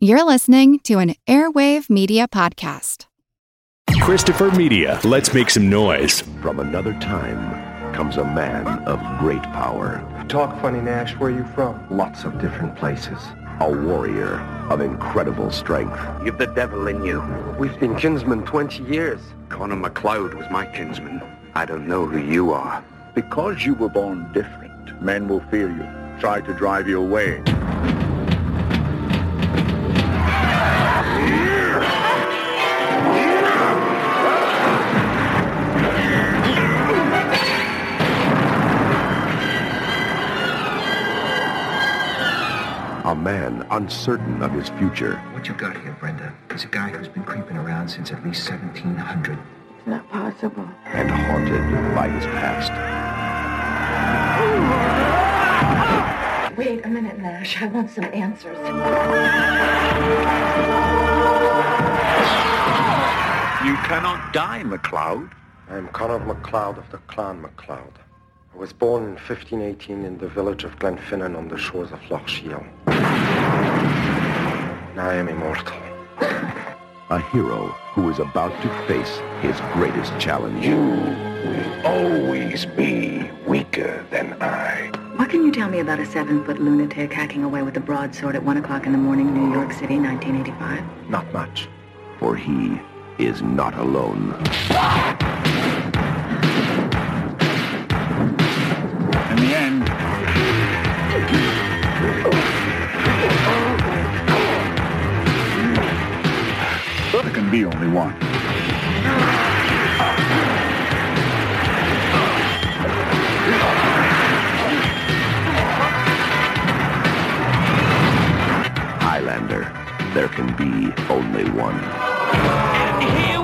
You're listening to an Airwave Media Podcast. Christopher Media, let's make some noise. From another time comes a man of great power. Talk funny, Nash. Where are you from? Lots of different places. A warrior of incredible strength. You've the devil in you. We've been kinsmen 20 years. Connor MacLeod was my kinsman. I don't know who you are. Because you were born different, men will fear you, try to drive you away. A man uncertain of his future. What you got here, Brenda, is a guy who's been creeping around since at least 1700. It's not possible. And haunted by his past. Wait a minute, Nash. I want some answers. You cannot die, MacLeod. I'm Connor MacLeod of the Clan MacLeod. I was born in 1518 in the village of Glenfinnan on the shores of Loch Shiel. Now I am immortal. A hero who is about to face his greatest challenge. You will always be weaker than I. What can you tell me about a seven-foot lunatic hacking away with a broadsword at one o'clock in the morning, in New York City, 1985? Not much. For he is not alone. There can be only one. Highlander. There can be only one.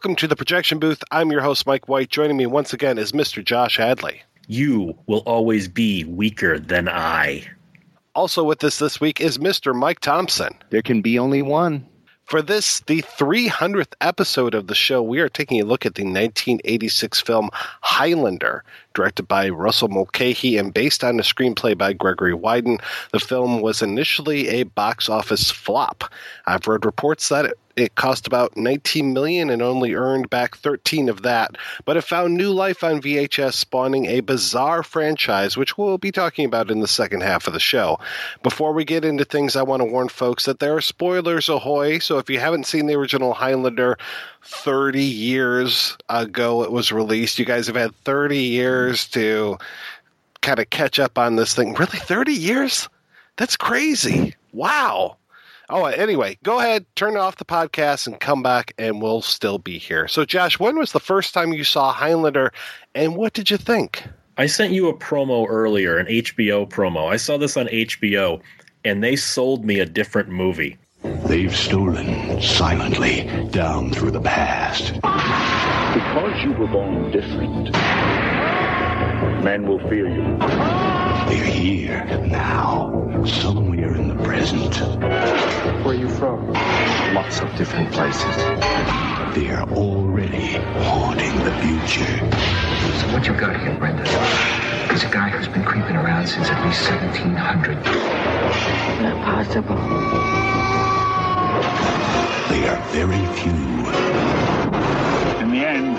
Welcome to the projection booth. I'm your host, Mike White. Joining me once again is Mr. Josh Hadley. You will always be weaker than I. Also with us this week is Mr. Mike Thompson. There can be only one. For this, the 300th episode of the show, we are taking a look at the 1986 film Highlander, directed by Russell Mulcahy and based on a screenplay by Gregory Widen. The film was initially a box office flop. I've read reports that it, it cost about 19 million and only earned back 13 of that, but it found new life on VHS, spawning a bizarre franchise, which we'll be talking about in the second half of the show. Before we get into things, I want to warn folks that there are spoilers ahoy, so if you haven't seen the original Highlander, 30 years ago it was released. You guys have had 30 years to kind of catch up on this thing. Really, 30 years? That's crazy. Wow. Oh, anyway, go ahead, turn off the podcast, and come back, and we'll still be here. So, Josh, when was the first time you saw Highlander, and what did you think? I sent you a promo earlier, an HBO promo. I saw this on HBO, and they sold me a different movie. They've stolen silently down through the past. Because you were born different, men will fear you. They're here now, somewhere in the present. Where are you from? Lots of different places. They're already haunting the future. So what you got here, Brenda, is a guy who's been creeping around since at least 1700. It's not that possible. They are very few. In the end,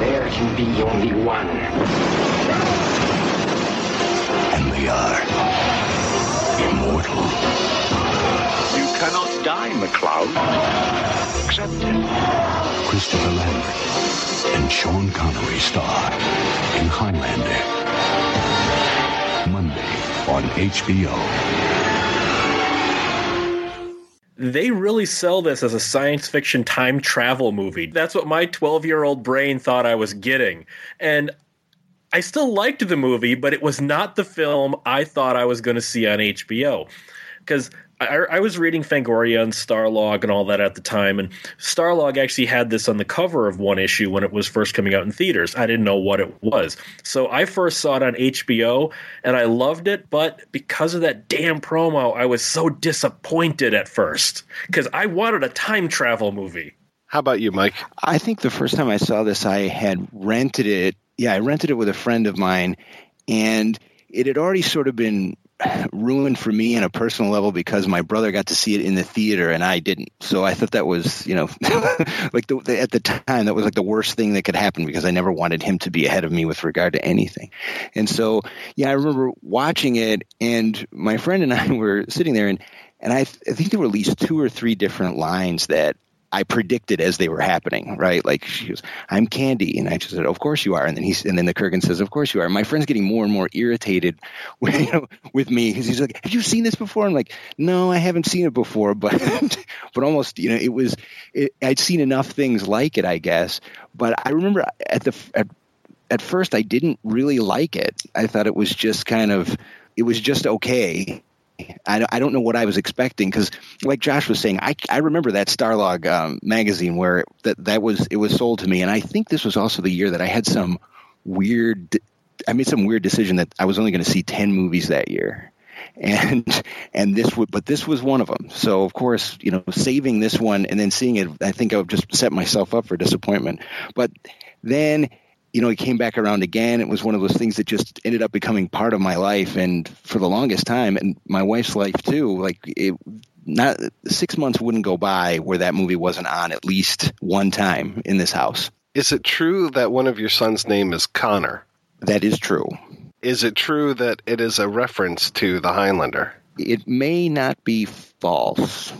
There can be only one. And they are immortal. you cannot die, MacLeod. Accept it. Christopher Lambert and Sean Connery star in Highlander. Monday on HBO. They really sell this as a science fiction time travel movie. That's what my 12 year old brain thought I was getting. And I still liked the movie, but it was not the film I thought I was going to see on HBO. Because I, I was reading Fangoria and Starlog and all that at the time, and Starlog actually had this on the cover of one issue when it was first coming out in theaters. I didn't know what it was. So I first saw it on HBO and I loved it, but because of that damn promo, I was so disappointed at first because I wanted a time travel movie. How about you, Mike? I think the first time I saw this, I had rented it. Yeah, I rented it with a friend of mine, and it had already sort of been ruined for me on a personal level because my brother got to see it in the theater and I didn't. So I thought that was, you know, like the, the, at the time that was like the worst thing that could happen because I never wanted him to be ahead of me with regard to anything. And so, yeah, I remember watching it and my friend and I were sitting there and and I, th- I think there were at least two or three different lines that I predicted as they were happening, right? Like she goes, "I'm Candy," and I just said, "Of course you are." And then he's, and then the Kurgan says, "Of course you are." My friend's getting more and more irritated, with, you know, with me because he's like, "Have you seen this before?" I'm like, "No, I haven't seen it before," but but almost, you know, it was. It, I'd seen enough things like it, I guess. But I remember at the at, at first I didn't really like it. I thought it was just kind of, it was just okay I, I don't know what I was expecting because, like Josh was saying, I, I remember that Starlog um, magazine where that that was it was sold to me, and I think this was also the year that I had some weird. I made some weird decision that I was only going to see ten movies that year, and and this would but this was one of them. So of course, you know, saving this one and then seeing it, I think I would just set myself up for disappointment. But then you know, he came back around again. It was one of those things that just ended up becoming part of my life, and for the longest time, and my wife's life too. Like it, not six months wouldn't go by where that movie wasn't on at least one time in this house. Is it true that one of your son's name is Connor? That is true. Is it true that it is a reference to the Highlander? It may not be false.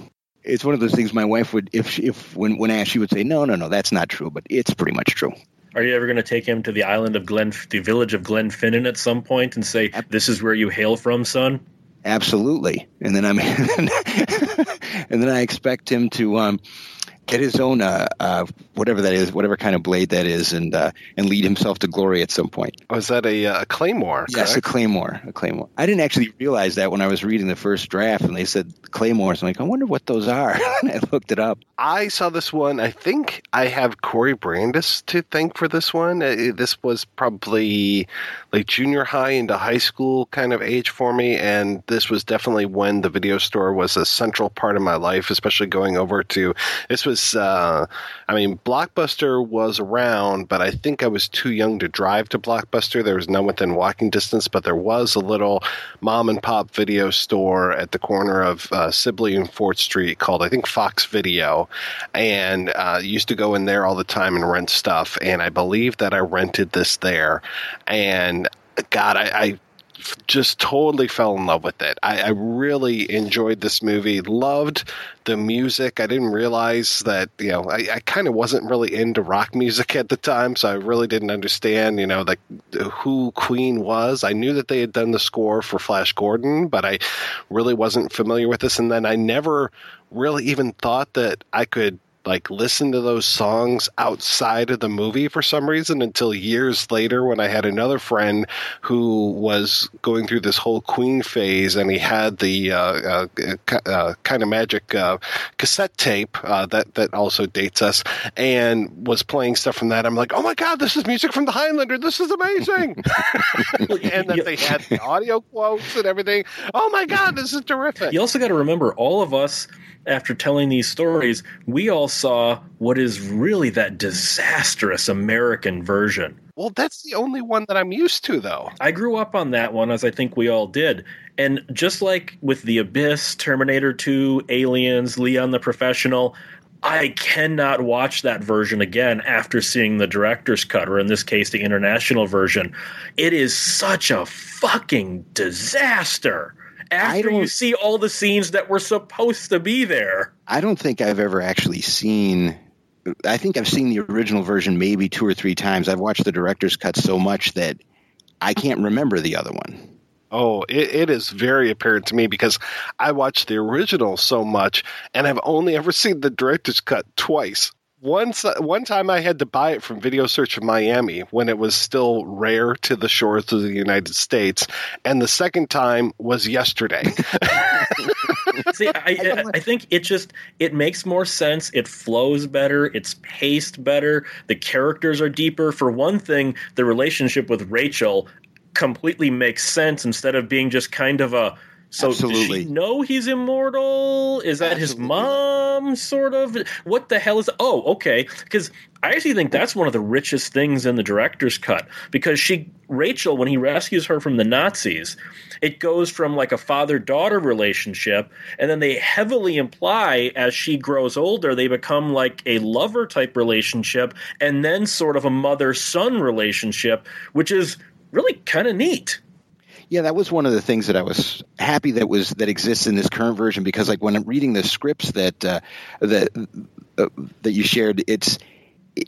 It's one of those things my wife would, if if when when asked, she would say, "No, no, no, that's not true," but it's pretty much true. Are you ever going to take him to the island of Glen, the village of Glenfinnan at some point and say, "This is where you hail from, son"? Absolutely. And then I'm, and then I expect him to um, get his own uh, uh, whatever that is, whatever kind of blade that is, and uh, and lead himself to glory at some point. Was that a, uh, a claymore? Yes, correct? a claymore. A claymore. I didn't actually realize that when I was reading the first draft, and they said claymores. I'm like, I wonder what those are. and I looked it up. I saw this one. I think I have Corey Brandis to thank for this one. Uh, this was probably like junior high into high school kind of age for me, and this was definitely when the video store was a central part of my life, especially going over to. This was, uh, I mean, Blockbuster was around, but I think I was too young to drive to Blockbuster. There was none within walking distance, but there was a little mom and pop video store at the corner of uh, Sibley and Fort Street called, I think, Fox Video and uh, used to go in there all the time and rent stuff. And I believe that I rented this there, and God, I, I just totally fell in love with it. I, I, really enjoyed this movie. Loved the music. I didn't realize that you know I, I kind of wasn't really into rock music at the time, so I really didn't understand you know like who Queen was. I knew that they had done the score for Flash Gordon, but I really wasn't familiar with this. And then I never really even thought that I could like listen to those songs outside of the movie for some reason until years later when I had another friend who was going through this whole Queen phase and he had the uh, uh, uh, kind of magic uh, cassette tape uh, that that also dates us and was playing stuff from that. I'm like, oh my god, this is music from the Highlander. This is amazing. and that they had the audio quotes and everything. Oh my god, this is terrific. You also got to remember all of us after telling these stories, we all saw what is really that disastrous American version. Well, that's the only one that I'm used to, though. I grew up on that one, as I think we all did. And just like with The Abyss, Terminator 2, Aliens, Leon the Professional, I cannot watch that version again after seeing the director's cut, or in this case, the international version. It is such a fucking disaster after you see all the scenes that were supposed to be there. I don't think I've ever actually seen. I think I've seen the original version maybe two or three times. I've watched the director's cut so much that I can't remember the other one. Oh, it, it is very apparent to me because I watched the original so much, and I've only ever seen the director's cut twice. Once, one time I had to buy it from Video Search of Miami when it was still rare to the shores of the United States, and the second time was yesterday. See, I, I think it just it makes more sense. It flows better. It's paced better. The characters are deeper. For one thing, the relationship with Rachel completely makes sense instead of being just kind of a so Absolutely. does she know he's immortal? Is that his mom? Sort of. What the hell is? Oh, okay. Because I actually think that's one of the richest things in the director's cut. Because she, Rachel, when he rescues her from the Nazis, it goes from like a father-daughter relationship, and then they heavily imply as she grows older, they become like a lover type relationship, and then sort of a mother-son relationship, which is really kind of neat. Yeah, that was one of the things that I was happy that was that exists in this current version because, like, when I'm reading the scripts that uh, that uh, that you shared, it's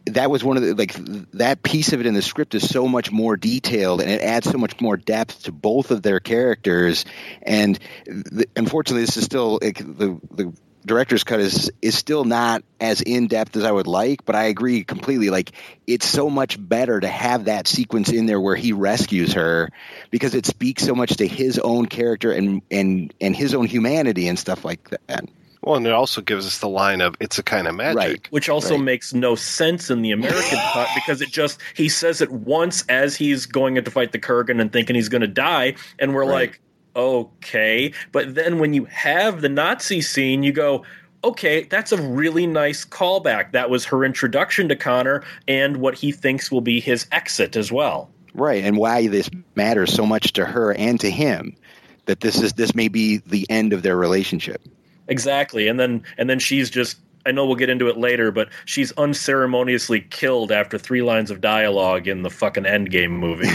that was one of the like that piece of it in the script is so much more detailed and it adds so much more depth to both of their characters. And the, unfortunately, this is still like, the the director's cut is is still not as in depth as I would like, but I agree completely. Like it's so much better to have that sequence in there where he rescues her because it speaks so much to his own character and and and his own humanity and stuff like that. Well, and it also gives us the line of "It's a kind of magic," Right. which also Right. makes no sense in the American cut because it just he says it once as he's going in to fight the Kurgan and thinking he's going to die, and we're Right. like, okay. But then when you have the Nazi scene, you go. Okay, that's a really nice callback. That was her introduction to Connor and what he thinks will be his exit as well. Right, and why this matters so much to her and to him that this is this may be the end of their relationship. Exactly. And then and then she's just I know we'll get into it later, but she's unceremoniously killed after three lines of dialogue in the fucking Endgame movie.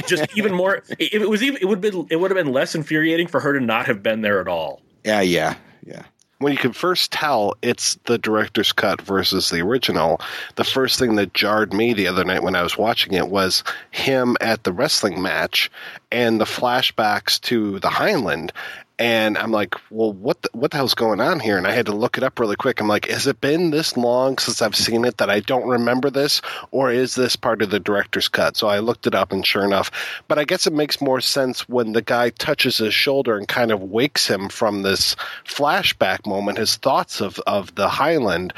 just even more it, it was even it would been it would have been less infuriating for her to not have been there at all. Yeah, yeah, yeah. when you can first tell it's the director's cut versus the original, the first thing that jarred me the other night when I was watching it was him at the wrestling match and the flashbacks to the Highland. And I'm like, well, what the, what the hell's going on here? And I had to look it up really quick. I'm like, has it been this long since I've seen it that I don't remember this, or is this part of the director's cut? So I looked it up, and sure enough, but I guess it makes more sense when the guy touches his shoulder and kind of wakes him from this flashback moment, his thoughts of of the Highland.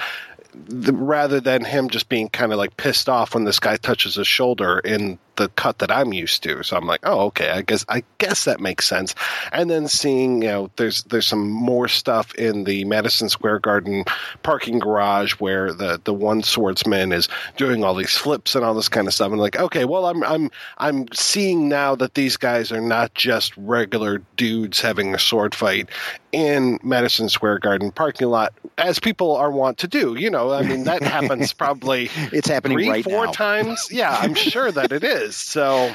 The, rather than him just being kind of like pissed off when this guy touches his shoulder in the cut that I'm used to. So I'm like, oh, okay, I guess I guess that makes sense. And then seeing, you know, there's there's some more stuff in the Madison Square Garden parking garage where the the one swordsman is doing all these flips and all this kind of stuff. And like, okay, well, I'm I'm I'm seeing now that these guys are not just regular dudes having a sword fight in Madison Square Garden parking lot, as people are wont to do. You know, I mean, that happens probably It's happening three, right four now. times. Yeah, I'm sure that it is. So,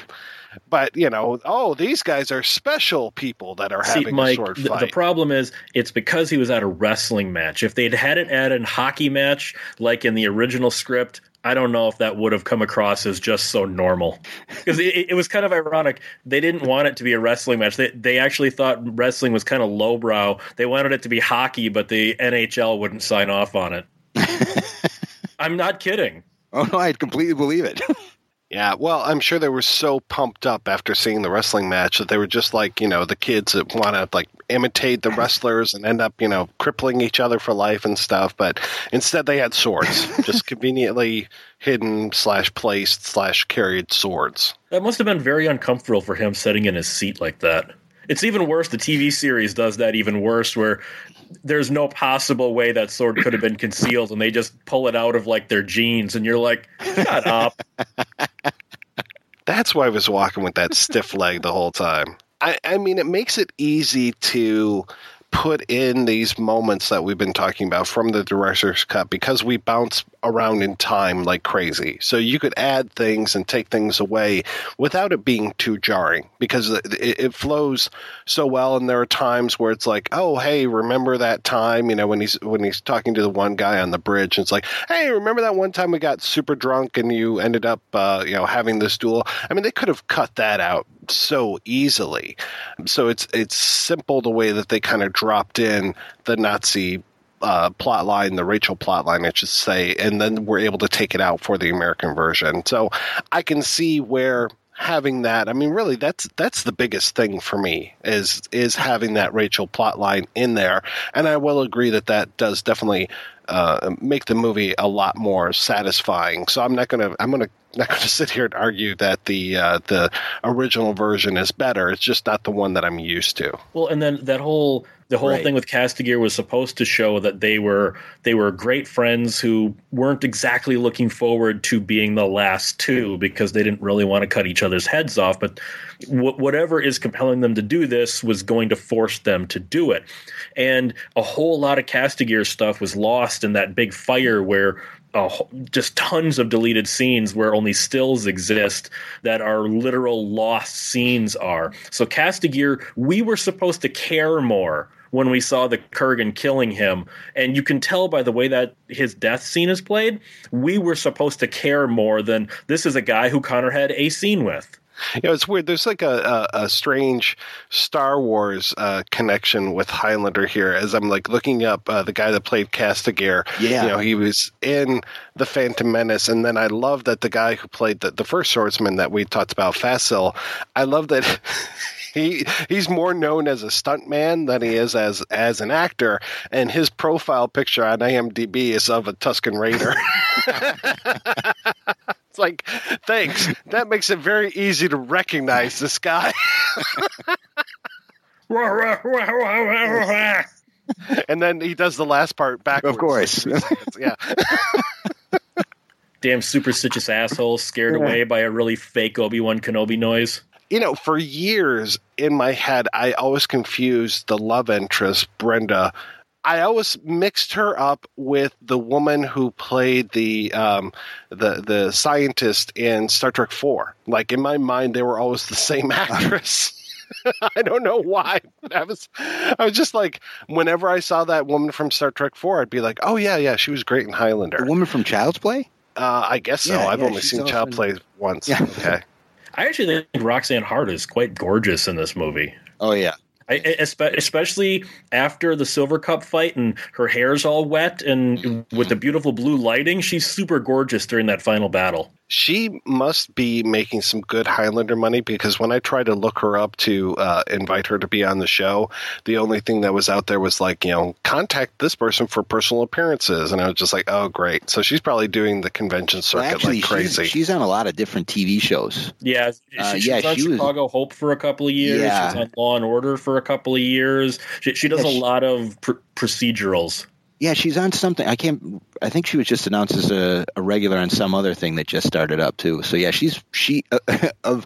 but you know, oh, these guys are special people that are See, having Mike, a sword the, fight. the problem is it's because he was at a wrestling match. If they'd had it at a hockey match, like in the original script, I don't know if that would have come across as just so normal. Because it, it was kind of ironic. They didn't want it to be a wrestling match. They, they actually thought wrestling was kind of lowbrow. They wanted it to be hockey, but the NHL wouldn't sign off on it. I'm not kidding. Oh no, I completely believe it. Yeah, well, I'm sure they were so pumped up after seeing the wrestling match that they were just like, you know, the kids that want to like imitate the wrestlers and end up, you know, crippling each other for life and stuff. But instead, they had swords, just conveniently hidden slash placed slash carried swords. That must have been very uncomfortable for him sitting in his seat like that. It's even worse. The TV series does that even worse, where there's no possible way that sword could have been concealed, and they just pull it out of like their jeans, and you're like, "Shut up!" That's why I was walking with that stiff leg the whole time. I, I mean, it makes it easy to put in these moments that we've been talking about from the director's cut because we bounce around in time like crazy. So you could add things and take things away without it being too jarring because it, it flows so well. And there are times where it's like, oh, hey, remember that time? You know, when he's when he's talking to the one guy on the bridge, it's like, hey, remember that one time we got super drunk and you ended up, uh, you know, having this duel? I mean, they could have cut that out so easily. So it's it's simple the way that they kind of dropped in the Nazi uh, plot line, the Rachel plot line, I should say, and then we're able to take it out for the American version. So I can see where having that i mean really that's that's the biggest thing for me is is having that rachel plot line in there and i will agree that that does definitely uh, make the movie a lot more satisfying so i'm not gonna i'm gonna not going to sit here and argue that the uh, the original version is better. It's just not the one that I'm used to. Well, and then that whole the whole Right. thing with Kastagir was supposed to show that they were they were great friends who weren't exactly looking forward to being the last two because they didn't really want to cut each other's heads off. But wh- whatever is compelling them to do this was going to force them to do it, and a whole lot of Kastagir stuff was lost in that big fire where wh- just tons of deleted scenes where only stills exist that are literal lost scenes are. So Kastagir, we were supposed to care more when we saw the Kurgan killing him, and you can tell by the way that his death scene is played, we were supposed to care more than this is a guy who Connor had a scene with. You know, it's weird. There's like a, a, a strange Star Wars uh, connection with Highlander here. As I'm like looking up uh, the guy that played Kastagir. Yeah. you know, he was in the Phantom Menace, and then I love that the guy who played the, the first swordsman that we talked about, Fasil. I love that. He he's more known as a stuntman than he is as as an actor, and his profile picture on IMDb is of a Tusken Raider. it's like, thanks. That makes it very easy to recognize this guy. and then he does the last part backwards. Of course. yeah. Damn superstitious asshole scared away by a really fake Obi Wan Kenobi noise. You know, for years in my head, I always confused the love interest, Brenda. I always mixed her up with the woman who played the um, the the scientist in Star Trek Four. Like in my mind, they were always the same actress. I don't know why. I was I was just like, whenever I saw that woman from Star Trek Four, I'd be like, oh yeah, yeah, she was great in Highlander. The woman from Child's Play? Uh, I guess so. Yeah, I've yeah, only seen also Child in- Play once. Yeah. Okay. I actually think Roxanne Hart is quite gorgeous in this movie. Oh yeah. I, I- espe- especially after the Silvercup fight and her hair's all wet and mm-hmm. with the beautiful blue lighting, she's super gorgeous during that final battle. She must be making some good Highlander money because when I tried to look her up to uh, invite her to be on the show, the only thing that was out there was like, you know, contact this person for personal appearances. And I was just like, oh, great. So she's probably doing the convention Well, circuit actually, like crazy. She's, she's on a lot of different TV shows. Yeah, she, Uh, she yeah, was on she was- Chicago Hope for a couple of years. Yeah. She was on Law and Order for a couple of years. She, she does Yeah, a she- lot of pr- procedurals. Yeah, she's on something. I can't. I think she was just announced as a, a regular on some other thing that just started up too. So yeah, she's she uh, of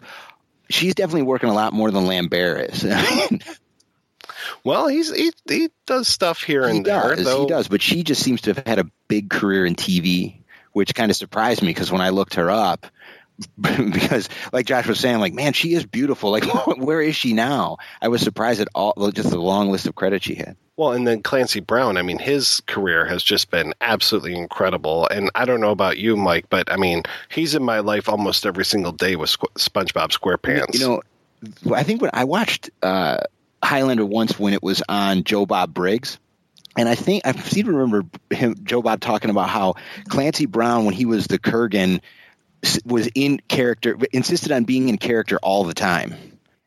she's definitely working a lot more than Lambert is. well, he's he, he does stuff here he and there. does, though. he does, but she just seems to have had a big career in TV, which kind of surprised me because when I looked her up, because like Josh was saying, like man, she is beautiful. Like where is she now? I was surprised at all just the long list of credits she had. Well, and then Clancy Brown, I mean, his career has just been absolutely incredible. And I don't know about you, Mike, but I mean, he's in my life almost every single day with Squ- SpongeBob SquarePants. You know, I think when I watched uh, Highlander once when it was on Joe Bob Briggs, and I think I seem to remember him Joe Bob talking about how Clancy Brown when he was the Kurgan was in character, insisted on being in character all the time.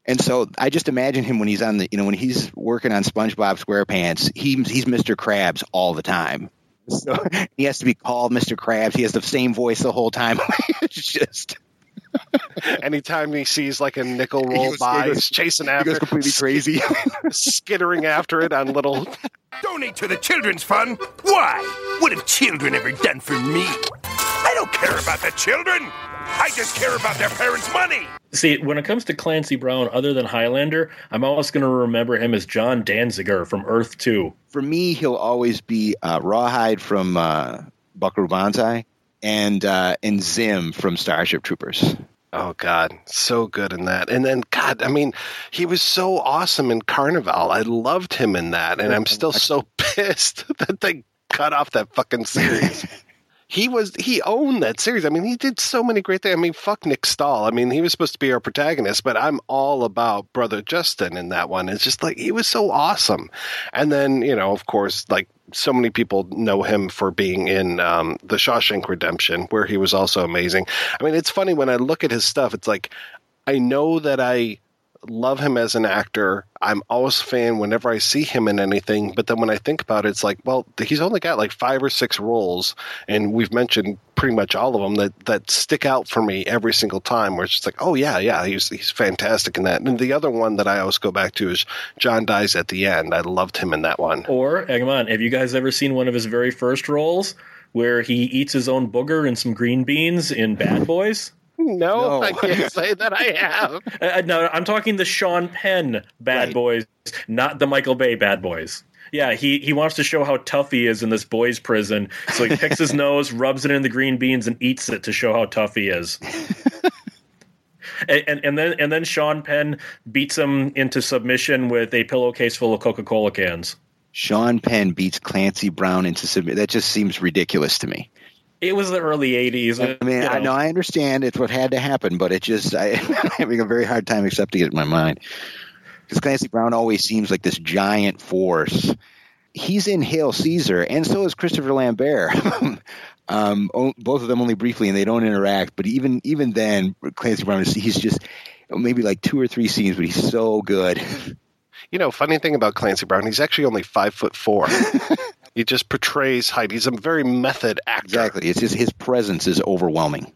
And so I just imagine him when he's on the, you know, when he's working on SpongeBob SquarePants, he's he's Mr. Krabs all the time. So he has to be called Mr. Krabs. He has the same voice the whole time. it's just Anytime he sees like a nickel He roll goes- by, he goes- he's chasing he after goes it, completely crazy. skittering after it on little. Donate to the children's fund? Why? What have children ever done for me? I don't care about the children. I just care about their parents' money. See, when it comes to Clancy Brown, other than Highlander, I'm always going to remember him as John Danziger from Earth 2. for me, he'll always be uh, Rawhide from uh, Buckaroo Banzai and uh, and Zim from Starship Troopers. Oh God, so good in that. And then God, I mean, he was so awesome in Carnivàle. I loved him in that, and I'm still so pissed that they cut off that fucking series. he was he owned that series. I mean, he did so many great things. I mean, fuck Nick Stahl. I mean, he was supposed to be our protagonist, but I'm all about Brother Justin in that one. It's just like he was so awesome. And then you know, of course, like so many people know him for being in um, The Shawshank Redemption, where he was also amazing. I mean, it's funny when I look at his stuff, it's like I know that I love him as an actor. I'm always a fan whenever I see him in anything. But then when I think about it, it's like, well, he's only got like five or six roles, and we've mentioned pretty much all of them that that stick out for me every single time. Where it's just like, oh yeah, yeah, he's he's fantastic in that. And the other one that I always go back to is John dies at the end. I loved him in that one. Or, hang on, have you guys ever seen one of his very first roles where he eats his own booger and some green beans in Bad Boys? No, I can't say that I have. Uh, no, I'm talking the Sean Penn Bad Right. Boys, not the Michael Bay Bad Boys. Yeah, he, he wants to show how tough he is in this boys' prison. So he picks his nose, rubs it in the green beans, and eats it to show how tough he is. and, and and then and then Sean Penn beats him into submission with a pillowcase full of Coca Cola cans. Sean Penn beats Clancy Brown into submit. That just seems ridiculous to me. It was the early '80s. I mean, you I know I understand it's what had to happen, but it just I, I'm having a very hard time accepting it in my mind because Clancy Brown always seems like this giant force. He's in Hail Caesar, and so is Christopher Lambert. um, both of them only briefly, and they don't interact. But even even then, Clancy Brown is he's just maybe like two or three scenes, but he's so good. You know, funny thing about Clancy Brown, he's actually only five foot four. He just portrays height. He's a very method actor. Exactly, it's just his presence is overwhelming.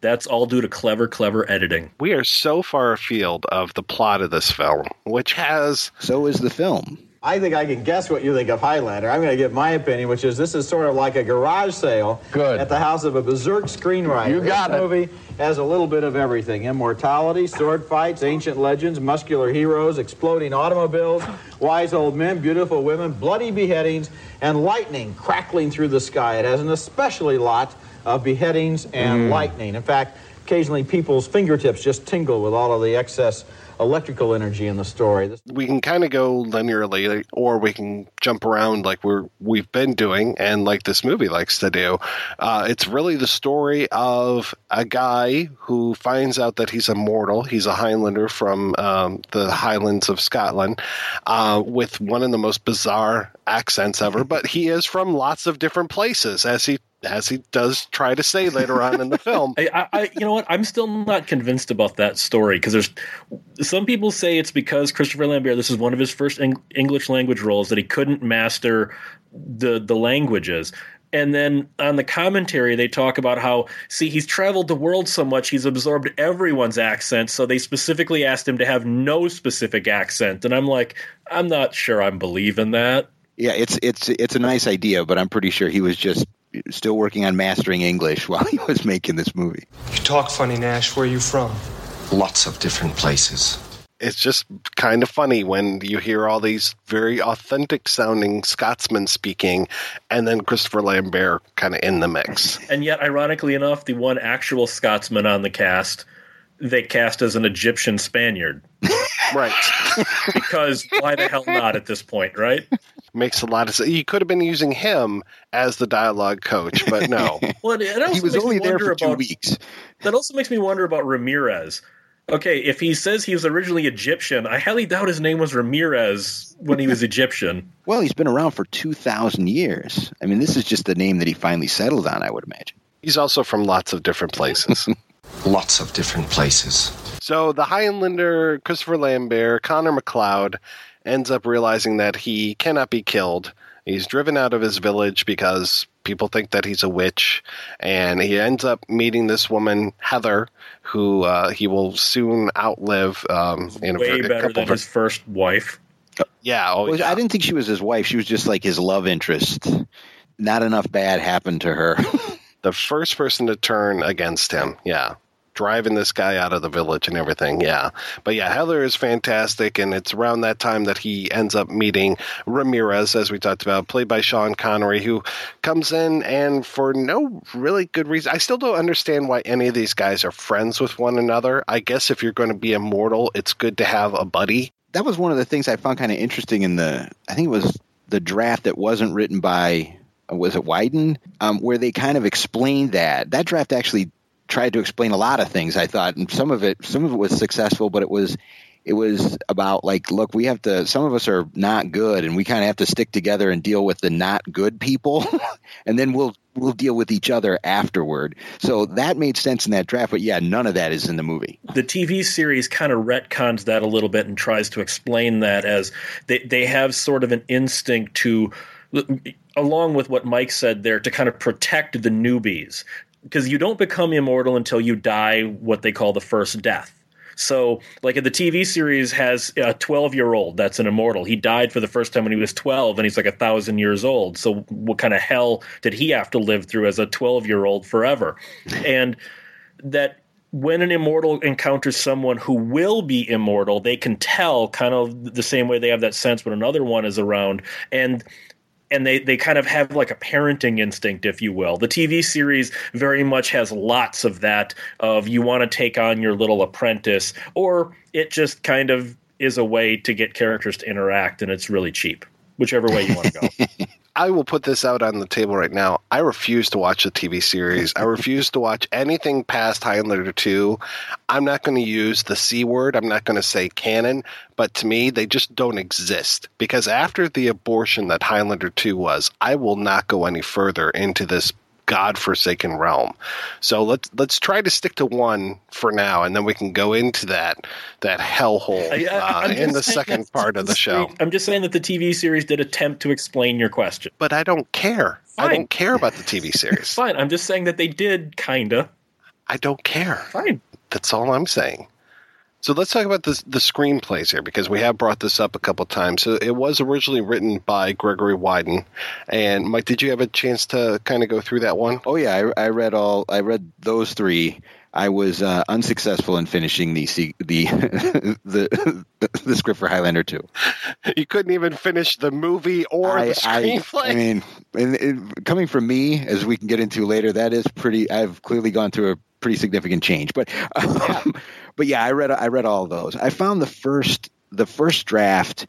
That's all due to clever, clever editing. We are so far afield of the plot of this film, which has. So is the film. I think I can guess what you think of Highlander. I'm going to give my opinion, which is this is sort of like a garage sale Good. at the house of a berserk screenwriter. You got this it. movie has a little bit of everything: immortality, sword fights, ancient legends, muscular heroes, exploding automobiles, wise old men, beautiful women, bloody beheadings, and lightning crackling through the sky. It has an especially lot of beheadings and Mm. lightning. In fact, occasionally people's fingertips just tingle with all of the excess electrical energy in the story. We can kind of go linearly or we can jump around like we're we've been doing and like this movie likes to do uh, it's really the story of a guy who finds out that he's immortal he's a highlander from um, the highlands of scotland uh, with one of the most bizarre accents ever but he is from lots of different places as he as he does try to say later on in the film I, I, I, you know what? I'm still not convinced about that story because there's some people say it's because Christopher Lambert. This is one of his first Eng- English language roles that he couldn't master the the languages. And then on the commentary, they talk about how see he's traveled the world so much he's absorbed everyone's accent. So they specifically asked him to have no specific accent. And I'm like, I'm not sure I'm believing that. Yeah, it's it's it's a nice idea, but I'm pretty sure he was just still working on mastering English while he was making this movie. You talk funny, Nash. Where are you from? Lots of different places. it's just kind of funny when you hear all these very authentic sounding Scotsmen speaking, and then Christopher Lambert kind of in the mix. And yet, ironically enough, the one actual Scotsman on the cast they cast as an Egyptian Spaniard. right. because why the hell not at this point, right? Makes a lot of sense. You could have been using him as the dialogue coach, but no. Well, it, it also He was only there wonder for two weeks. That also makes me wonder about Ramirez. Okay, if he says he was originally Egyptian, I highly doubt his name was Ramirez when he was Egyptian. Well, he's been around for 2,000 years. I mean, this is just the name that he finally settled on, I would imagine. He's also from lots of different places. Lots of different places. So the Highlander, Christopher Lambert, Connor MacLeod, ends up realizing that he cannot be killed. He's driven out of his village because people think that he's a witch, and he ends up meeting this woman Heather, who uh, he will soon outlive. Um, in a, Way a better couple than of- his first wife. Yeah, oh, Well, I didn't think she was his wife. She was just like his love interest. Not enough bad happened to her. the first person to turn against him. Yeah. Driving this guy out of the village and everything. Yeah. But yeah, Heather is fantastic. And it's around that time that he ends up meeting Ramirez, as we talked about, played by Sean Connery, who comes in and for no really good reason. I still don't understand why any of these guys are friends with one another. I guess if you're going to be immortal, it's good to have a buddy. that was one of the things I found kind of interesting in the. I think it was the draft that wasn't written by. Was it Widen? Um, where they kind of explained that. That draft actually tried to explain a lot of things. I thought, and some of it, some of it was successful, but it was it was about like, look, we have to. Some of us are not good, and we kind of have to stick together and deal with the not good people, and then we'll we'll deal with each other afterward. So that made sense in that draft, but yeah, none of that is in the movie. The TV series kind of retcons that a little bit and tries to explain that as they they have sort of an instinct to along with what Mike said there to kind of protect the newbies because you don't become immortal until you die what they call the first death. So, like the TV series has a 12 year old that's an immortal. He died for the first time when he was 12, and he's like a thousand years old. So, what kind of hell did he have to live through as a 12 year old forever? And that when an immortal encounters someone who will be immortal, they can tell kind of the same way they have that sense when another one is around. And and they they kind of have like a parenting instinct if you will. The tv series very much has lots of that of you want to take on your little apprentice or it just kind of is a way to get characters to interact and it's really cheap whichever way you want to go I will put this out on the table right now. I refuse to watch the TV series. I refuse to watch anything past Highlander 2. I'm not going to use the C word. I'm not going to say canon, but to me, they just don't exist. Because after the abortion that Highlander 2 was, I will not go any further into this godforsaken realm. So let's let's try to stick to one for now, and then we can go into that that hellhole uh, in the second part of the show. I'm just saying that the TV series did attempt to explain your question, but I don't care. Fine. I don't care about the TV series. Fine, I'm just saying that they did kinda. I don't care. Fine, that's all I'm saying. So let's talk about the the screenplays here because we have brought this up a couple times. So it was originally written by Gregory Widen, and Mike, did you have a chance to kind of go through that one? Oh yeah, I, I read all. I read those three. I was uh, unsuccessful in finishing the the the the script for Highlander two. You couldn't even finish the movie or I, the screenplay. I, I mean, and, and coming from me, as we can get into later, that is pretty. I've clearly gone through a pretty significant change, but. Um, but yeah, I read I read all those. I found the first the first draft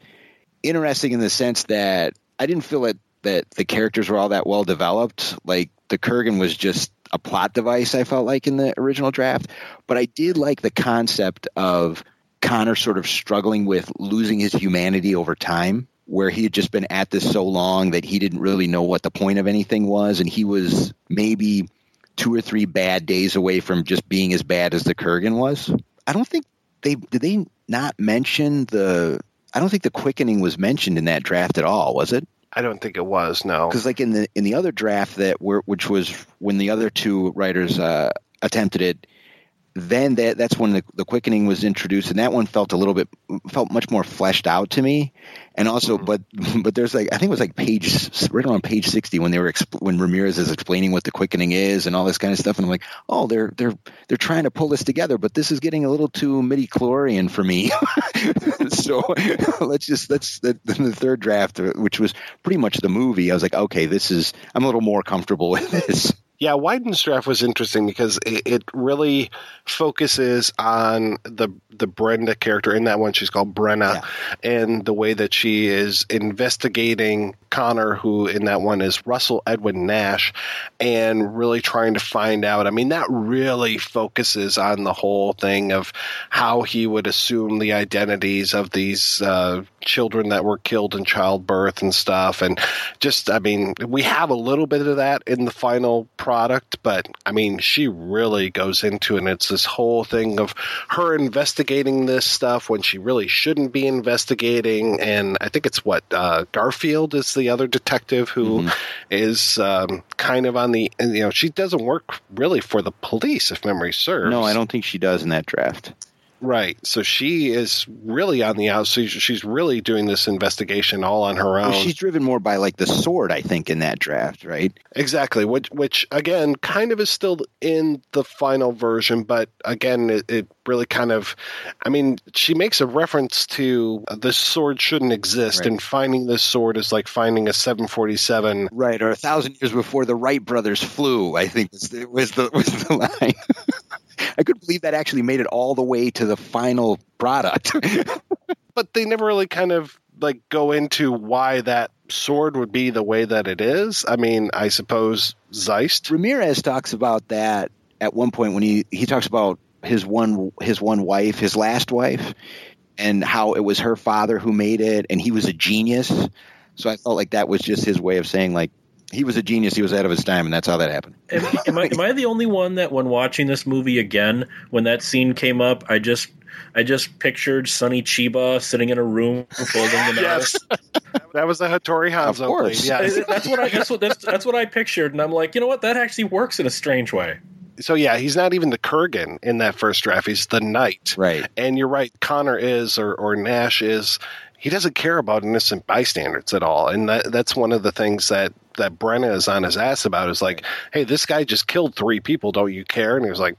interesting in the sense that I didn't feel that that the characters were all that well developed. Like the Kurgan was just a plot device. I felt like in the original draft, but I did like the concept of Connor sort of struggling with losing his humanity over time. Where he had just been at this so long that he didn't really know what the point of anything was, and he was maybe two or three bad days away from just being as bad as the Kurgan was. I don't think they did they not mention the I don't think the quickening was mentioned in that draft at all, was it? I don't think it was. No, because like in the in the other draft that were which was when the other two writers uh, attempted it, then that that's when the, the quickening was introduced, and that one felt a little bit felt much more fleshed out to me. And also, mm-hmm. but but there's like I think it was like page right around page sixty when they were exp- when Ramirez is explaining what the quickening is and all this kind of stuff, and I'm like, oh, they're they're they're trying to pull this together, but this is getting a little too midi chlorian for me. so let's just let's the, the third draft, which was pretty much the movie. I was like, okay, this is I'm a little more comfortable with this. Yeah, Widen's draft was interesting because it, it, really focuses on the the Brenda character in that one. She's called Brenna, yeah. and the way that she is investigating Connor, who in that one is Russell Edwin Nash, and really trying to find out. I mean, that really focuses on the whole thing of how he would assume the identities of these uh, children that were killed in childbirth and stuff. And just, I mean, we have a little bit of that in the final product, but I mean, she really goes into it. And it's this whole thing of her investigating this stuff when she really shouldn't be investigating. And I think it's what uh, Garfield is the other detective who mm-hmm. is um, kind of on the, you know, she doesn't work really for the police, if memory serves. No, I don't think she does in that draft. Right. So she is really on the outside. She's really doing this investigation all on her own. Well, she's driven more by like the sword, I think, in that draft, right? Exactly. Which, which again, kind of is still in the final version, but again, it, it really kind of, I mean, she makes a reference to uh, the sword shouldn't exist, right. and finding this sword is like finding a 747. Right, or a thousand years before the Wright brothers flew. I think was the was the, was the line. I couldn't believe that actually made it all the way to the final product. but they never really kind of like go into why that sword would be the way that it is. I mean, I suppose Zeist. Ramirez talks about that at one point when he he talks about his one his one wife, his last wife, and how it was her father who made it, and he was a genius. So I felt like that was just his way of saying like he was a genius. He was ahead of his time, and that's how that happened. Am, am, I, am I the only one that, when watching this movie again, when that scene came up, I just I just pictured Sonny Chiba sitting in a room folding the mail. yes, that was the Hattori Hanzo. Of course. thing, Yes. that's what I that's what that's, that's what I pictured, and I'm like, you know what? That actually works in a strange way. so yeah, he's not even the Kurgan in that first draft. He's the knight. Right. And you're right. Connor is, or or Nash is. He doesn't care about innocent bystanders at all, and that that's one of the things that that Brenna is on his ass about. Is like, hey, this guy just killed three people. Don't you care? And he was like.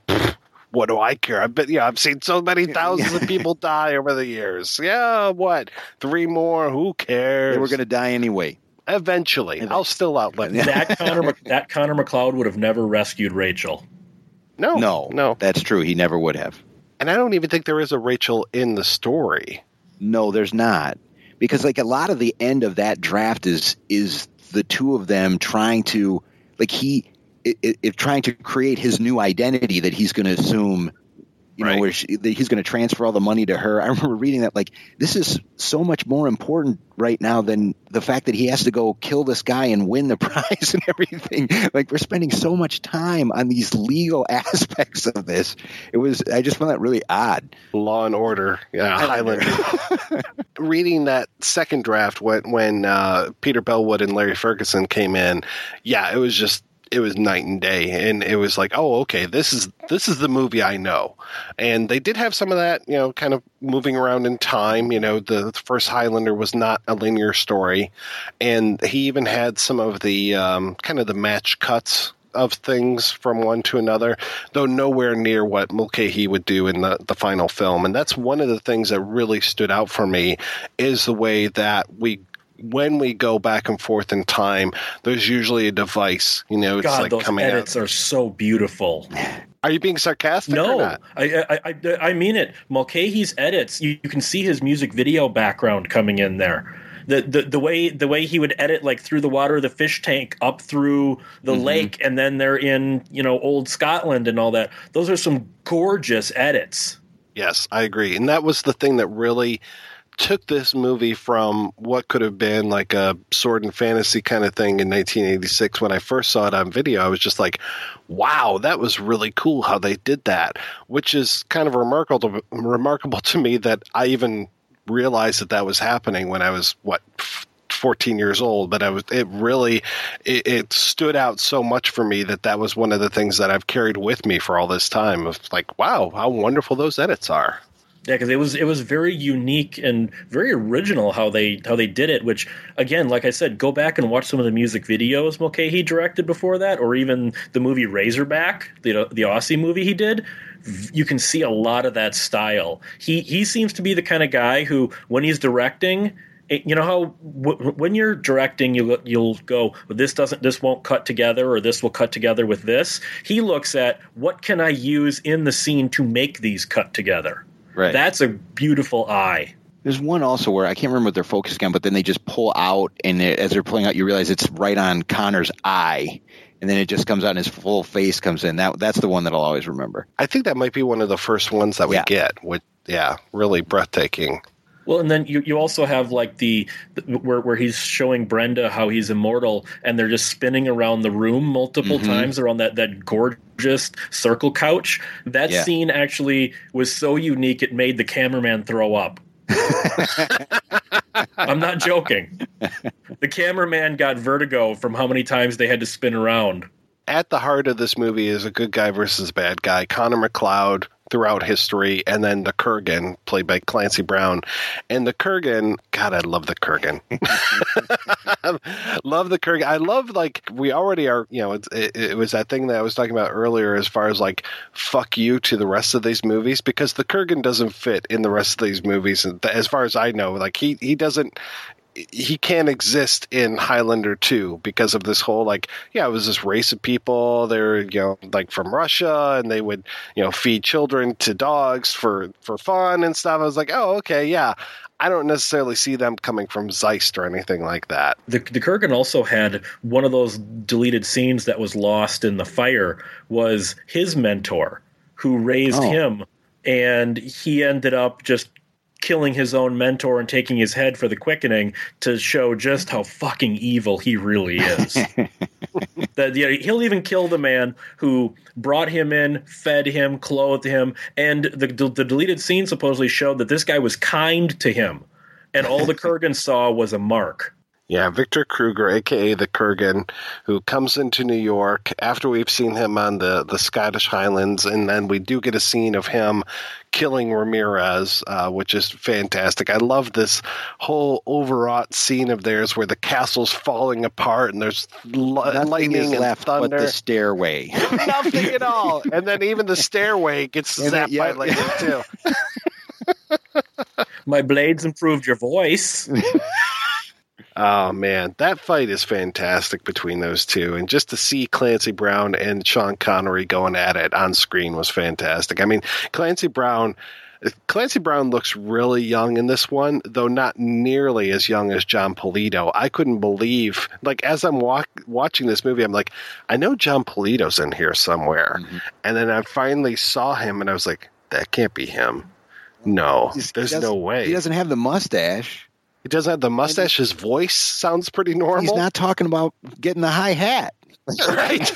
What do I care? I've been, yeah, I've seen so many thousands of people die over the years. Yeah, what? Three more? Who cares? They were going to die anyway. Eventually, I'll still outlive That Connor that Connor MacLeod would have never rescued Rachel. No, No, no. that's true. He never would have. And I don't even think there is a Rachel in the story. No, there's not. Because like a lot of the end of that draft is is the two of them trying to like he it trying to create his new identity that he's going to assume you know where she, he's going to transfer all the money to her. I remember reading that like this is so much more important right now than the fact that he has to go kill this guy and win the prize and everything. Like we're spending so much time on these legal aspects of this. It was I just found that really odd. Law and Order, yeah, Highlander. Reading that second draft when when uh, Peter Bellwood and Larry Ferguson came in, yeah, it was just it was night and day, and it was like, oh, okay, this is this is the movie I know, and they did have some of that, you know, kind of moving around in time. You know, the first Highlander was not a linear story, and he even had some of the um, kind of the match cuts of things from one to another, though nowhere near what Mulcahy would do in the, the final film. And that's one of the things that really stood out for me is the way that we when we go back and forth in time, there's usually a device. You know, it's God, like those coming edits out. are so beautiful. Are you being sarcastic? or No, not? I, I, I, I mean it. Mulcahy's edits, you, you can see his music video background coming in there. The, the the way the way he would edit like through the water of the fish tank up through the Mm-hmm. lake and then they're in you know old Scotland and all that. Those are some gorgeous edits. Yes, I agree. And that was the thing that really took this movie from what could have been like a sword and fantasy kind of thing in 1986 when I first saw it on video. I was just like, wow, that was really cool how they did that, which is kind of remarkable to, remarkable to me that I even realized that that was happening when I was what 14 years old but i was it really it, it stood out so much for me that that was one of the things that i've carried with me for all this time of like wow how wonderful those edits are Yeah, because it was it was very unique and very original how they how they did it. Which again, like I said, go back and watch some of the music videos Mulcahy directed before that, or even the movie Razorback, the the Aussie movie he did. You can see a lot of that style. He he seems to be the kind of guy who, when he's directing, eh, you know how when you're directing, you you'll go, this doesn't, this won't cut together, or this will cut together with this. He looks at what can I use in the scene to make these cut together. Right. That's a beautiful eye. There's one also where I can't remember what they're focusing on, but then they just pull out, and it, as they're pulling out, you realize it's right on Connor's eye, and then it just comes out, and his full face comes in. That that's the one that I'll always remember. i think that might be one of the first ones that we Yeah. get with yeah really breathtaking Well, and then you, you also have like the, the where where he's showing Brenda how he's immortal, and they're just spinning around the room multiple Mhm. times around that that gorgeous circle couch. That Yeah. scene actually was so unique it made the cameraman throw up. I'm not joking. The cameraman got vertigo from how many times they had to spin around. at the heart of this movie is a good guy versus bad guy connor macleod throughout history and then the kurgan played by clancy brown. And the kurgan god i love the kurgan. Love the kurgan. I love like we already are you know it, it, it was that thing that i was talking about earlier as far as like fuck you to the rest of these movies because the kurgan doesn't fit in the rest of these movies as far as i know. Like he he doesn't he can't exist in Highlander 2 because of this whole like yeah it was this race of people. They're you know like from Russia and they would you know feed children to dogs for for fun and stuff. I was like oh okay yeah. I don't necessarily see them coming from Zeist or anything like that. The, the Kurgan also had one of those deleted scenes that was lost in the fire was his mentor who raised Oh. him and he ended up just killing his own mentor and taking his head for the quickening to show just how fucking evil he really is. that yeah, he'll even kill the man who brought him in, fed him, clothed him, and the the deleted scene supposedly showed that this guy was kind to him, and all the Kurgan saw was a mark. Yeah, Victor Kruger, aka the Kurgan, who comes into New York after we've seen him on the, the Scottish Highlands, and then we do get a scene of him killing Ramirez, uh, which is fantastic. I love this whole overwrought scene of theirs where the castle's falling apart and there's li- Nothing lightning is and left thunder. but the stairway. Nothing at all. And then even the stairway gets And then- zapped by yeah. lightning too. My blades improved your voice. Oh man, that fight is fantastic between those two, and just to see Clancy Brown and Sean Connery going at it on screen was fantastic. I mean, Clancy Brown. Clancy Brown looks really young in this one, though not nearly as young as Jon Polito. I couldn't believe, like, as I'm walk, watching this movie, I'm like, I know Jon Polito's in here somewhere. Mm-hmm. And then I finally saw him, and I was like, that can't be him. No, He's- there's no way. He doesn't have the mustache. He doesn't have the mustache. His voice sounds pretty normal. He's not talking about getting the high hat. right.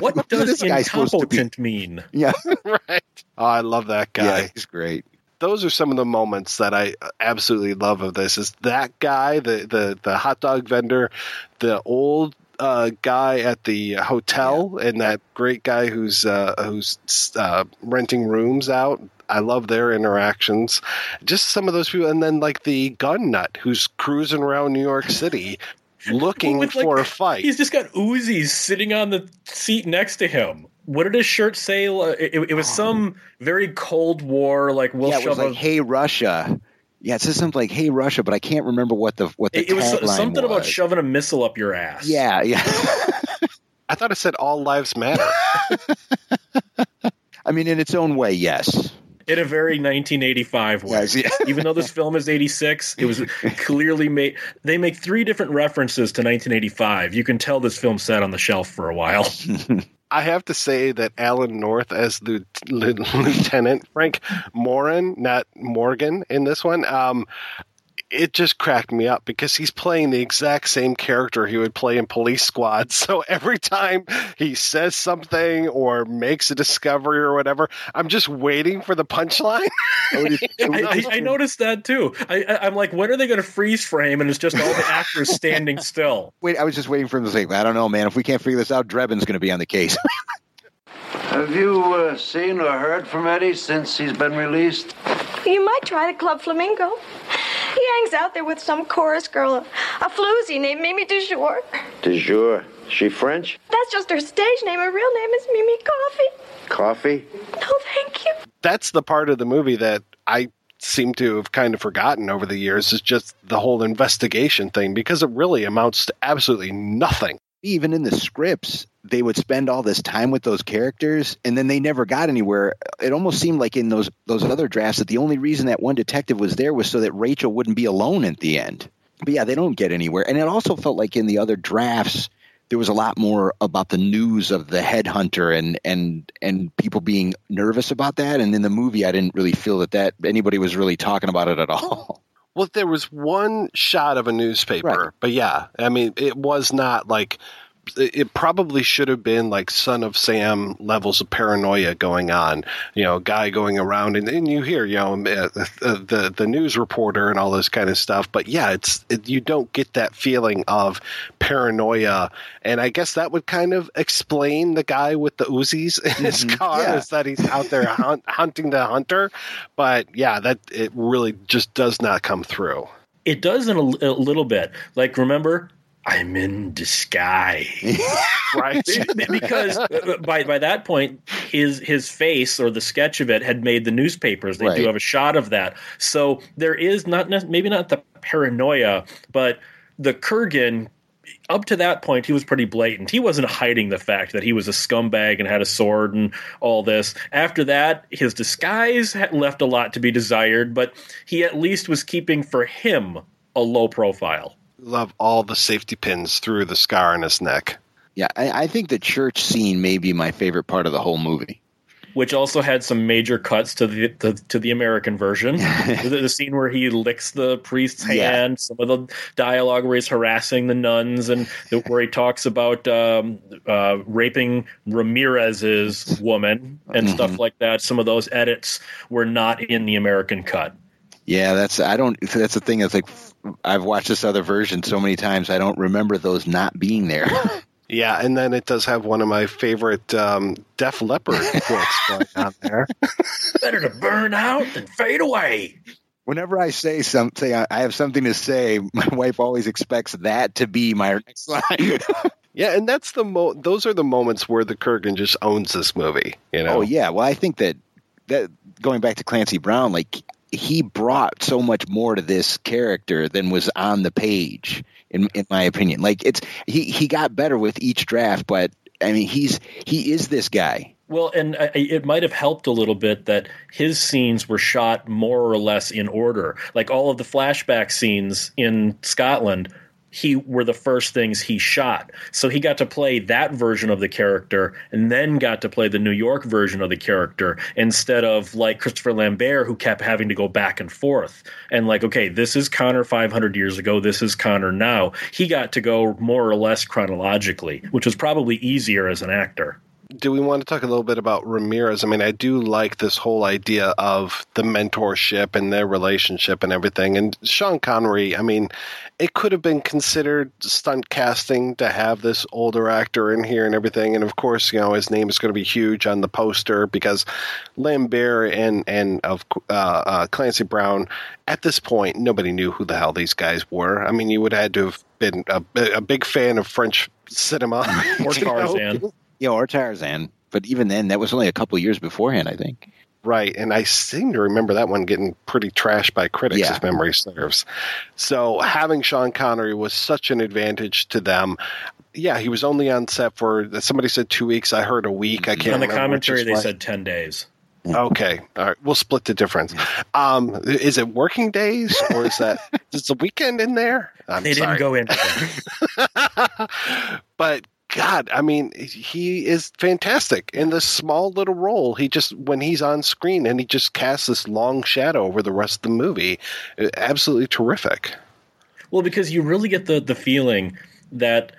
What does this guy supposed to be? incompetent mean? Yeah, right. Oh, I love that guy. yeah, he's great. Those are some of the moments that I absolutely love of this. Is that guy, the the the hot dog vendor, the old uh, guy at the hotel, and that great guy who's uh, who's uh, renting rooms out. I love their interactions. Just some of those people, and then like the gun nut who's cruising around New York City. Looking With, like, for a fight. He's just got Uzis sitting on the seat next to him. What did his shirt say? It, it was oh. some very Cold War, like we'll yeah, it shove was a like, "Hey Russia." Yeah, it says something like "Hey Russia," but I can't remember what the what the It, it was so- tagline something about shoving a missile up your ass. Yeah, yeah. I thought it said all lives matter. I mean, in its own way, yes. In a very 1985 way. Yes, yeah. Even though this film is 86, it was clearly made. They make three different references to 1985. You can tell this film sat on the shelf for a while. I have to say that Alan North as Lieu- Lieu- Lieutenant Frank Moran, not Morgan, in this one, um, it just cracked me up because he's playing the exact same character he would play in Police Squad. So every time he says something or makes a discovery or whatever, I'm just waiting for the punchline. I, I, I noticed that too. I, I, I'm like, when are they going to freeze frame? And it's just all the actors standing still. Wait, I was just waiting for him to say, "I don't know, man. If we can't figure this out, Drebin's going to be on the case." Have you uh, seen or heard from Eddie since he's been released? You might try the Club Flamingo. He hangs out there with some chorus girl, a, a floozy named Mimi Dujour. De jour. She French? That's just her stage name. Her real name is Mimi Coffee. Coffee? No, thank you. That's the part of the movie that I seem to have kind of forgotten over the years is just the whole investigation thing because it really amounts to absolutely nothing. Even in the scripts, they would spend all this time with those characters, and then they never got anywhere. It almost seemed like in those those other drafts that the only reason that one detective was there was so that Rachel wouldn't be alone at the end. But yeah, they don't get anywhere. And it also felt like in the other drafts there was a lot more about the news of the headhunter and and and people being nervous about that. And in the movie, I didn't really feel that that anybody was really talking about it at all. Well, there was one shot of a newspaper, but yeah, I mean, it was not like it it probably should have been like Son of Sam levels of paranoia going on. You know, guy going around and, and you hear, you know, uh, the the news reporter and all this kind of stuff. But yeah, it's it, you don't get that feeling of paranoia, and I guess that would kind of explain the guy with the Uzis in his car Yeah. is that he's out there hunt, hunting the hunter. But yeah, that it really just does not come through. It does in a, a little bit. Like, remember, I'm in disguise. right? because uh, by by that point, his his face or the sketch of it had made the newspapers. They Right. do have a shot of that. So there is not maybe not the paranoia, but the Kurgan. Up to that point, he was pretty blatant. He wasn't hiding the fact that he was a scumbag and had a sword and all this. After that, his disguise had left a lot to be desired, but he at least was keeping for him a low profile. Love all the safety pins through the scar on his neck. Yeah, I, I think the church scene may be my favorite part of the whole movie. which also had some major cuts to the, the to the American version. the, the scene where he licks the priest's Yeah. hand, some of the dialogue where he's harassing the nuns, and the, where he talks about um, uh, raping Ramirez's woman and Mm-hmm. stuff like that. Some of those edits were not in the American cut. Yeah, that's I don't. That's the thing. It's like I've watched this other version so many times. I don't remember those not being there. Yeah, and then it does have one of my favorite um, Def Leppard quotes going on there. Better to burn out than fade away. Whenever I say something, I I have something to say. My wife always expects that to be my next line. Yeah, and that's the mo- those are the moments where the Kurgan just owns this movie. You know? Oh yeah, well I think that that going back to Clancy Brown, like he brought so much more to this character than was on the page, in in my opinion. Like it's he he got better with each draft, but I mean he's he is this guy. Well, and I, it might have helped a little bit that his scenes were shot more or less in order. Like all of the flashback scenes in Scotland, he were the first things he shot. So he got to play that version of the character and then got to play the New York version of the character instead of like Christopher Lambert who kept having to go back and forth. And like, okay, this is Connor 500 years ago, this is Connor now. He got to go more or less chronologically, which was probably easier as an actor do we want to talk a little bit about Ramirez? I mean, I do like this whole idea of the mentorship and their relationship and everything. And Sean Connery, I mean, it could have been considered stunt casting to have this older actor in here and everything. And of course, you know, his name is going to be huge on the poster because Lambert and and of uh, uh, Clancy Brown. At this point, nobody knew who the hell these guys were. I mean, you would have had to have been a, a big fan of French cinema or you know? Yeah, or Tarzan. But even then, that was only a couple years beforehand, I think. Right, and I seem to remember that one getting pretty trashed by critics, Yeah. as memory serves. So having Sean Connery was such an advantage to them. Yeah, he was only on set for somebody said two weeks. I heard a week. I can't. On the remember commentary, they what. said 10 days. Okay, all right. We'll split the difference. Um, is it working days or is that is the weekend in there? I'm they sorry. didn't go in. but God, I mean, he is fantastic in this small little role. He just when he's on screen and he just casts this long shadow over the rest of the movie, uh, absolutely terrific. Well, because you really get the, the feeling that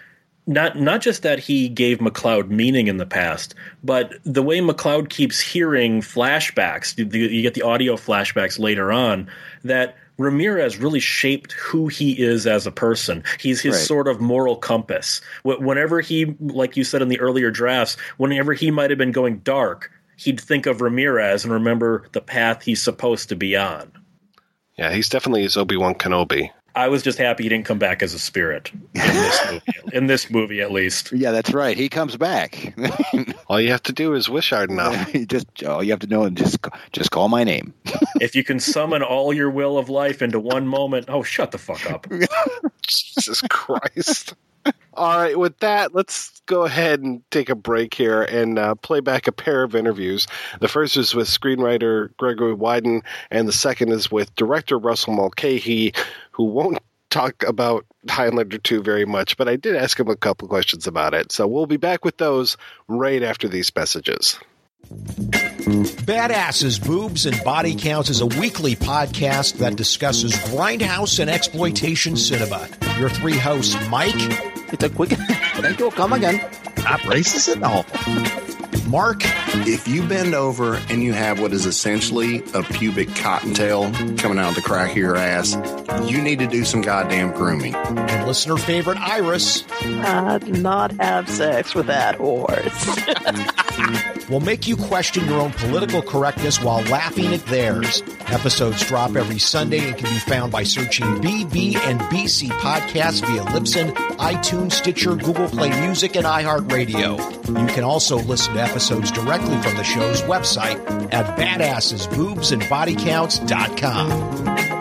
not not just that he gave MacLeod meaning in the past, but the way MacLeod keeps hearing flashbacks, you, you get the audio flashbacks later on, that Ramirez really shaped who he is as a person. He's his Right. sort of moral compass. Whenever he, like you said in the earlier drafts, whenever he might have been going dark, he'd think of Ramirez and remember the path he's supposed to be on. Yeah, he's definitely his Obi Wan Kenobi. I was just happy he didn't come back as a spirit in this movie, in this movie at least. Yeah, that's right. He comes back. All you have to do is wish hard enough. You just all you have to know is just just call my name. If you can summon all your will of life into one moment, oh, shut the fuck up. Jesus Christ. All right, with that, let's go ahead and take a break here and uh, play back a pair of interviews. The first is with screenwriter Gregory Widen, and the second is with director Russell Mulcahy, who won't talk about Highlander 2 very much, but I did ask him a couple questions about it. So we'll be back with those right after these messages. Badasses, Boobs, and Body Counts is a weekly podcast that discusses grindhouse and exploitation cinema. Your three hosts, Mike. It's a quick. Thank you. Come again. Not racist at all. Mark. If you bend over and you have what is essentially a pubic cottontail coming out of the crack of your ass, you need to do some goddamn grooming. And listener favorite, Iris. Uh, do not have sex with that horse. will make you question your own political correctness while laughing at theirs. Episodes drop every Sunday and can be found by searching BB and BC podcasts via Libsyn, iTunes, Stitcher, Google Play Music, and iHeartRadio. You can also listen to episodes directly from the show's website at badassesboobsandbodycounts.com.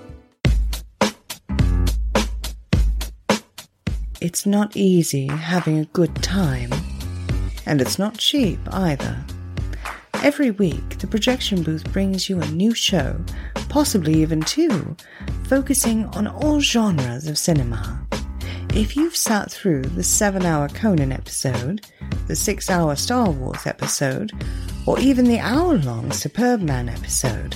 It's not easy having a good time, and it's not cheap either. Every week, the projection booth brings you a new show, possibly even two, focusing on all genres of cinema. If you've sat through the seven hour Conan episode, the six hour Star Wars episode, or even the hour long Superbman episode,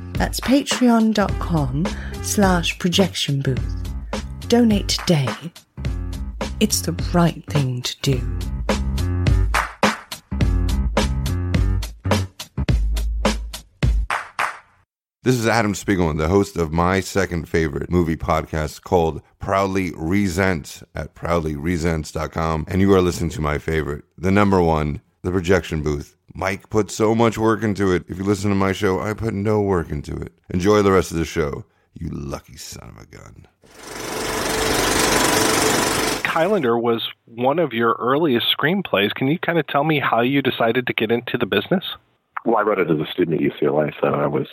that's patreon.com slash projection booth. Donate today. It's the right thing to do. This is Adam Spiegelman, the host of my second favorite movie podcast called Proudly Resent at proudlyresents.com. And you are listening to my favorite, the number one, The Projection Booth. Mike put so much work into it. If you listen to my show, I put no work into it. Enjoy the rest of the show, you lucky son of a gun. Highlander was one of your earliest screenplays. Can you kind of tell me how you decided to get into the business? Well, I wrote it as a student at UCLA, so I was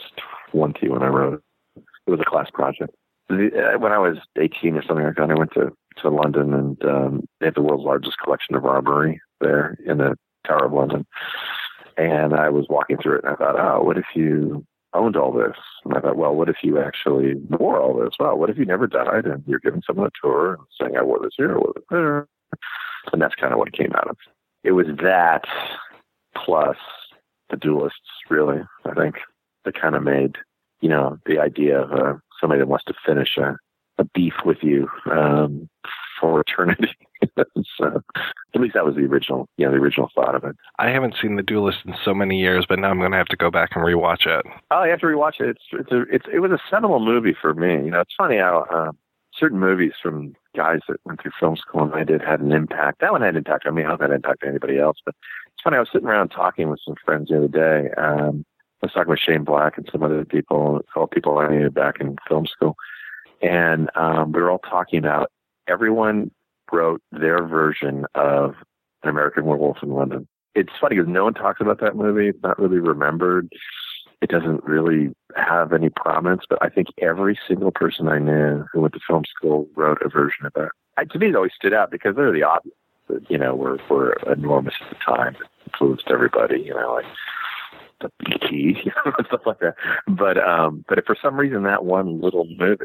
20 when I wrote it. It was a class project. Uh, when I was 18 or something like that, I went to, to London and um, they have the world's largest collection of armory there in the Tower of London. And I was walking through it and I thought, oh, what if you owned all this? And I thought, well, what if you actually wore all this? Well, what if you never died and you're giving someone a tour and saying, I wore this here, I wore this there? And that's kind of what came out of. It was that plus the duelists, really, I think, that kind of made, you know, the idea of uh, somebody that wants to finish a, a beef with you um, for eternity. so, at least that was the original, you know, the original thought of it. I haven't seen The Duelist in so many years, but now I'm going to have to go back and rewatch it. Oh, you have to rewatch it. It's it's a, it's it was a seminal movie for me. You know, it's funny how uh, certain movies from guys that went through film school and I did had an impact. That one had an impact on me. I don't have an impact on anybody else. But it's funny. I was sitting around talking with some friends the other day. Um, I was talking with Shane Black and some other people, all people I knew back in film school, and um, we were all talking about everyone wrote their version of an American Werewolf in London. It's funny because no one talks about that movie. It's not really remembered. It doesn't really have any prominence, but I think every single person I knew who went to film school wrote a version of that. I, to me, it always stood out because they're the obvious you know, were, were enormous at the time, It influenced everybody, you know, like the BT, stuff like that. But, um, but for some reason that one little movie,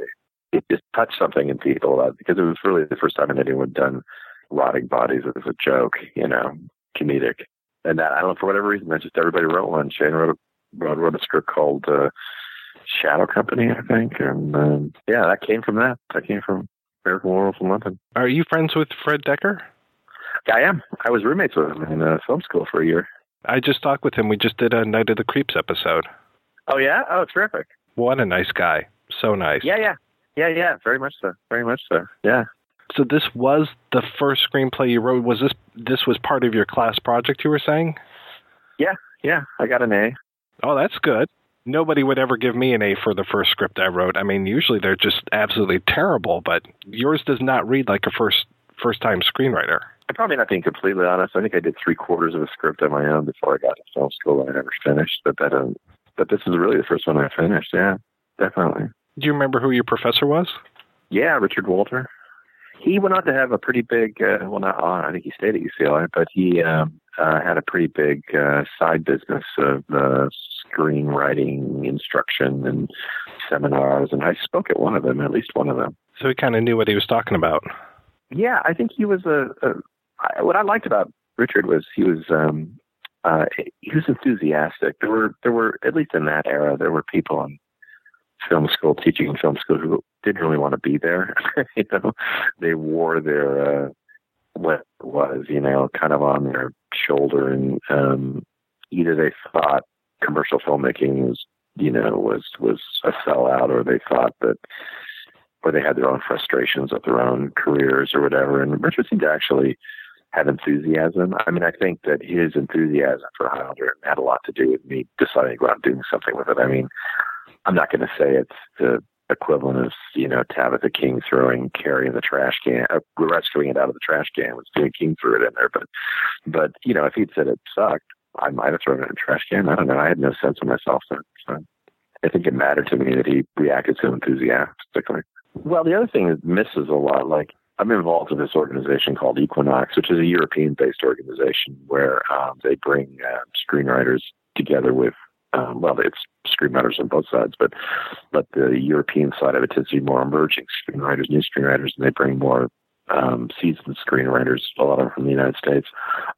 it just touched something in people uh, because it was really the first time anyone had done rotting bodies as a joke, you know, comedic. And that, I don't know, for whatever reason, that just everybody wrote one. Shane wrote a, wrote, wrote a script called uh, Shadow Company, I think. And um, yeah, that came from that. That came from American Werewolf in London. Are you friends with Fred Dekker? I am. I was roommates with him in uh, film school for a year. I just talked with him. We just did a Night of the Creeps episode. Oh, yeah? Oh, terrific. What a nice guy. So nice. Yeah, yeah. Yeah, yeah. Very much so. Very much so. Yeah. So this was the first screenplay you wrote. Was this this was part of your class project you were saying? Yeah, yeah. I got an A. Oh, that's good. Nobody would ever give me an A for the first script I wrote. I mean, usually they're just absolutely terrible, but yours does not read like a first first time screenwriter. I'm probably not being completely honest. I think I did three quarters of a script on my own before I got to film school and I never finished. But that, um, but this is really the first one I finished. Yeah, definitely. Do you remember who your professor was? Yeah, Richard Walter. He went on to have a pretty big, uh, well, not on, I think he stayed at UCLA, but he um, uh, had a pretty big uh, side business of uh, screenwriting instruction and seminars, and I spoke at one of them, at least one of them. So he kind of knew what he was talking about. Yeah, I think he was a, a I, what I liked about Richard was he was um, uh, he was enthusiastic. There were there were at least in that era there were people in film school teaching in film school who didn't really want to be there. you know, they wore their uh, what was you know kind of on their shoulder, and um, either they thought commercial filmmaking was you know was was a sellout, or they thought that or they had their own frustrations with their own careers or whatever. And Richard seemed to actually have enthusiasm. I mean, I think that his enthusiasm for Highlander had a lot to do with me deciding to go out and doing something with it. I mean, I'm not going to say it's the equivalent of, you know, Tabitha King throwing Carrie in the trash can, uh, rescuing it out of the trash can when Stephen King threw it in there. But, but, you know, if he'd said it sucked, I might have thrown it in the trash can. I don't know. I had no sense of myself then. So I think it mattered to me that he reacted so enthusiastically. Well, the other thing that misses a lot, like I'm involved in this organization called Equinoxe, which is a European-based organization where um, they bring uh, screenwriters together with, um, well, it's screenwriters on both sides, but but the European side of it tends to be more emerging screenwriters, new screenwriters, and they bring more um, seasoned screenwriters, a lot of them from the United States,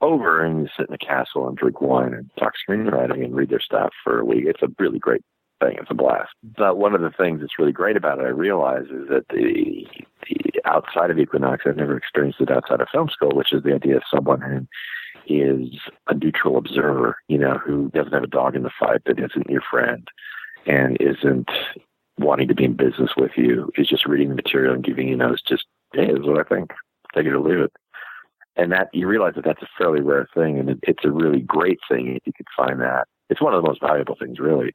over and you sit in a castle and drink wine and talk screenwriting and read their stuff for a week. It's a really great thing. It's a blast. But one of the things that's really great about it, I realize, is that the, the outside of Equinoxe, I've never experienced it outside of film school, which is the idea of someone who is a neutral observer, you know, who doesn't have a dog in the fight, that isn't your friend, and isn't wanting to be in business with you, is just reading the material and giving you notes. Just hey, this is what I think. Take it or leave it. And that you realize that that's a fairly rare thing, and it, it's a really great thing if you could find that. It's one of the most valuable things, really,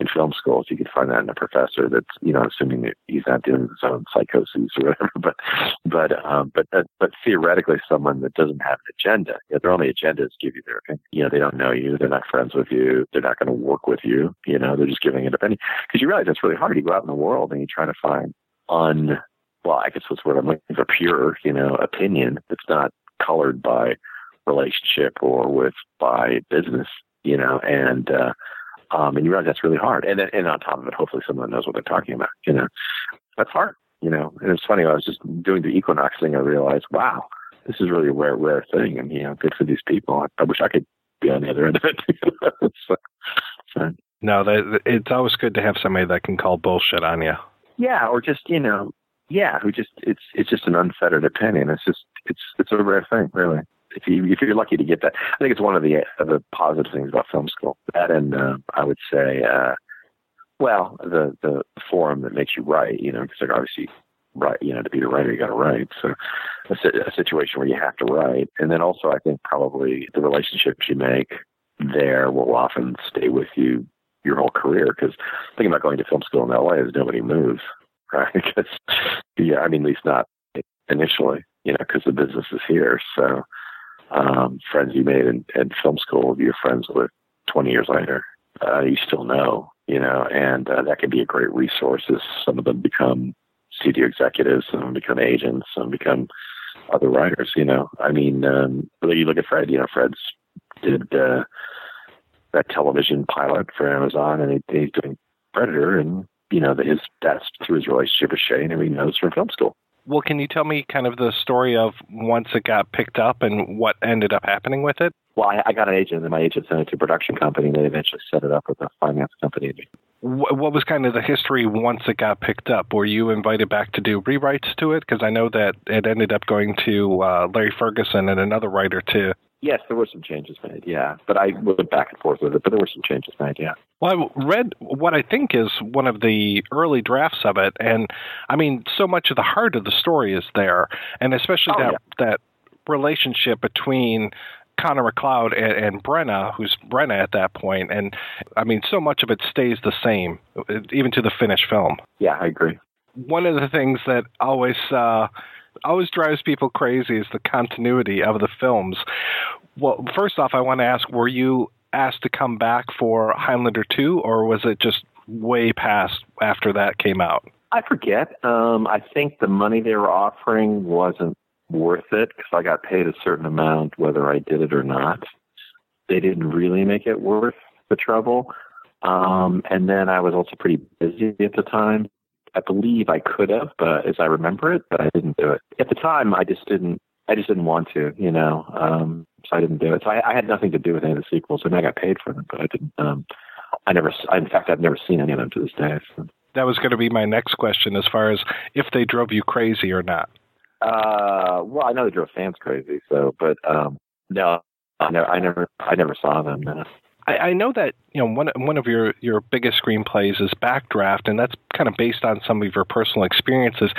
in film schools. You could find that in a professor that's, you know, assuming that he's not dealing with his own or whatever, but, but, um, but, uh, but theoretically someone that doesn't have an agenda. You know, their only agenda is give you their opinion. You know, they don't know you. They're not friends with you. They're not going to work with you. You know, they're just giving an opinion because you realize that's really hard. You go out in the world and you try to find un, well, I guess what's what I'm looking for pure, you know, opinion that's not colored by relationship or with by business, you know, and, uh, um, and you realize that's really hard. And and on top of it, hopefully someone knows what they're talking about. You know, that's hard. You know, and it's funny. I was just doing the Equinoxe thing. I realized, wow, this is really a rare, rare thing. And you know, good for these people. I, I wish I could be on the other end of it. so, so. No, that, it's always good to have somebody that can call bullshit on you. Yeah, or just you know, yeah, who just it's it's just an unfettered opinion. It's just it's it's a rare thing, really if you if you're lucky to get that, I think it's one of the of the positive things about film school. That and uh, I would say, uh, well, the the forum that makes you write, you know, because like obviously, write, you know, to be the writer, you got to write. So a, a situation where you have to write, and then also I think probably the relationships you make there will often stay with you your whole career. Because thinking about going to film school in LA is nobody moves, right? Because yeah, I mean, at least not initially, you know, because the business is here. So um, friends you made in, in film school, you're friends with 20 years later. Uh, you still know, you know, and uh, that can be a great resource as some of them become studio executives, some become agents, some become other writers, you know. I mean, um, you look at Fred, you know, Fred's did uh, that television pilot for Amazon and he, he's doing Predator and, you know, his that's through his relationship with Shane and he knows from film school. Well, can you tell me kind of the story of once it got picked up and what ended up happening with it? Well, I, I got an agent, and my agent sent it to a production company, and they eventually set it up with a finance company. What, what was kind of the history once it got picked up? Were you invited back to do rewrites to it? Because I know that it ended up going to uh, Larry Ferguson and another writer too. Yes, there were some changes made, yeah. But I went back and forth with it, but there were some changes made, yeah. Well, I read what I think is one of the early drafts of it, and I mean, so much of the heart of the story is there, and especially oh, that yeah. that relationship between Connor MacLeod and, and Brenna, who's Brenna at that point, and I mean, so much of it stays the same, even to the finished film. Yeah, I agree. One of the things that always uh, always drives people crazy is the continuity of the films. Well, first off, I want to ask: Were you asked to come back for Highlander two, or was it just way past after that came out? I forget. Um, I think the money they were offering wasn't worth it because I got paid a certain amount whether I did it or not. They didn't really make it worth the trouble. Um, and then I was also pretty busy at the time. I believe I could have, but as I remember it, but I didn't do it. At the time, I just didn't. I just didn't want to, you know. Um, so I didn't do it. So I, I had nothing to do with any of the sequels, and I got paid for them, but I didn't. Um, I never. I, in fact, I've never seen any of them to this day. So. That was going to be my next question, as far as if they drove you crazy or not. Uh, well, I know they drove fans crazy, so but um, no, I never, I never, I never saw them. No. I, I know that you know one one of your your biggest screenplays is Backdraft, and that's kind of based on some of your personal experiences.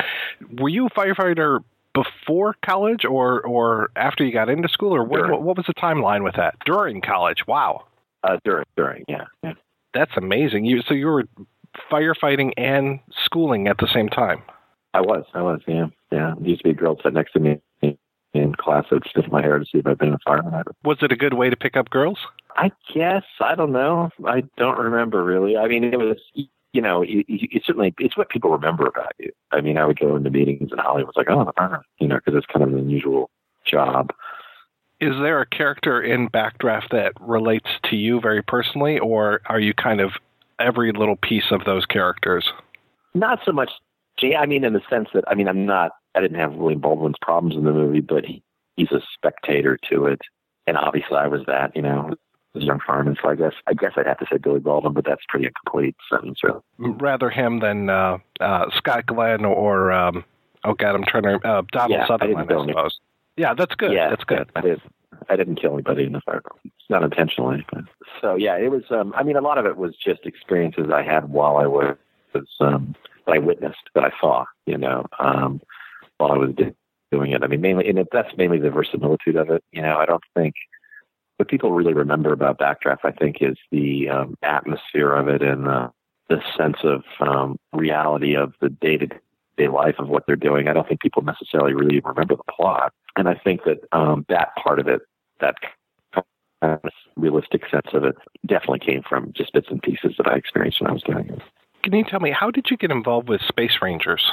Were you a firefighter before college, or or after you got into school, or what, what was the timeline with that? During college, wow. Uh, during, during, yeah, yeah. That's amazing. You so you were firefighting and schooling at the same time. I was, I was, yeah, yeah. There used to be a girl sat next to me in class that would sniff my hair to see if I'd been in a firefighter. Was it a good way to pick up girls? I guess I don't know. I don't remember really. I mean, it was you know, it, certainly it's what people remember about you. I mean, I would go into meetings in Hollywood, like, oh, you know, because it's kind of an unusual job. Is there a character in Backdraft that relates to you very personally, or are you kind of every little piece of those characters? Not so much. I mean, in the sense that I mean, I'm not. I didn't have William Baldwin's problems in the movie, but he, he's a spectator to it, and obviously I was that. You know, young fireman. So I guess I guess I'd have to say Billy Baldwin, but that's pretty incomplete sentence. Really. Rather him than uh, uh, Scott Glenn or um, oh god, I'm trying to uh, Donald yeah, Sutherland. I, I suppose. Yeah, that's good. Yeah, that's good. I didn't, I didn't kill anybody in the fire. It's not intentionally. But, so yeah, it was. Um, I mean, a lot of it was just experiences I had while I was um, that I witnessed, that I saw. You know, um, while I was doing it. I mean, mainly, and that's mainly the verisimilitude of it. You know, I don't think what people really remember about Backdraft, I think, is the um, atmosphere of it and the, the sense of um, reality of the day to day life of what they're doing. I don't think people necessarily really remember the plot. And I think that um, that part of it, that kind of realistic sense of it, definitely came from just bits and pieces that I experienced when I was doing it. Can you tell me, how did you get involved with Space Rangers?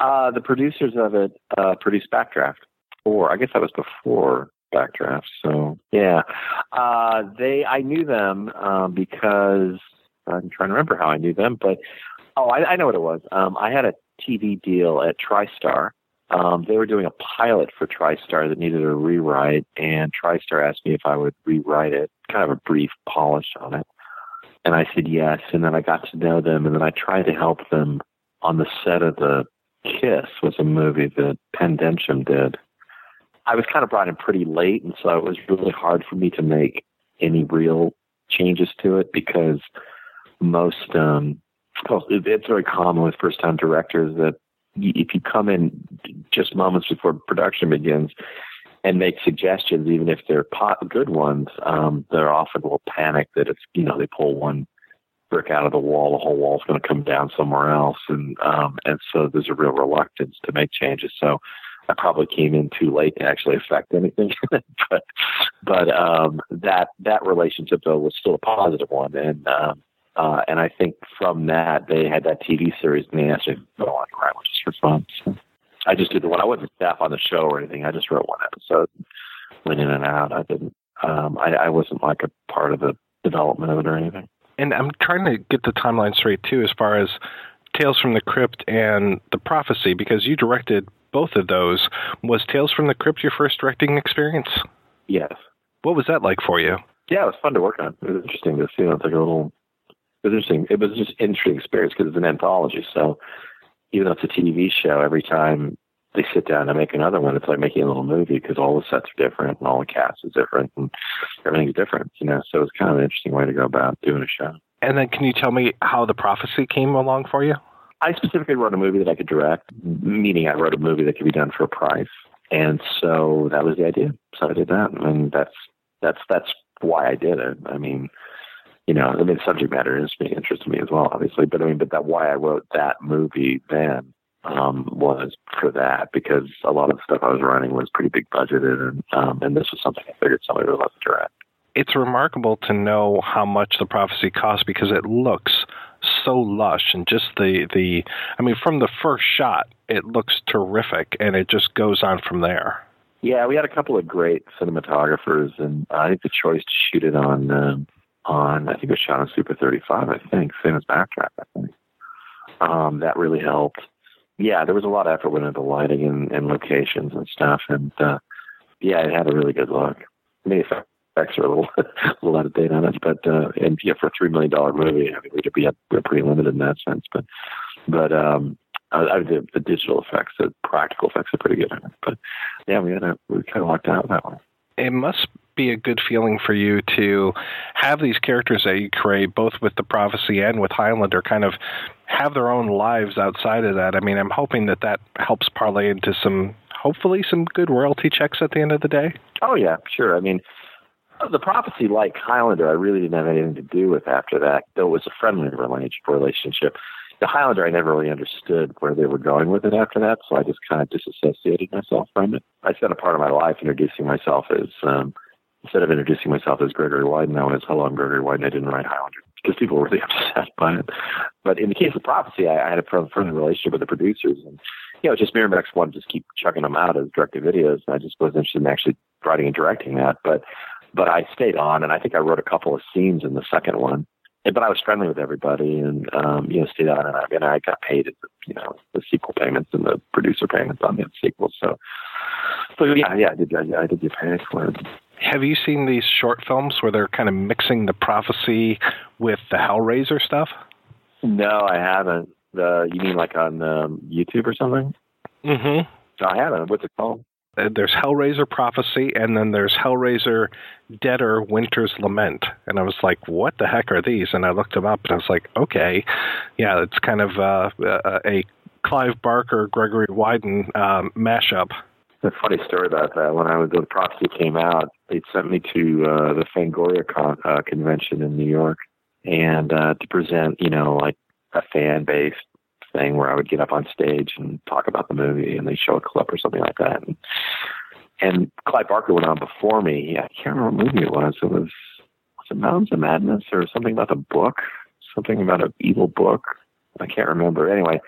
Uh, the producers of it uh, produced Backdraft. Or I guess that was before Backdraft. So yeah, uh, they I knew them um, because I'm trying to remember how I knew them, but oh, I, I know what it was. Um, I had a TV deal at TriStar. Um, they were doing a pilot for TriStar that needed a rewrite, and TriStar asked me if I would rewrite it, kind of a brief polish on it. And I said yes, and then I got to know them, and then I tried to help them on the set of the Kiss was a movie that Pen did I was kind of brought in pretty late, and so it was really hard for me to make any real changes to it because most um, it's very common with first-time directors that if you come in just moments before production begins and make suggestions, even if they're good ones, um, they're often will panic that if you know they pull one brick out of the wall, the whole wall's going to come down somewhere else, and um, and so there's a real reluctance to make changes. So I probably came in too late to actually affect anything. but but um, that that relationship though was still a positive one, and um, uh, and I think from that they had that TV series, and they asked me to go on to one just for fun. I just did the one. I wasn't staff on the show or anything. I just wrote one episode, went in and out. I didn't. Um, I, I wasn't like a part of the development of it or anything. And I'm trying to get the timeline straight too, as far as Tales from the Crypt and The Prophecy, because you directed both of those. Was Tales from the Crypt your first directing experience? Yes. What was that like for you? Yeah, it was fun to work on. It was interesting to see. It's like a little. It was interesting. It was just an interesting experience because it's an anthology. So even though it's a TV show, every time they sit down and make another one, it's like making a little movie because all the sets are different and all the cast is different and everything's different. You know, so it's kind of an interesting way to go about doing a show. And then, can you tell me how the prophecy came along for you? I specifically wrote a movie that I could direct, meaning I wrote a movie that could be done for a price. And so that was the idea. So I did that. And that's, that's, that's why I did it. I mean, you know, I mean, subject matter is interested me as well, obviously, but I mean, but that why I wrote that movie then um, was for that because a lot of the stuff I was running was pretty big budgeted, and um, and this was something I figured somebody would love to direct. It's remarkable to know how much the prophecy cost because it looks so lush and just the the I mean from the first shot it looks terrific and it just goes on from there. Yeah, we had a couple of great cinematographers, and I think the choice to shoot it on um, on I think it was shot on Super 35, I think, same as Backdraft, I think. Um, that really helped. Yeah, there was a lot of effort went into lighting and, and locations and stuff, and uh, yeah, it had a really good look. I mean, effects are a little a little out of date on it, but uh, and yeah, for a three million dollar movie, I mean, we'd be we're pretty limited in that sense, but but um, I, I the, the digital effects, the practical effects are pretty good. But yeah, we had a we kind of lucked out that one. It must be a good feeling for you to have these characters that you create, both with the prophecy and with Highlander, kind of have their own lives outside of that. I mean, I'm hoping that that helps parlay into some, hopefully, some good royalty checks at the end of the day. Oh yeah, sure. I mean, the prophecy, like Highlander, I really didn't have anything to do with after that. Though it was a friendly relationship. The Highlander, I never really understood where they were going with it after that, so I just kind of disassociated myself from it. I spent a part of my life introducing myself as um, instead of introducing myself as Gregory Widen, I went as hello, I'm Gregory Widen. I didn't write Highlander because people were really upset by it. But in the case of Prophecy, I, I had a friendly relationship with the producers, and you know, just Miramax wanted to just keep chucking them out as directed videos, and I just wasn't interested in actually writing and directing that. But but I stayed on, and I think I wrote a couple of scenes in the second one. But I was friendly with everybody, and um, you know, stayed on, and I mean, I got paid, you know, the sequel payments and the producer payments on the sequels. So, so yeah, yeah, I did, I, I did get paid for it. Have you seen these short films where they're kind of mixing the prophecy with the Hellraiser stuff? No, I haven't. Uh, you mean like on um, YouTube or something? Mm-hmm. No, I haven't. What's it called? Uh, there's Hellraiser Prophecy, and then there's Hellraiser Deader Winter's Lament. And I was like, what the heck are these? And I looked them up, and I was like, okay, yeah, it's kind of uh, a Clive Barker, Gregory Widen um, mashup. A funny story about that. When I was the prophecy came out, they sent me to uh, the Fangoria con, uh, convention in New York, and uh, to present, you know, like a fan based thing where I would get up on stage and talk about the movie, and they show a clip or something like that. And, and Clive Barker went on before me. I can't remember what movie it was. It was was it Mountains of Madness or something about the book, something about an evil book. I can't remember. Anyway,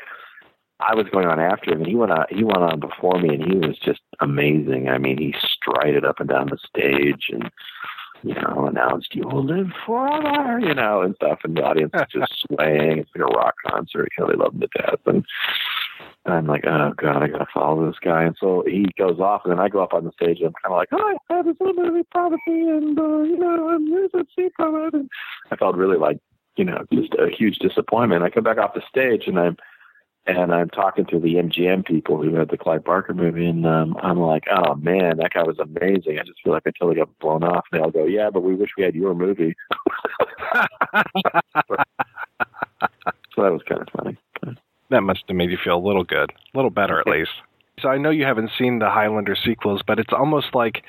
I was going on after him, and he went on. He went on before me, and he was just amazing. I mean, he strided up and down the stage, and you know, announced "You will live forever," you know, and stuff, and the audience is just swaying. It's like a rock concert. You know, they love him to death, and I'm like, oh god, I gotta follow this guy. And so he goes off, and then I go up on the stage, and I'm kind of like, oh, I have this little movie prophecy, and uh, you know, and here's a scene from it. And I felt really like, you know, just a huge disappointment. I come back off the stage, and I'm and I'm talking to the MGM people who had the Clive Barker movie, and um, I'm like, oh man, that guy was amazing. I just feel like I totally got blown off. And they all go, yeah, but we wish we had your movie. so that was kind of funny. That must have made you feel a little good, a little better at least. So I know you haven't seen the Highlander sequels, but it's almost like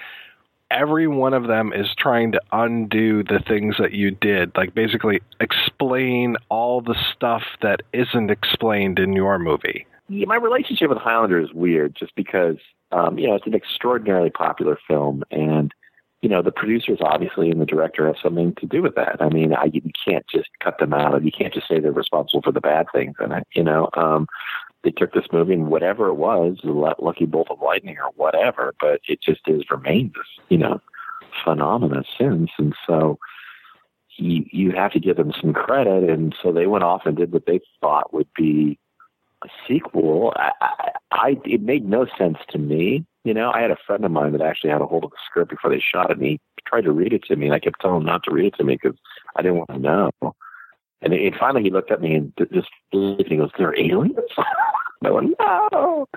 every one of them is trying to undo the things that you did, like basically explain all the stuff that isn't explained in your movie. Yeah, my relationship with Highlander is weird, just because um, you know it's an extraordinarily popular film, and you know the producers obviously and the director have something to do with that. I mean, I, you can't just cut them out. And you can't just say they're responsible for the bad things in it. You know, um, they took this movie and whatever it was, the Lucky Bolt of Lightning or whatever, but it just is remains this, you know, phenomena since. And so you you have to give them some credit. And so they went off and did what they thought would be a sequel. I, I, I it made no sense to me. You know, I had a friend of mine that actually had a hold of the script before they shot it, and he tried to read it to me, and I kept telling him not to read it to me because I didn't want to know. And, and finally, he looked at me and just and he goes, "They're aliens." I went, "No."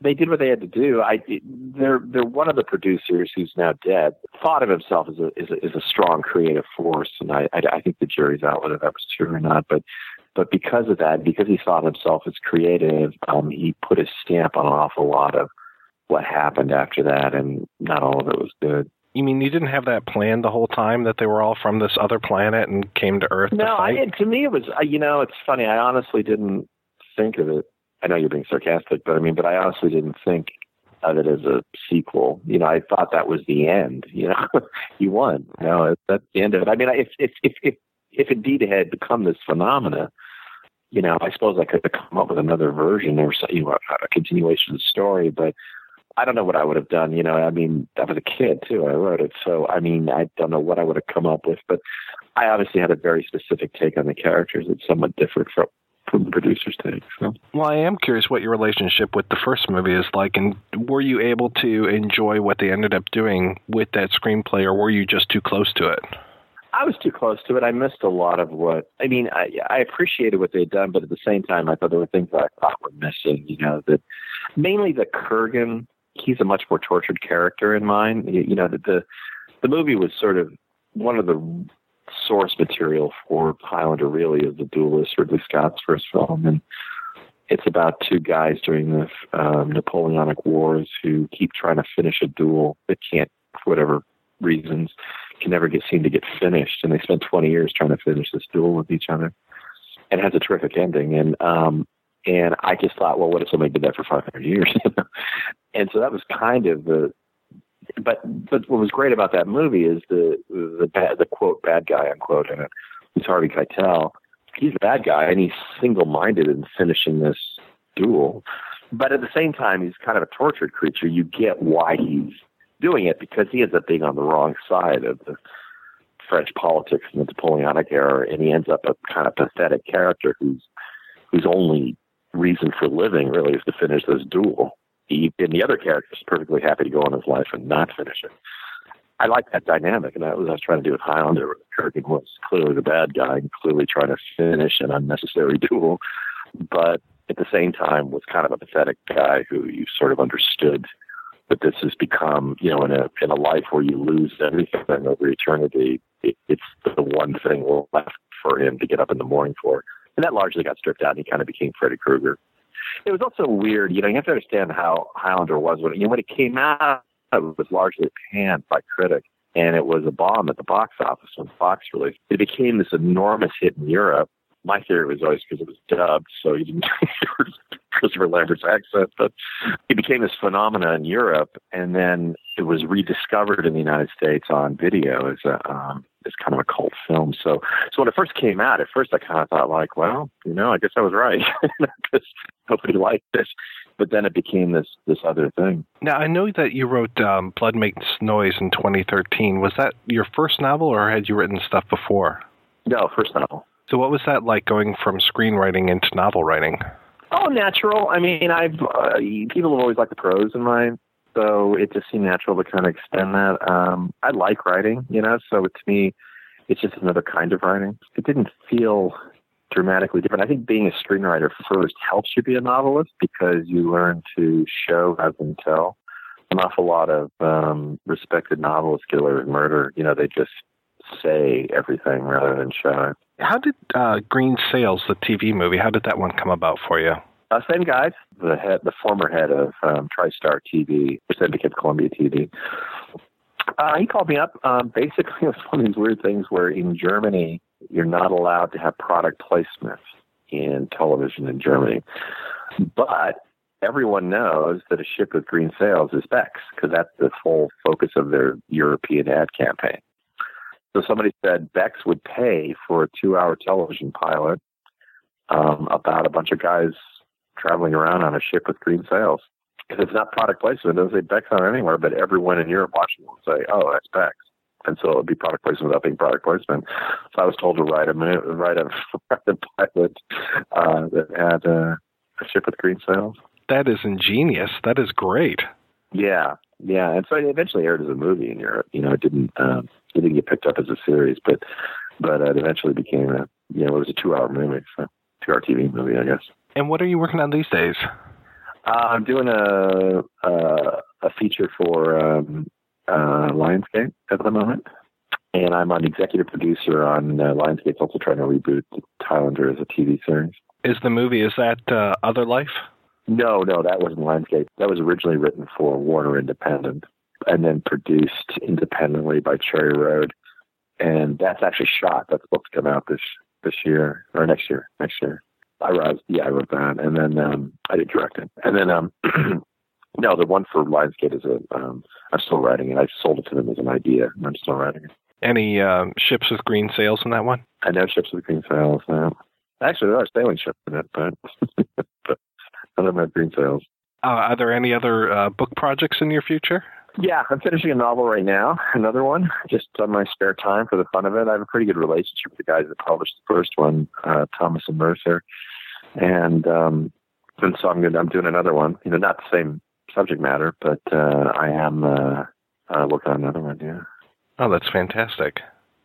They did what they had to do. I they're they're one of the producers who's now dead. Thought of himself as a is a, is a strong creative force, and I, I I think the jury's out whether that was true or not. But but because of that, because he thought himself as creative, um, he put his stamp on an awful lot of what happened after that, and not all of it was good. You mean you didn't have that plan the whole time that they were all from this other planet and came to Earth? No, to I, to me it was. Uh, you know, it's funny. I honestly didn't think of it I know you're being sarcastic, but I mean, but I honestly didn't think of it as a sequel. You know, I thought that was the end. You know, you won. You know, that's the end of it. I mean, if if if if, if indeed it had become this phenomena, you know, I suppose I could have come up with another version or you know, a continuation of the story, but I don't know what I would have done. You know, I mean, I was a kid too. I wrote it, so I mean, I don't know what I would have come up with, but I obviously had a very specific take on the characters. It's somewhat different from from the producer's take. So. Well, I am curious what your relationship with the first movie is like, and were you able to enjoy what they ended up doing with that screenplay, or were you just too close to it? I was too close to it. I missed a lot of what I mean. I, I appreciated what they'd done, but at the same time, I thought there were things that I thought were missing. You know, that mainly the Kurgan. He's a much more tortured character in mine. You, you know, the, the the movie was sort of one of the source material for Highlander. Really, is the Duelist, Ridley Scott's first film, and it's about two guys during the um, Napoleonic Wars who keep trying to finish a duel that can't, for whatever reasons, can never get seem to get finished, and they spend 20 years trying to finish this duel with each other. And it has a terrific ending, and um, and I just thought, well, what if somebody did that for 500 years? and so that was kind of the. But but what was great about that movie is the the bad, the quote bad guy unquote in it. It's Harvey Keitel. He's a bad guy, and he's single minded in finishing this duel. But at the same time, he's kind of a tortured creature. You get why he's doing it because he ends up being on the wrong side of the French politics in the Napoleonic era, and he ends up a kind of pathetic character who's whose only reason for living really is to finish this duel. He and the other character is perfectly happy to go on his life and not finish it. I like that dynamic, and that was I was trying to do with Highlander. Kurgan was clearly the bad guy and clearly trying to finish an unnecessary duel, but at the same time was kind of a pathetic guy who you sort of understood but this has become, you know, in a in a life where you lose everything over eternity, it, it's the one thing left for him to get up in the morning for. And that largely got stripped out, and he kind of became Freddy Krueger. It was also weird, you know. You have to understand how Highlander was when you know when it came out. It was largely panned by critics, and it was a bomb at the box office when Fox released. It became this enormous hit in Europe. My theory was always because it was dubbed, so you didn't hear Christopher Lambert's accent, but it became this phenomena in Europe, and then it was rediscovered in the United States on video as a um, as kind of a cult film. So, so when it first came out, at first I kind of thought like, well, you know, I guess I was right because nobody liked this. But then it became this this other thing. Now I know that you wrote um, Blood Makes Noise in 2013. Was that your first novel, or had you written stuff before? No, first novel. So what was that like going from screenwriting into novel writing? Oh, natural. I mean, I've uh, people have always liked the prose in mine, so it just seemed natural to kind of extend that. Um, I like writing, you know, so to me, it's just another kind of writing. It didn't feel dramatically different. I think being a screenwriter first helps you be a novelist because you learn to show rather than tell. An awful lot of um, respected novelists with murder. You know, they just say everything rather than show it. How did uh, Green Sails, the TV movie, how did that one come about for you? Uh, same guys, the head, the former head of um, TriStar TV, became Columbia TV. Uh, he called me up. Um, basically, it was one of these weird things where in Germany, you're not allowed to have product placement in television in Germany. But everyone knows that a ship with green sails is Beck's because that's the full focus of their European ad campaign. So somebody said Beck's would pay for a two-hour television pilot um, about a bunch of guys traveling around on a ship with green sails. If it's not product placement, it doesn't say Beck's on anywhere, but everyone in Europe watching will say, "Oh, that's Beck's," and so it would be product placement without being product placement. So I was told to write a write a, write a pilot uh, that had uh, a ship with green sails. That is ingenious. That is great. Yeah, yeah, and so it eventually aired as a movie in Europe. You know, it didn't um, it didn't get picked up as a series, but but it eventually became a you know it was a two hour movie, so two hour TV movie, I guess. And what are you working on these days? Uh, I'm doing a a, a feature for um, uh, Lionsgate at the moment, and I'm an executive producer on uh, Lionsgate's also trying to reboot Highlander as a TV series. Is the movie is that uh, Other Life? No, no, that wasn't Lionsgate. That was originally written for Warner Independent and then produced independently by Cherry Road. And that's actually shot. That's supposed to come out this this year or next year. Next year. I wrote, yeah, I wrote that, and then um, I did direct it, and then um, no, the one for Lionsgate is a. Um, I'm still writing it. I sold it to them as an idea, and I'm still writing it. Any um, ships with green sails in that one? I know ships with green sails. Actually, there are sailing ships in it, but but none of them have green sails. Uh, are there any other uh, book projects in your future? Yeah, I'm finishing a novel right now, another one, just on my spare time for the fun of it. I have a pretty good relationship with the guys that published the first one, uh, Thomas and Mercer, and um, and so I'm good. I'm doing another one. You know, not the same subject matter, but uh, I am uh, uh, working on another one. Yeah. Oh, that's fantastic.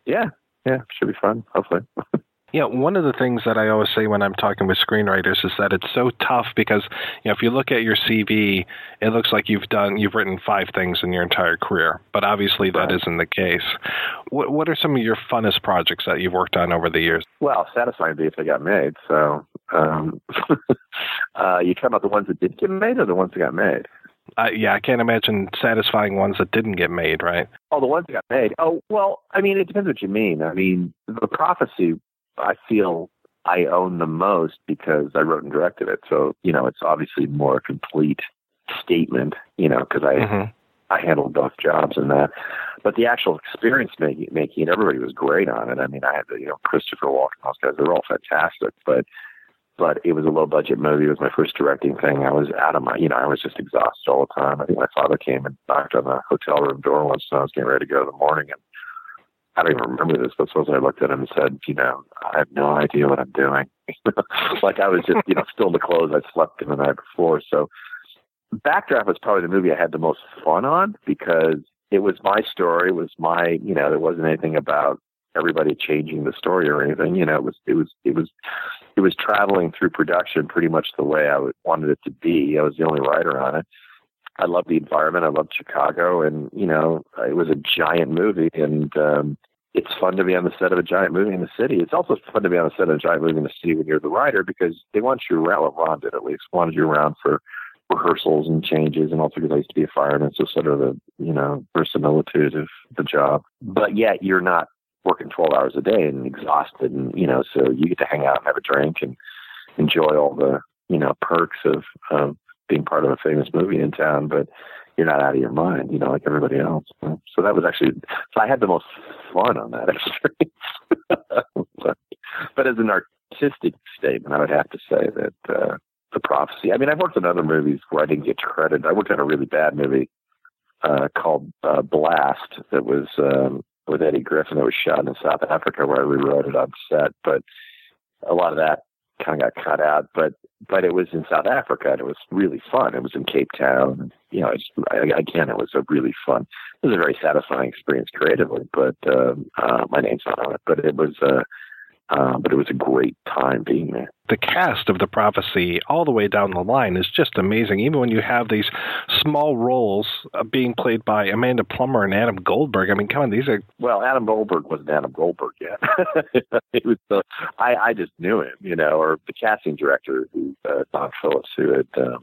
Yeah, yeah, should be fun. Hopefully. Yeah, one of the things that I always say when I'm talking with screenwriters is that it's so tough because you know if you look at your CV, it looks like you've done you've written five things in your entire career, but obviously that not the case. What what are some of your funnest projects that you've worked on over the years? Well, satisfying be if they got made. So, um, uh, you talking about the ones that didn't get made or the ones that got made? Uh, yeah, I can't imagine satisfying ones that didn't get made, right? Oh, the ones that got made. Oh, well, I mean, it depends what you mean. I mean, the prophecy I feel I own the most because I wrote and directed it. So, you know, it's obviously more complete statement, you know, because I mm-hmm. I handled both jobs and that. But the actual experience making making it, everybody was great on it. I mean, I had the, you know, Christopher Walken, those guys, they're all fantastic. But but it was a low budget movie. It was my first directing thing. I was out of my, you know, I was just exhausted all the time. I think my father came and knocked on the hotel room door once when I was getting ready to go in the morning and I don't even remember this, but suppose I looked at him and said, you know, I have no idea what I'm doing. like I was just, you know, still in the clothes I slept in the night before. So Backdraft was probably the movie I had the most fun on because it was my story. It was my, you know, there wasn't anything about everybody changing the story or anything. You know, it was, it was, it was, it was traveling through production pretty much the way I wanted it to be. I was the only writer on it. I love the environment. I love Chicago, and you know, it was a giant movie, and um, it's fun to be on the set of a giant movie in the city. It's also fun to be on the set of a giant movie in the city when you're the writer because they want you around. Well, Ron did at least wanted you around for rehearsals and changes, and also because I used to be a fireman, so sort of the you know verisimilitude of the job. But yet you're not working 12 hours a day and exhausted, and you know, so you get to hang out and have a drink and enjoy all the you know perks of of being part of a famous movie in town, but you're not out of your mind, you know, like everybody else. So that was actually, so I had the most fun on that experience. but, but as an artistic statement, I would have to say that uh, the prophecy. I mean, I've worked on other movies where I didn't get credit. I worked on a really bad movie uh, called uh, Blast that was um, with Eddie Griffin that was shot in South Africa, where I rewrote it on set. But a lot of that kind of got cut out. But but it was in South Africa and it was really fun. It was in Cape Town. You know, it's, again, it was a really fun. It was a very satisfying experience creatively, but um, uh, my name's not on it. But it was uh, uh, but it was a great time being there. The cast of the prophecy, all the way down the line, is just amazing. Even when you have these small roles uh, being played by Amanda Plummer and Adam Goldberg. I mean, come on, these are well, Adam Goldberg wasn't Adam Goldberg yet. it was uh, I I just knew him, you know, or the casting director, who uh, Don Phillips, who had. Uh,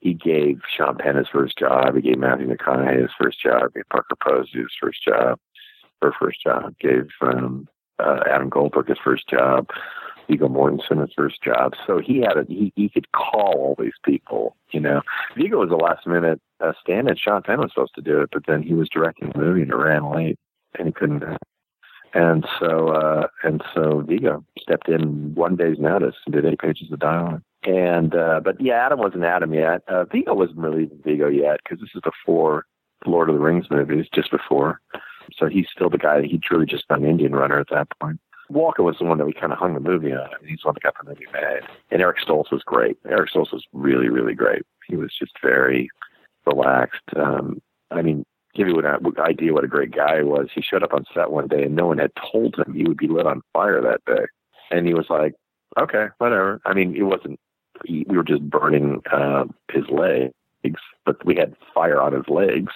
he gave Sean Penn his first job. He gave Matthew McConaughey his first job. He gave Parker Posey his first job. Her first job. Gave um, uh, Adam Goldberg his first job, Viggo Mortensen his first job. So he had a he, he could call all these people. You know, Viggo was a last minute uh, stand in. Sean Penn was supposed to do it, but then he was directing the movie and it ran late, and he couldn't. And so uh, and so Viggo stepped in one day's notice and did eight pages of dialogue. And uh, but yeah, Adam wasn't Adam yet. Uh, Viggo wasn't really Viggo yet because this is before Lord of the Rings movies, just before. So he's still the guy. That he'd truly just an Indian runner at that point. Walken was the one that we kind of hung the movie on. He's the one that got the movie made. And Eric Stoltz was great. Eric Stoltz was really, really great. He was just very relaxed. Um, I mean, give you an idea what a great guy he was. He showed up on set one day and no one had told him he would be lit on fire that day. And he was like, okay, whatever. I mean, it wasn't, we were just burning uh, his leg but we had fire on his legs,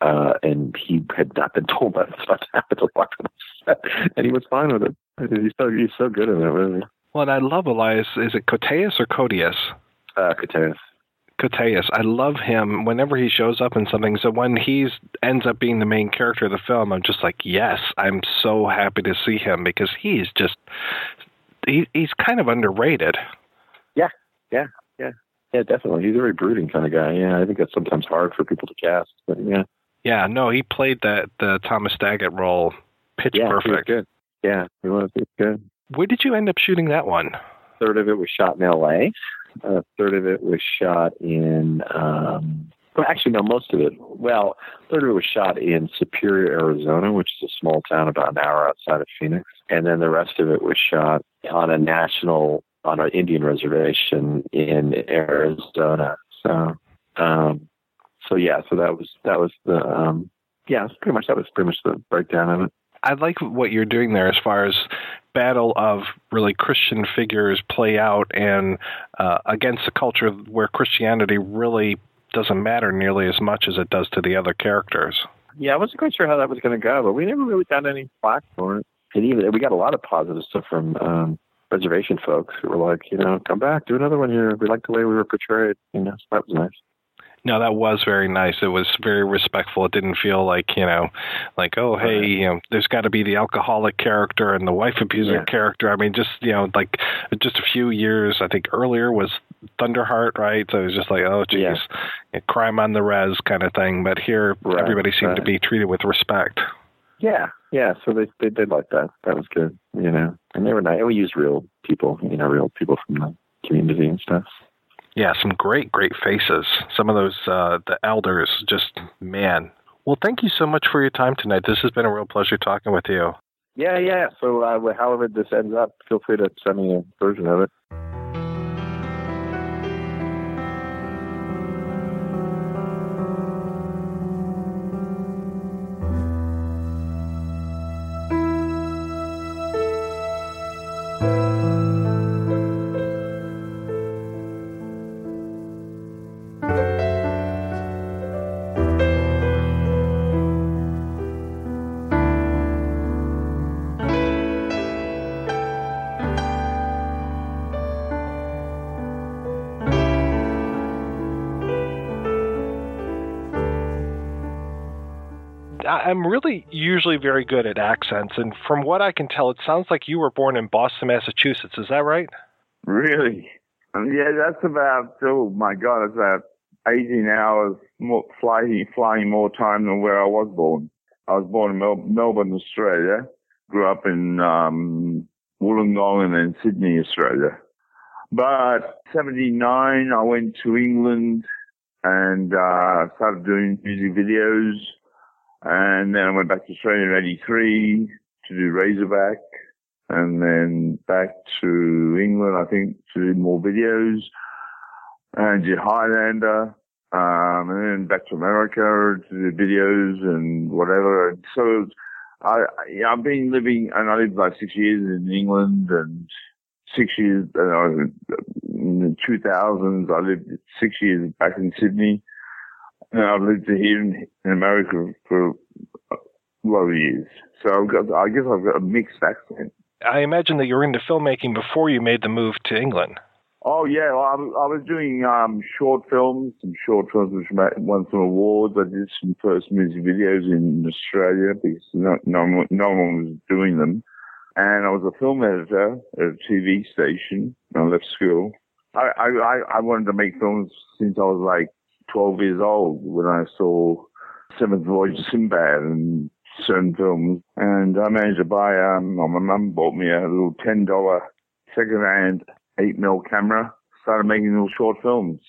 uh, and he had not been told that stuff happened to walk on the set, and he was fine with it. He's so he's so good in that movie. Well, and I love Elias. Is it Koteas or Codius? Uh, Koteas. Koteas. I love him whenever he shows up in something. So when he ends up being the main character of the film, I'm just like, yes, I'm so happy to see him because he's just he, he's kind of underrated. Yeah, yeah, yeah, definitely. He's a very brooding kind of guy. Yeah, I think that's sometimes hard for people to cast, but yeah. Yeah, no, he played that the Thomas Daggett role pitch yeah, he was perfect. good. Yeah, he was. He was good. Where did you end up shooting that one? third of it was shot in L.A. A third of it was shot in. Um, well, actually, no, most of it. Well, a third of it was shot in Superior, Arizona, which is a small town about an hour outside of Phoenix, and then the rest of it was shot on a national on an Indian reservation in Arizona. So, um, so yeah, so that was that was the um, yeah, pretty much that was pretty much the breakdown of it. I like what you're doing there as far as battle of really Christian figures play out and uh, against a culture where Christianity really doesn't matter nearly as much as it does to the other characters. Yeah, I wasn't quite sure how that was going to go, but we never really got any flack for it. And even we got a lot of positive stuff from um, reservation folks who were like, you know, come back, do another one here. We like the way we were portrayed. You know, so that was nice. No, that was very nice. It was very respectful. It didn't feel like, you know, like, oh, hey, you know, there's got to be the alcoholic character and the wife abuser Yeah. character. I mean, just, you know, like just a few years, I think earlier was Thunderheart, right? So it was just like, oh, geez, crime on the res kind of thing. But here, Right, everybody seemed to be treated with respect. Yeah, yeah. So they they did like that. That was good. You know, and they were nice. And we used real people. You know, real people from the community and stuff. Yeah, some great, great faces. Some of those, uh, the elders, just man. Well, thank you so much for your time tonight. This has been a real pleasure talking with you. Yeah, yeah. So uh, however this ends up, feel free to send me a version of it. I'm really usually very good at accents, and from what I can tell, it sounds like you were born in Boston, Massachusetts. Is that right? Really? Um, yeah, that's about, oh my God, it's about 18 hours more, flying, flying more time than where I was born. I was born in Mel- Melbourne, Australia. Grew up in um, Wollongong and then Sydney, Australia. But 79, I went to England and uh, started doing music videos. And then I went back to Australia in 83 to do Razorback and then back to England, I think, to do more videos and did Highlander, um, and then back to America to do videos and whatever. And so I, I've been living, and I lived like six years in England and six years, uh, in the 2000s, I lived six years back in Sydney. And I've lived here in, in America for a lot of years. So I've got, I guess I've got a mixed accent. I imagine that you were into filmmaking before you made the move to England. Oh yeah, well, I, was, I was doing um, short films, some short films which won some awards. I did some first music videos in Australia because no, no, one- no one was doing them. And I was a film editor at a TV station when I left school. I, I- I wanted to make films since I was like 12 years old when I saw Seventh Voyage of Sinbad and certain films. And I managed to buy, um, my mum bought me a little $10 second-hand 8 mil camera, started making little short films.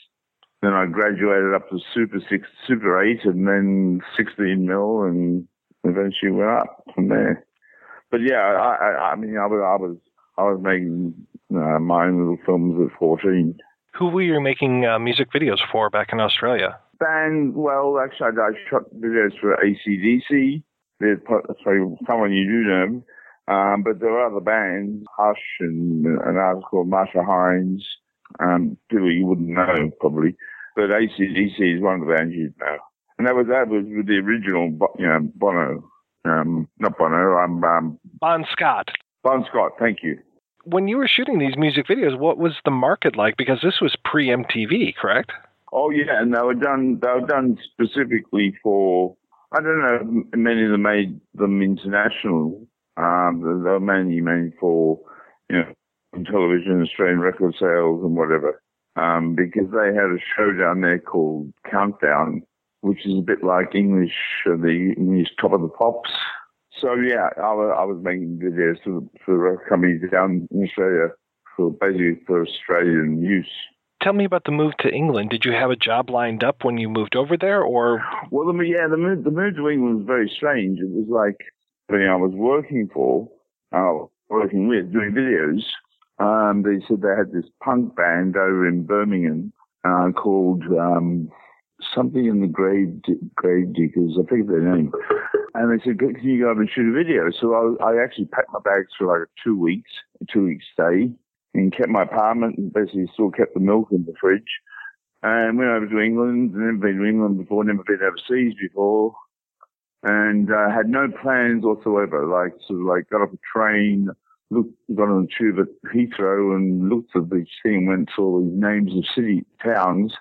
Then I graduated up to Super 6, Super 8, and then 16 mil, and eventually went up from there. But yeah, I, I, I mean, I was, I was, I was making uh, my own little films at 14. Who were you making uh, music videos for back in Australia? band, well, actually, I, shot videos for ACDC. Sorry, someone you do know. Um, but there are other bands, Hush and an artist called Marcia Hines. Um, people you wouldn't know probably, but ACDC is one of the bands you'd know. And that was that was with the original, you know, Bono. Um, not Bono. Um, um, Bon Scott. Bon Scott. Thank you. When you were shooting these music videos, what was the market like? Because this was pre MTV, correct? Oh yeah, and they were done. They were done specifically for. I don't know. Many of them made them international. Um, they were mainly made for, you know, on television, Australian record sales and whatever, um, because they had a show down there called Countdown, which is a bit like English, uh, the English Top of the Pops. So yeah, I was, I was making videos for, for companies down in Australia for basically for Australian use. Tell me about the move to England. Did you have a job lined up when you moved over there, or? Well, the, yeah, the move, the move to England was very strange. It was like when I was working for, uh, working with, doing videos. Um, they said they had this punk band over in Birmingham uh, called um, something in the Grave Grave Diggers. I forget their name. And they said, "Can you go up and shoot a video?" So I, I actually packed my bags for like two weeks, a two week stay, and kept my apartment and basically still kept the milk in the fridge. And went over to England. Never been to England before. Never been overseas before. And uh, had no plans whatsoever. Like sort of like got off a train, looked, got on the tube at Heathrow and looked at the thing, went to all these names of city towns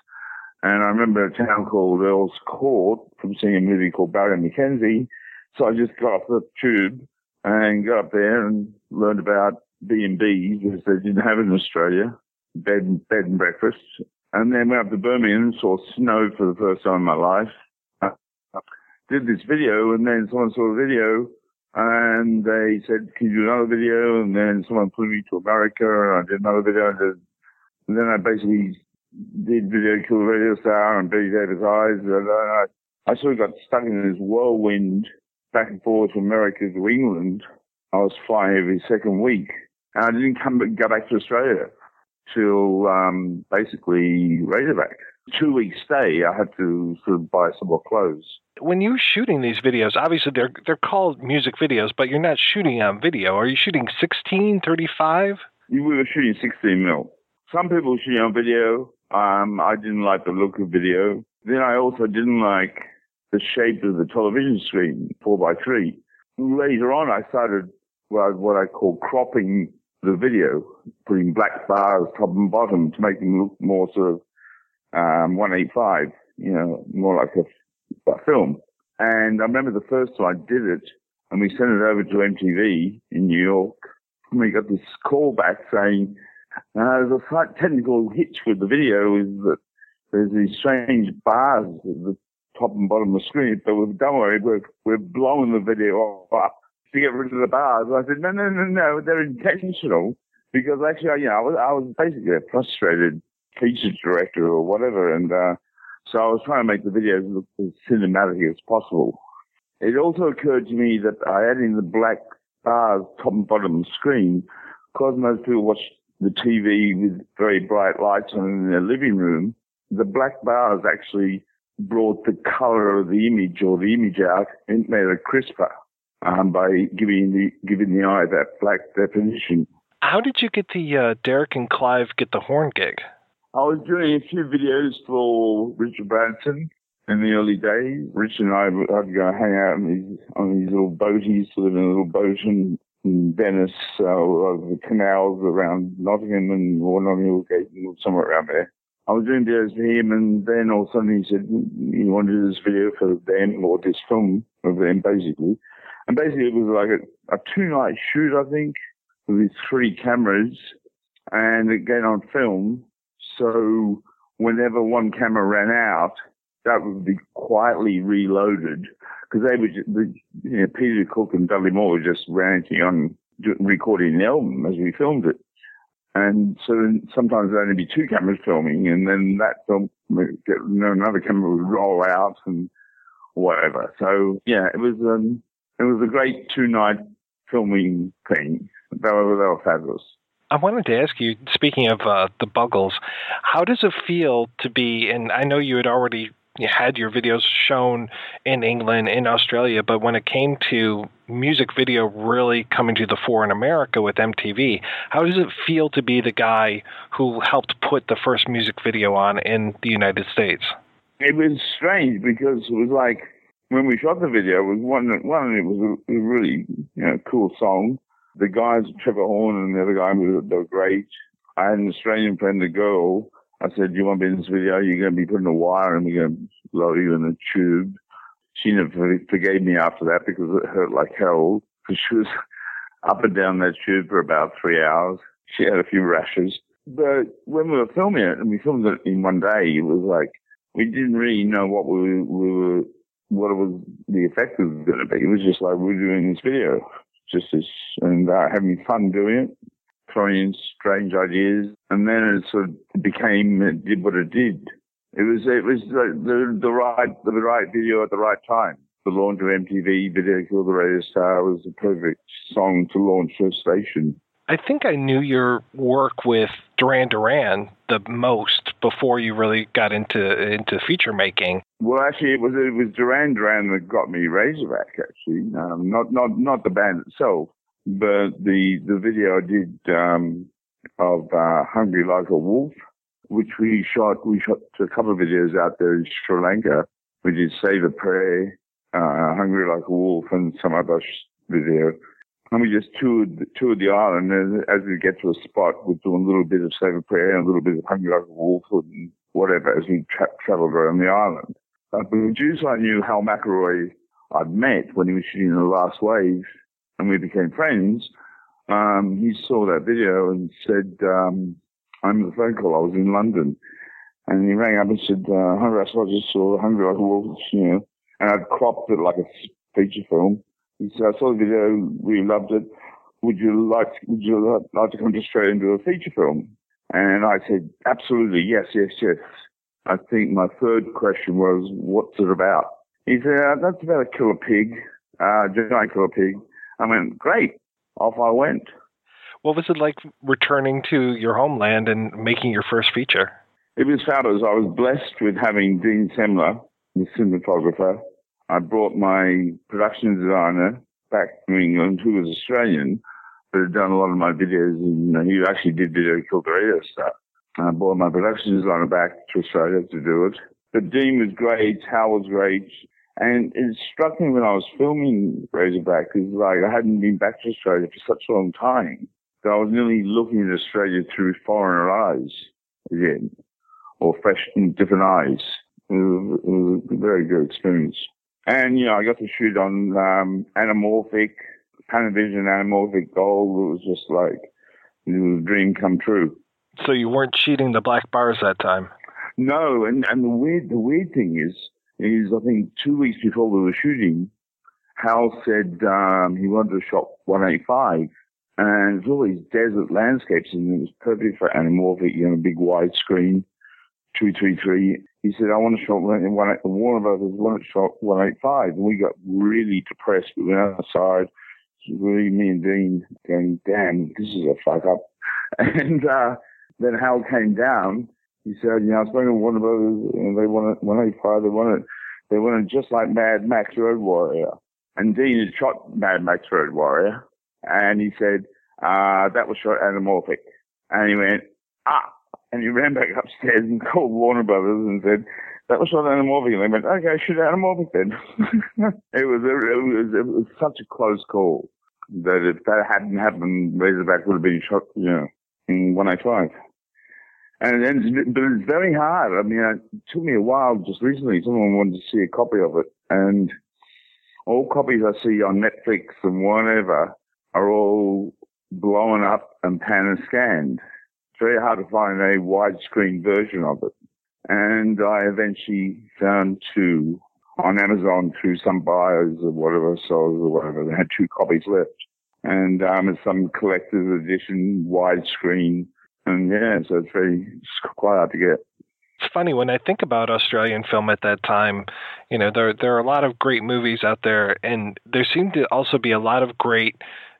and I remember a town called Earl's Court from seeing a movie called Barry McKenzie. So I just got off the tube and got up there and learned about B&Bs, which they didn't have in Australia, bed, bed and breakfast. And then went up to Birmingham and saw snow for the first time in my life. I Did this video and then someone saw the video and they said, can you do another video? And then someone put me to America and I did another video and then I basically did Video Kill the Radio Star and Bette Davis Eyes. And I, I sort of got stuck in this whirlwind back and forth from America to England. I was flying every second week. And I didn't come go back to Australia till um, basically Razorback. Two weeks stay, I had to sort of buy some more clothes. When you're shooting these videos, obviously they're they're called music videos, but you're not shooting on video. Are you shooting 16, 35? We were shooting 16 mil. Some people shooting on video. Um, I didn't like the look of video. Then I also didn't like the shape of the television screen, four by three. Later on, I started what, I call cropping the video, putting black bars top and bottom to make them look more sort of um, 185, you know, more like a, a film. And I remember the first time I did it, and we sent it over to MTV in New York, and we got this call back saying uh, a slight technical hitch with the video is that there's these strange bars at the top and bottom of the screen, but we've, don't worry, we're, we're blowing the video up to get rid of the bars. I said, no, no, no, no, they're intentional because actually, you know, I was, I was basically a frustrated feature director or whatever. And, uh, so I was trying to make the videos look as cinematic as possible. It also occurred to me that in the black bars top and bottom of the screen caused most people watch the TV with very bright lights on in their living room, the black bars actually brought the color of the image or the image out and made it crisper um, by giving the giving the eye that black definition. How did you get the uh, Derek and Clive get the horn gig? I was doing a few videos for Richard Branson in the early days. Rich and I would I'd go hang out on these, on these little boaties, live in a little boat in Venice, uh, the canals around Nottingham and or Nottingham Gate and somewhere around there. I was doing videos for him, and then all of a sudden he said, he wanted this video for them or this film of them, basically?" And basically, it was like a, a two-night shoot, I think, with three cameras, and again on film. So whenever one camera ran out, that would be quietly reloaded because they were just, the, you know, Peter Cook and Dudley Moore were just ranting on recording the album as we filmed it. And so sometimes there'd only be two cameras filming and then that film get, you know, another camera would roll out and whatever. So yeah, it was, um, it was a great two night filming thing. They were, they were fabulous. I wanted to ask you, speaking of uh, the Buggles, how does it feel to be, and I know you had already you had your videos shown in England, in Australia, but when it came to music video really coming to the fore in America with MTV, how does it feel to be the guy who helped put the first music video on in the United States? It was strange because it was like when we shot the video, it was one, one it was a, really you know cool song. The guys, Trevor Horn and the other guy, were, they were great. I had an Australian friend, a girl, I said, do you want to be in this video? You're going to be putting a wire and we're going to load you in a tube. She never forgave me after that because it hurt like hell because she was up and down that tube for about three hours. she had a few rashes. But when we were filming it, and we filmed it in one day, it was like we didn't really know what we, we were, what it was, the effect was going to be. It was just like we we're doing this video, just this, and uh, having fun doing it, throwing in strange ideas, and then it sort of became, it did what it did. It was, it was the, the, the right, the right video at the right time. The launch of MTV Video Killed the Radio Star was the perfect song to launch a station. I think I knew your work with Duran Duran the most before you really got into into feature making. Well, actually, it was it was Duran Duran that got me Razorback. Actually, um, not not not the band itself, but the the video I did um, of uh, "Hungry Like a Wolf," which we shot. We shot a couple of videos out there in Sri Lanka. We did "Save a Prayer," uh, "Hungry Like a Wolf," and some other video and we just toured, toured the island. And as we get to a spot, we're doing a little bit of Save a Prayer and a little bit of Hungry Like a Wolf and whatever as we tra- traveled around the island. But the producer I knew, Hal McElroy, I'd met when he was shooting The Last Wave, and we became friends. Um, he saw that video and said, um, I'm the phone call. I was in London. And he rang up and said, uh, Hungry, I just saw Hungry a Wolf, you know, and I'd cropped it like a feature film. He said, I saw the video, really loved it. Would you like, would you like to come to Australia and do a feature film? And I said, absolutely, yes, yes, yes. I think my third question was, what's it about? He said, uh, that's about a killer pig, uh, giant killer pig. I went, great. Off I went. What was it like returning to your homeland and making your first feature? It was fabulous. I was blessed with having Dean Semler, the cinematographer, I brought my production designer back to England, who was Australian, but had done a lot of my videos. And he actually did video radio stuff. I brought my production designer back to Australia to do it. But Dean was great, Hal was great. And it struck me when I was filming Razorback, is like I hadn't been back to Australia for such a long time that I was nearly looking at Australia through foreigner eyes again, or fresh and different eyes. It was, it was a very good experience. And, you know, I got to shoot on um, anamorphic, Panavision anamorphic gold. It was just like, it was a dream come true. So you weren't cheating the black bars that time? No, and, and the weird the weird thing is, is I think two weeks before we were shooting, Hal said um, he wanted to shot 185, and it's all these desert landscapes, and it was perfect for anamorphic, you know, big widescreen, 233 he said, I want to shot one, Warner Brothers wanted to shot 185. And we got really depressed. We went outside. Really, me and Dean going, damn, this is a fuck up. And, uh, then Hal came down. He said, you know, I was spoken to Warner Brothers and they wanted 185. They wanted, they wanted just like Mad Max Road Warrior. And Dean had shot Mad Max Road Warrior. And he said, uh, that was shot anamorphic. And he went, ah, and he ran back upstairs and called Warner Brothers and said, that was shot anamorphic. And they went, okay, shoot anamorphic then. it, was, it, was, it was such a close call that if that hadn't happened, Razorback would have been shot, you know, in 185. And but it's very hard. I mean, it took me a while. Just recently, someone wanted to see a copy of it, and all copies I see on Netflix and whatever are all blown up and pan and scanned It's very hard to find a widescreen version of it. And I eventually found two on Amazon through some buyers or whatever, sellers or whatever. They had two copies left. And um, it's some collector's edition widescreen. And yeah, so it's very, it's quite hard to get it's funny when I think about Australian film at that time. You know, there there are a lot of great movies out there, and there seemed to also be a lot of great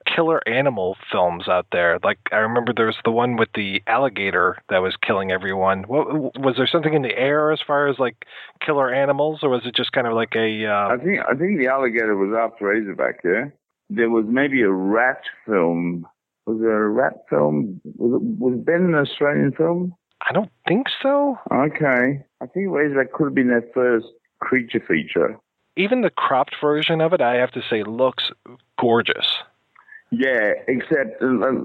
killer animal films out there. Like I remember there was the one with the alligator that was killing everyone. What, was there something in the air as far as like killer animals, or was it just kind of like a? Uh... I think I think the alligator was after Razorback. Yeah, there was maybe a rat film. Was it a rat film? Was, it, was Ben an Australian film? I don't think so. Okay, I think Razorback could have been their first creature feature. Even the cropped version of it, I have to say, looks gorgeous. Yeah, except uh, uh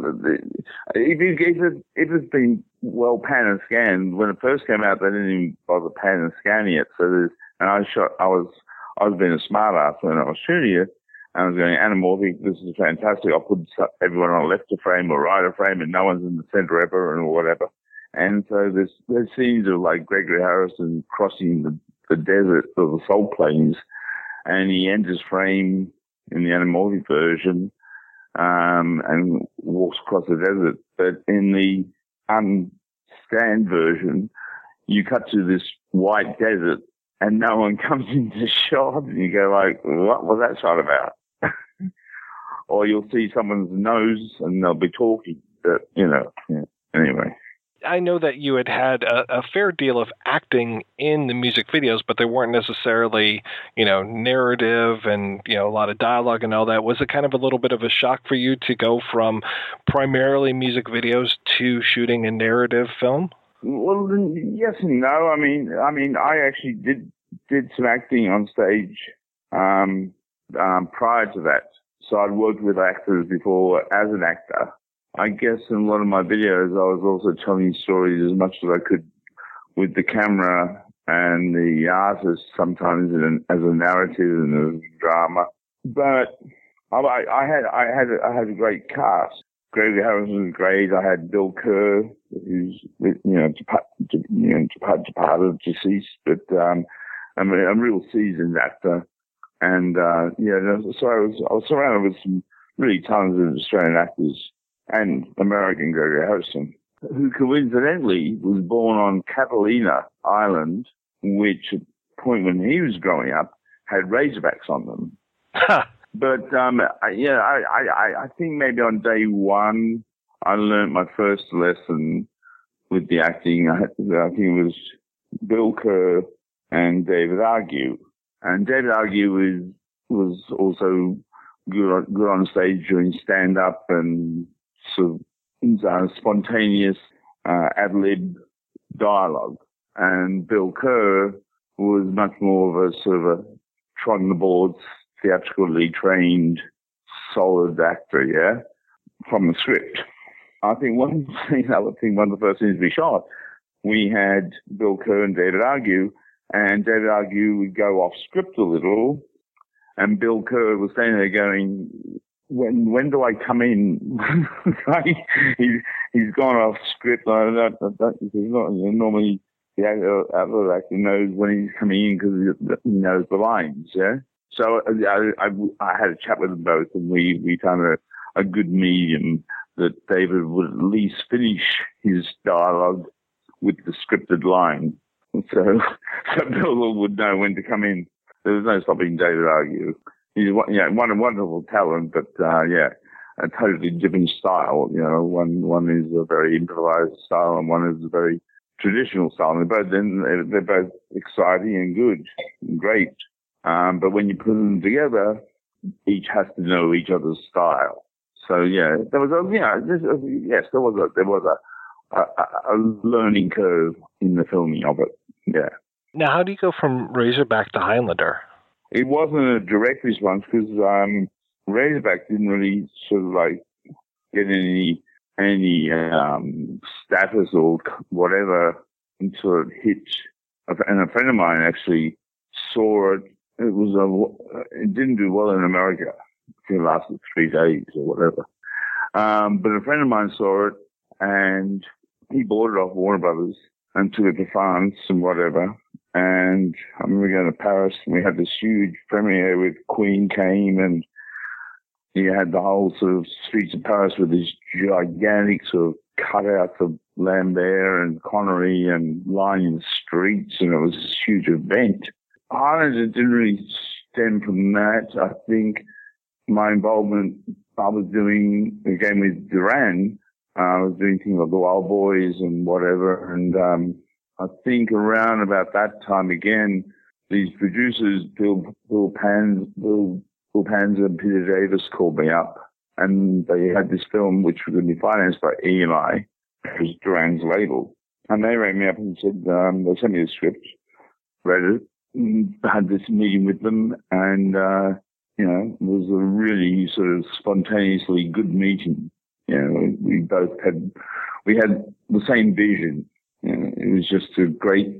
if, it, if, it, if it's been well pan and scanned, when it first came out, they didn't even bother pan and scanning it. So there's, and I shot, I was, I was being a smart ass when I was shooting it, And I was going, anamorphic, this is fantastic. I'll put everyone on left of frame or right of frame and no one's in the center ever and whatever. And so there's, there's scenes of like Gregory Harrison crossing the, the desert of the salt plains and he enters frame in the anamorphic version, um, and walks across the desert. But in the unscanned version, you cut to this white desert and no one comes into shot and you go like, what was that shot about? Or you'll see someone's nose and they'll be talking, but you know, yeah. anyway. I know that you had had a, a, fair deal of acting in the music videos, but they weren't necessarily, you know, narrative and you know a lot of dialogue and all that. Was it kind of a little bit of a shock for you to go from primarily music videos to shooting a narrative film? Well, yes and no. I mean, I mean, I actually did did some acting on stage um, um, prior to that. So I'd worked with actors before as an actor. I guess in a lot of my videos, I was also telling stories as much as I could with the camera and the artist, sometimes as a narrative and a drama. But I, I had I had I had a great cast. Gregory Harrison was great. I had Bill Kerr, who's you know you know departed, deceased, but um, I mean, a real seasoned actor. And uh, yeah, so I was I was surrounded with some really talented Australian actors and American Gregory Harrison, who coincidentally was born on Catalina Island, which at the point when he was growing up had razorbacks on them. but um, I, yeah, I, I, I think maybe on day one I learned my first lesson with the acting. I, I think it was Bill Kerr and David Argue. And David Argue was was also good on, good on stage doing stand up and sort of uh, spontaneous uh, ad lib dialogue. And Bill Kerr was much more of a sort of a trot on the boards, theatrically trained, solid actor, yeah, from the script. I think one thing, I would think one of the first things we shot, we had Bill Kerr and David Argue, and David Argue would go off script a little, and Bill Kerr was standing there going, when when do I come in? he's he's gone off script. I don't, I he's not you know, normally the actor, actor knows when he's coming in because he knows the lines. Yeah. So I, I, I had a chat with them both, and we we found a, a good medium that David would at least finish his dialogue with the scripted line. So, so Bill would know when to come in. There was no stopping David Argue he's yeah, one wonderful talent, but uh, yeah, a totally different style. You know, one one is a very improvised style, and one is a very traditional style. And both then they're both exciting and good, and great. Um, but when you put them together, each has to know each other's style. So yeah, there was a yeah, yes, there was a there was a, a, a learning curve in the filming of it. Yeah. Now, how do you go from Razorback to Highlander? It wasn't a direct response because um, Razorback didn't really sort of like get any any um, status or whatever until it hit. And a friend of mine actually saw it. It was a. It didn't do well in America. It lasted three days or whatever. Um, but a friend of mine saw it and he bought it off Warner Brothers and it to France and whatever. And I remember going to Paris and we had this huge premiere with Queen came and you had the whole sort of streets of Paris with these gigantic sort of cutouts of Lambert and Connery and lining the streets and it was this huge event. Ireland didn't really stem from that. I think my involvement, I was doing again with Duran, I was doing things like the Wild Boys and whatever and um, I think around about that time again, these producers, Bill, Bill Pans, Bill, Bill Panzer and Peter Davis called me up and they had this film which was going to be financed by EMI, which was Duran's label. And they rang me up and said, um, they sent me the script, read it, had this meeting with them and, uh, you know, it was a really sort of spontaneously good meeting. You know, we both had, we had the same vision it was just a great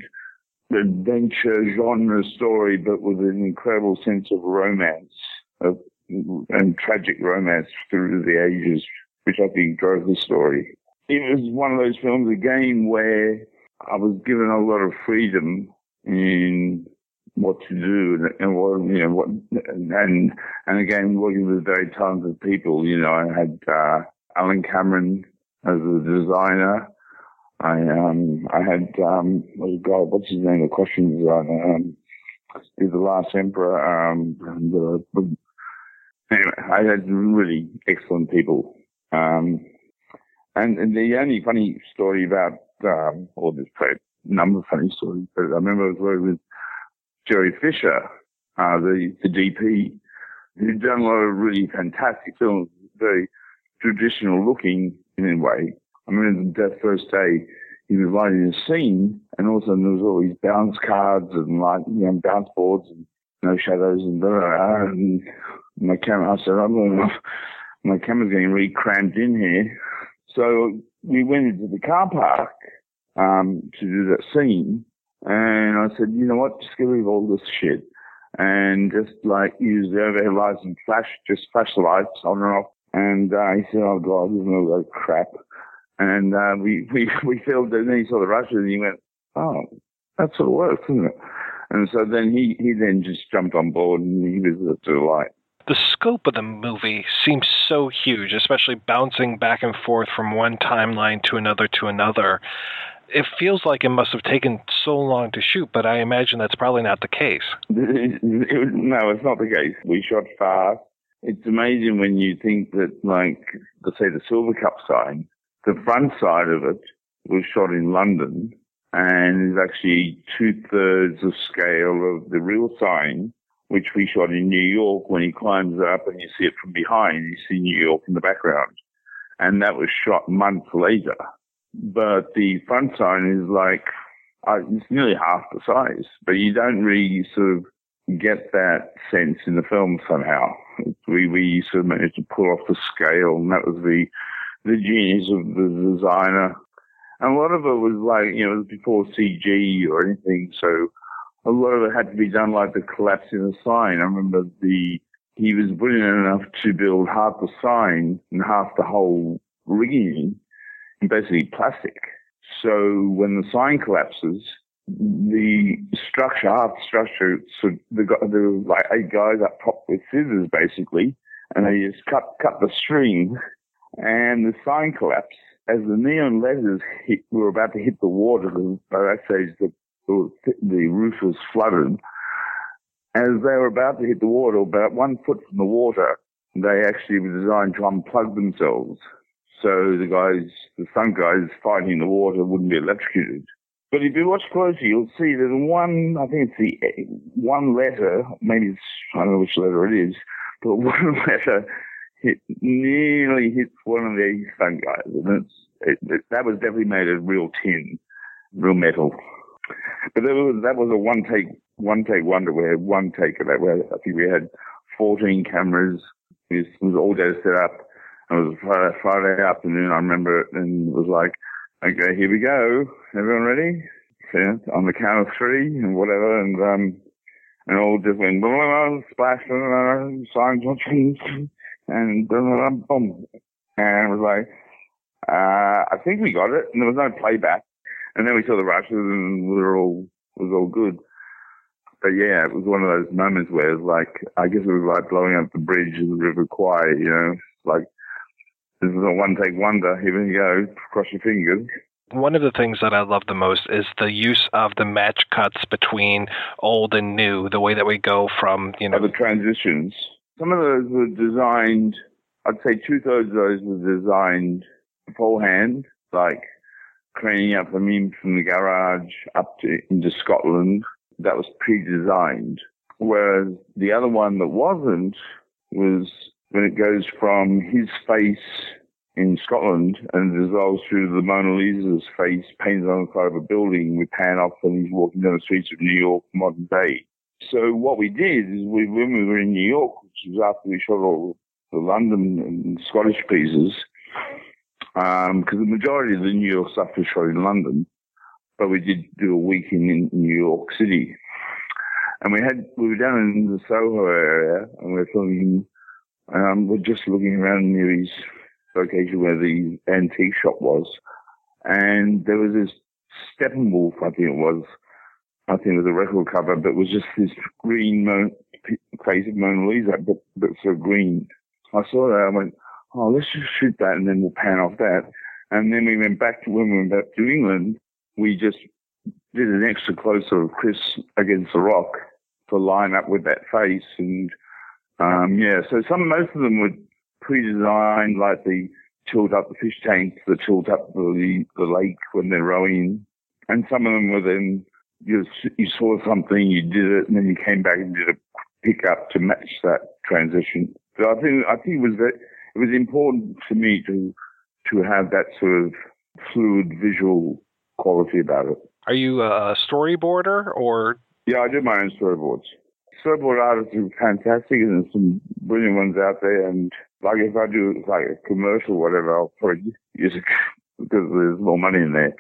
adventure genre story, but with an incredible sense of romance, of and tragic romance through the ages, which I think drove the story. It was one of those films again where I was given a lot of freedom in what to do and, and what you know what and and again working with very talented people. You know, I had uh, Allan Cameron as a designer. I um I had um oh God, what's his name? The costume designer. Um, is the Last Emperor. Um, the, anyway, I had really excellent people. Um, and, and, the only funny story about, um, or there's a number of funny stories, but I remember I was working with Gerry Fisher, uh, the, the DP, who'd done a lot of really fantastic films, very traditional looking in a way. I remember that first day he was lighting a scene, and also there was all these bounce cards and like you know bounce boards and no shadows and blah, blah, blah. and my camera. I said, I'm going my camera's getting really cramped in here. So we went into the car park um, to do that scene, and I said, you know what, just get rid of all this shit and just like use the overhead lights and flash, just flash the lights on and off. And uh, he said, oh God, this is all that crap. And uh, we, we, we filmed it, and then he saw the Russians, and he went, oh, that sort of works, doesn't it? And so then he, he then just jumped on board, and he was a delight. The scope of the movie seems so huge, especially bouncing back and forth from one timeline to another to another. It feels like it must have taken so long to shoot, but I imagine that's probably not the case. no, it's not the case. We shot fast. It's amazing when you think that, like, let's say the Silvercup sign, the front side of it was shot in London and is actually two thirds the scale of the real sign, which we shot in New York when he climbs up and you see it from behind. You see New York in the background. And that was shot months later. But the front sign is like, uh, it's nearly half the size, but you don't really sort of get that sense in the film somehow. We, we sort of managed to pull off the scale and that was the, the genius of the designer. And a lot of it was like, you know, it was before CG or anything, so a lot of it had to be done like the collapse in the sign. I remember the, he was brilliant enough to build half the sign and half the whole rigging in basically plastic. So when the sign collapses, the structure, half the structure, so the, there like eight guys up top with scissors basically, and they just cut, cut the string and the sign collapsed. As the neon letters hit, were about to hit the water, by that stage the, the roof was flooded. As they were about to hit the water, about one foot from the water, they actually were designed to unplug themselves. So the guys, the stunt guys fighting the water wouldn't be electrocuted. But if you watch closely, you'll see there's one, I think it's the one letter, maybe it's, I don't know which letter it is, but one letter hit nearly hits one of the stunt guys, and it's it, it, that was definitely made of real tin, real metal. But that was that was a one take one take wonder. We had one take of that. Where I think we had 14 cameras. It was, all day set up. It was Friday, Friday afternoon. I remember it, and it was like, okay, here we go. Everyone ready? Yeah, on the count of three and whatever, and um, and all just went blah, blah, blah, splash, blah, blah, blah, signs, and boom, boom. And it was like, uh, I think we got it. And there was no playback. And then we saw the rushes and we were all, it was all good. But yeah, it was one of those moments where it was like, I guess it was like blowing up the bridge of the River Kwai, you know, like, this is a one take wonder. Here you go. Cross your fingers. One of the things that I love the most is the use of the match cuts between old and new, the way that we go from, you know, oh, the transitions. Some of those were designed, I'd say two thirds of those were designed beforehand, like cleaning up the mean from the garage up to into Scotland. That was pre-designed. Whereas the other one that wasn't was when it goes from his face in Scotland and dissolves through the Mona Lisa's face painted on the side of a building. We pan off and he's walking down the streets of New York modern day. So what we did is we, when we were in New York, which was after we shot all the London and Scottish pieces, because um, the majority of the New York stuff was shot in London, but we did do a week in, in New York City. And we had, we were down in the Soho area and we were filming um, we're just looking around near his location where the antique shop was, and there was this Steppenwolf, I think it was. I think it was a record cover, but it was just this green face of Mona Lisa, but, but so green. I saw that, I went, oh, let's just shoot that and then we'll pan off that. And then we went back to, when we went back to England, we just did an extra close of Chris against the rock to line up with that face. And, um, yeah, so some, most of them were pre-designed, like the tilt up the fish tanks, the tilt up the, the lake when they're rowing. And some of them were then, you, you saw something, you did it, and then you came back and did a pick up to match that transition. So I think, I think it was very, it was important to me to, to have that sort of fluid visual quality about it. Are you a storyboarder or? Yeah, I do my own storyboards. Storyboard artists are fantastic, and there's some brilliant ones out there. And like if I do like a commercial, or whatever, I'll probably use it because there's more money in there.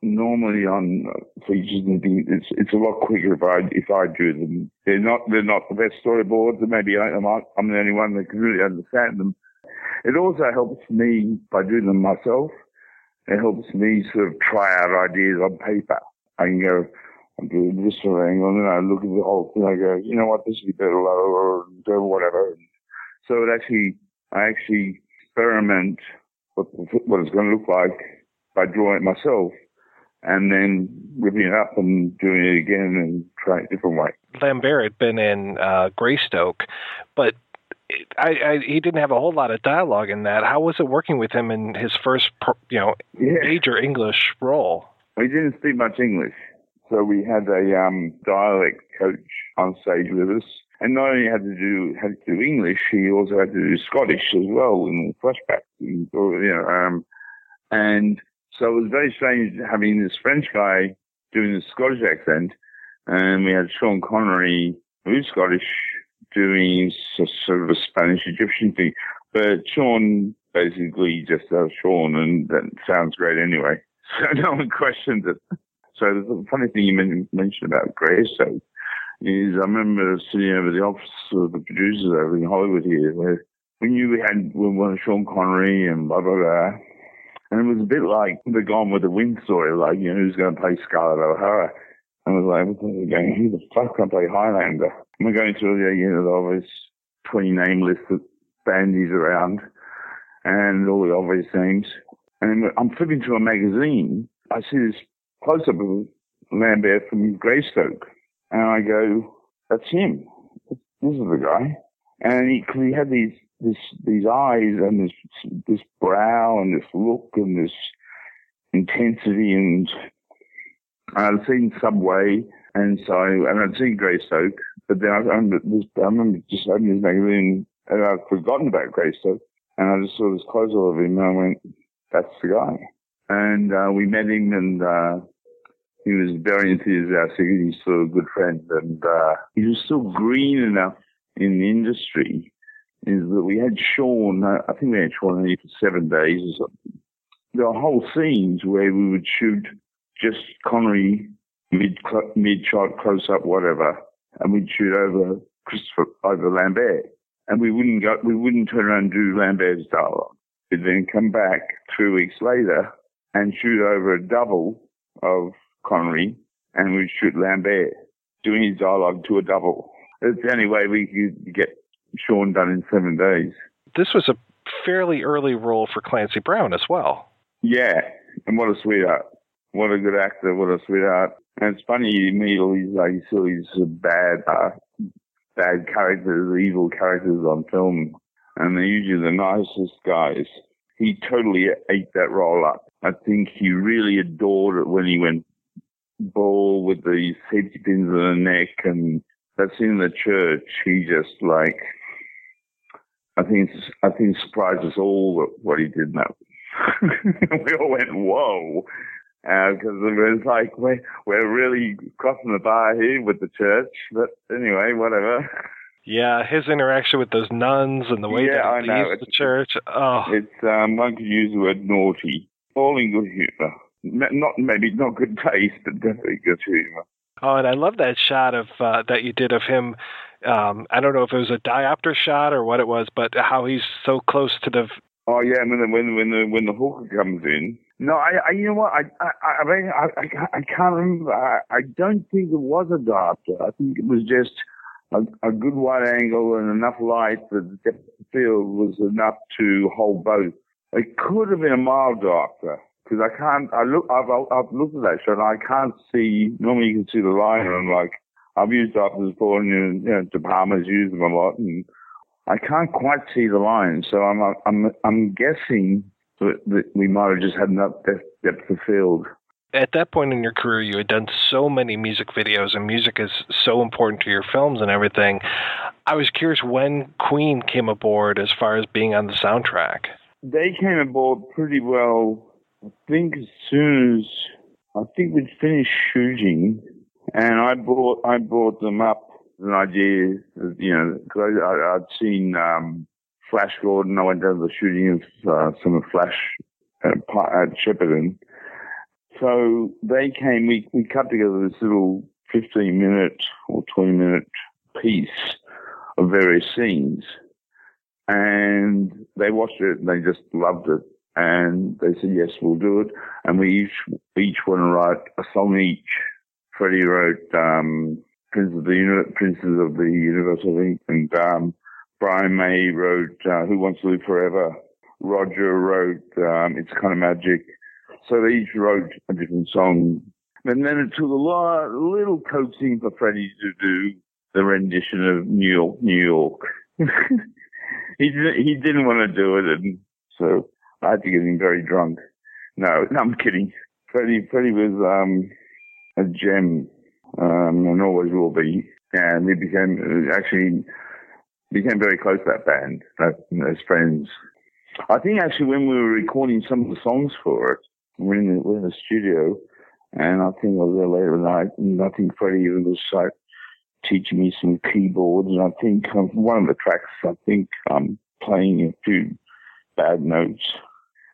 Normally on uh, features and things, it's it's a lot quicker if I if I do them. They're not they're not the best storyboards, and maybe I, I'm I'm the only one that can really understand them. It also helps me by doing them myself it helps me sort of try out ideas on paper. I can go, I'm doing this of angle, and then I look at the whole thing. I go, you know what, this would be better lower, or whatever. So it actually, I actually experiment what what it's going to look like by drawing it myself, and then ripping it up and doing it again and trying it a different way. Lambert had been in uh, Greystoke, but I, I, he didn't have a whole lot of dialogue in that. How was it working with him in his first, you know, Yeah. major English role? He didn't speak much English, so we had a um, dialect coach on stage with us. And not only had to do had to do English, he also had to do Scottish as well in flashback. You know, um, and so it was very strange having this French guy doing the Scottish accent, and we had Sean Connery, who's Scottish, doing sort of a Spanish Egyptian thing. But Sean basically just does Sean, and that sounds great anyway. So no one questioned it. So the funny thing you mentioned about Greystoke is I remember sitting over the office of the producers over in Hollywood here, where we knew we had we Sean Connery and blah blah blah. And it was a bit like the Gone with the Wind story, like, you know, who's going to play Scarlett O'Hara? And I was like, what are we going, who the fuck can play Highlander? And we're going through the, you know, the obvious 20 name list of bandies around and all the obvious names. And I'm flipping through a magazine. I see this close up of Lambert from Greystoke. And I go, that's him. This is the guy. And he, cause he had these, this, these eyes and this, this brow and this look and this intensity and I'd seen Subway and so, and I'd seen Greystoke, but then I remember, this, I remember just opening this magazine and I'd forgotten about Greystoke and I just saw this close up of him and I went, that's the guy. And, uh, we met him and, uh, he was very enthusiastic. He's still a good friend and, uh, he was still green enough in the industry is that we had Sean, I think we had Sean only for seven days or something. There were whole scenes where we would shoot just Connery mid mid shot, close up, whatever, and we'd shoot over Christopher over Lambert, and we wouldn't go, we wouldn't turn around and do Lambert's dialogue. We'd then come back three weeks later and shoot over a double of Connery, and we'd shoot Lambert doing his dialogue to a double. It's the only way we could get Sean done in seven days. This was a fairly early role for Clancy Brown as well. Yeah, and what a sweetheart. What a good actor. What a sweetheart. And it's funny you meet all these like these bad, uh, bad characters, evil characters on film, and they're usually the nicest guys. He totally ate that role up. I think he really adored it when he went ball with the safety pins in the neck and that scene in the church. He just like, I think, I think surprised us all what he did that we all went, whoa. Because it was like, we're, we're really crossing the bar here with the church. But anyway, whatever. Yeah, his interaction with those nuns and the way Yeah, that he leaves the church. Oh, It's, um, one could use the word naughty. All in good humor. Not, maybe not good taste, but definitely good humor. oh, and I love that shot of uh, that you did of him Um, I don't know if it was a diopter shot or what it was, but how he's so close to the. Oh yeah, when the when when the when the hooker comes in. No, I, I you know what I I I, mean, I, I, I can't remember. I, I don't think it was a diopter. I think it was just a, a good wide angle and enough light that the depth of field was enough to hold both. It could have been a mild diopter because I can't. I look. I've I've looked at that shot. and I can't see. Normally, you can see the line, and like I've used diopters before, and you know, De Palma's used them a lot, and I can't quite see the line. So I'm I'm I'm guessing that, that we might have just had enough depth, depth of field. At that point in your career, you had done so many music videos, and music is so important to your films and everything. I was curious when Queen came aboard as far as being on the soundtrack. They came aboard pretty well I think as soon as I think we'd finished shooting, and I brought I brought them up an idea, you know, because I, would seen um, Flash Gordon. I went down to the shooting of uh, some of Flash at, at Shepperton. So they came. We we cut together this little fifteen minute or twenty minute piece of various scenes, and they watched it and they just loved it and they said, yes, we'll do it. And we each, each want to write a song each. Freddie wrote, um, Prince of the Uni- Princes of the Universe, I think, and, um, Brian May wrote, uh, Who Wants to Live Forever. Roger wrote, um, It's Kind of Magic. So they each wrote a different song. And then it took a lot, a little coaxing for Freddie to do the rendition of New York, New York. he he didn't want to do it. And so I had to get him very drunk. No, no, I'm kidding. Freddie, Freddie was um, a gem, um, and always will be. And we became actually became very close to that band, that, as friends. I think actually when we were recording some of the songs for it, we're in the, we're in the studio, and I think I was there later at night, and I think Freddie even was like teaching me some keyboards, and I think um, one of the tracks, I think um, playing a few bad notes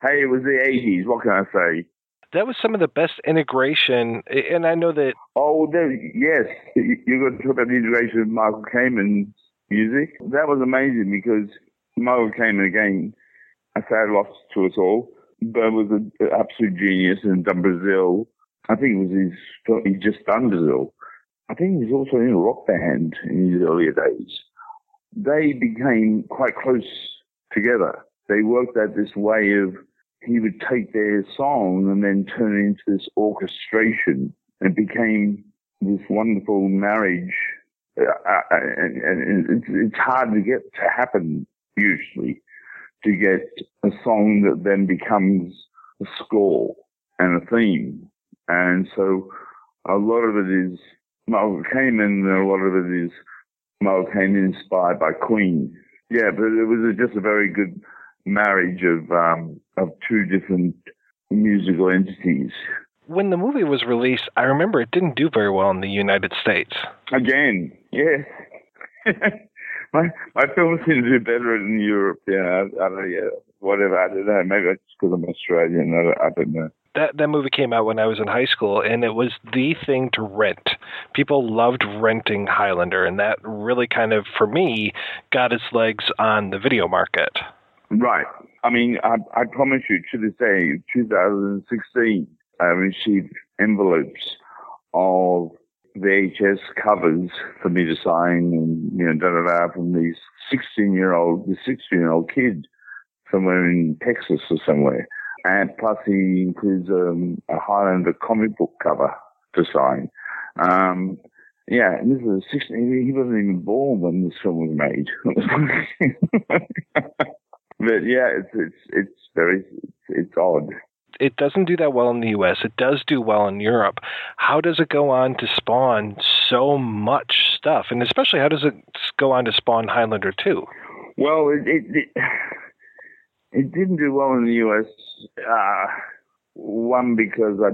hey, it was the 80s. What can I say? That was some of the best integration, and I know that. Oh, there, yes, you're going to talk about the integration of Michael Kamen music. That was amazing because Michael Kamen again, a sad loss to us all, but was an absolute genius and done Brazil. I think it was his. He just done Brazil. I think he was also in a rock band in his earlier days. They became quite close together. They worked out this way of he would take their song and then turn it into this orchestration. It became this wonderful marriage. Uh, uh, and, and it's hard to get to happen usually to get a song that then becomes a score and a theme. And so a lot of it is Michael Kamen and a lot of it is Michael inspired by Queen. Yeah, but it was just a very good marriage of um, of two different musical entities. When the movie was released, I remember it didn't do very well in the United States. Again, yes. my my films seem to do better in Europe. Yeah, I, I don't yeah, whatever. I don't know. Maybe it's because I'm Australian. I, I don't know that that movie came out when I was in high school, and it was the thing to rent. People loved renting Highlander, and that really kind of, for me, got its legs on the video market. Right. I mean, I, I promise you, to this day, 2016, I received envelopes of VHS covers for me to sign and, you know, da da da from these 16 year old, the 16 year old kid somewhere uh, in Texas or somewhere. And plus he includes um, a Highlander comic book cover to sign. Um, yeah, and this is a 16, he wasn't even born when this film was made. But yeah, it's it's it's very it's, it's odd. It doesn't do that well in the U.S. It does do well in Europe. How does it go on to spawn so much stuff, and especially how does it go on to spawn Highlander two? Well, it it, it, it didn't do well in the U.S. Uh, one because I,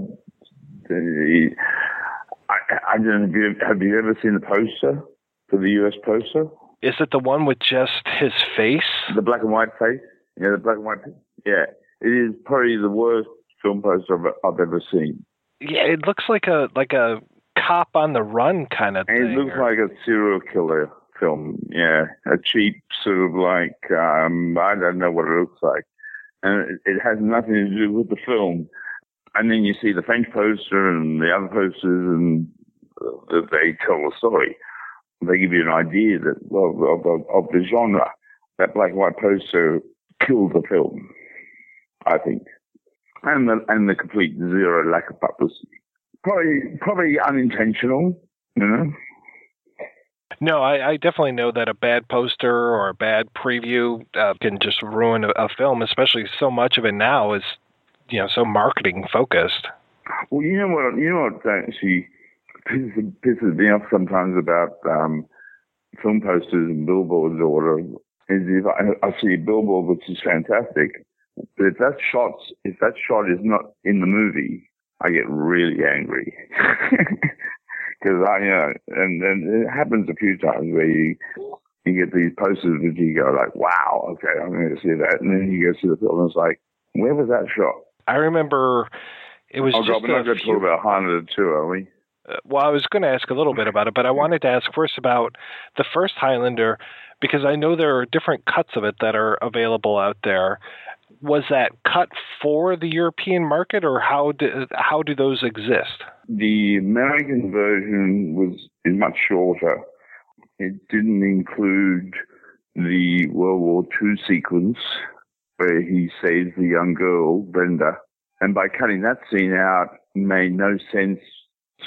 I, I don't know. Have you, have you ever seen the poster for the U.S. poster? Is it the one with just his face? The black and white face? Yeah, the black and white. Yeah, it is probably the worst film poster I've, I've ever seen. Yeah, it looks like a like a cop on the run kind of and thing. It looks or... like a serial killer film. Yeah, a cheap sort of like um, I don't know what it looks like, and it, has nothing to do with the film. And then you see the French poster and the other posters, and they tell the story. They give you an idea that of, of, of the genre. That black and white poster killed the film, I think, and the and the complete zero lack of publicity. Probably probably unintentional, you know. No, I, I definitely know that a bad poster or a bad preview uh, can just ruin a, a film. Especially so much of it now is, you know, so marketing focused. Well, you know what? You know what actually pisses, pisses me off sometimes about um, film posters and billboards or whatever is if I, I see a billboard which is fantastic, but if that shot if that shot is not in the movie, I get really angry. Because I, you know, and, and it happens a few times where you you get these posters and you go like, wow, okay, I'm going to see that, and then you go see the film and it's like, where was that shot? I remember it was oh, just God, we're not going to talk about Highlander 2, are we? Uh, well, I was going to ask a little bit about it, but I wanted to ask first about the first Highlander because I know there are different cuts of it that are available out there. Was that cut for the European market, or how do how do those exist? The American version was is much shorter. It didn't include the World War II sequence where he saves the young girl, Brenda. And by cutting that scene out made no sense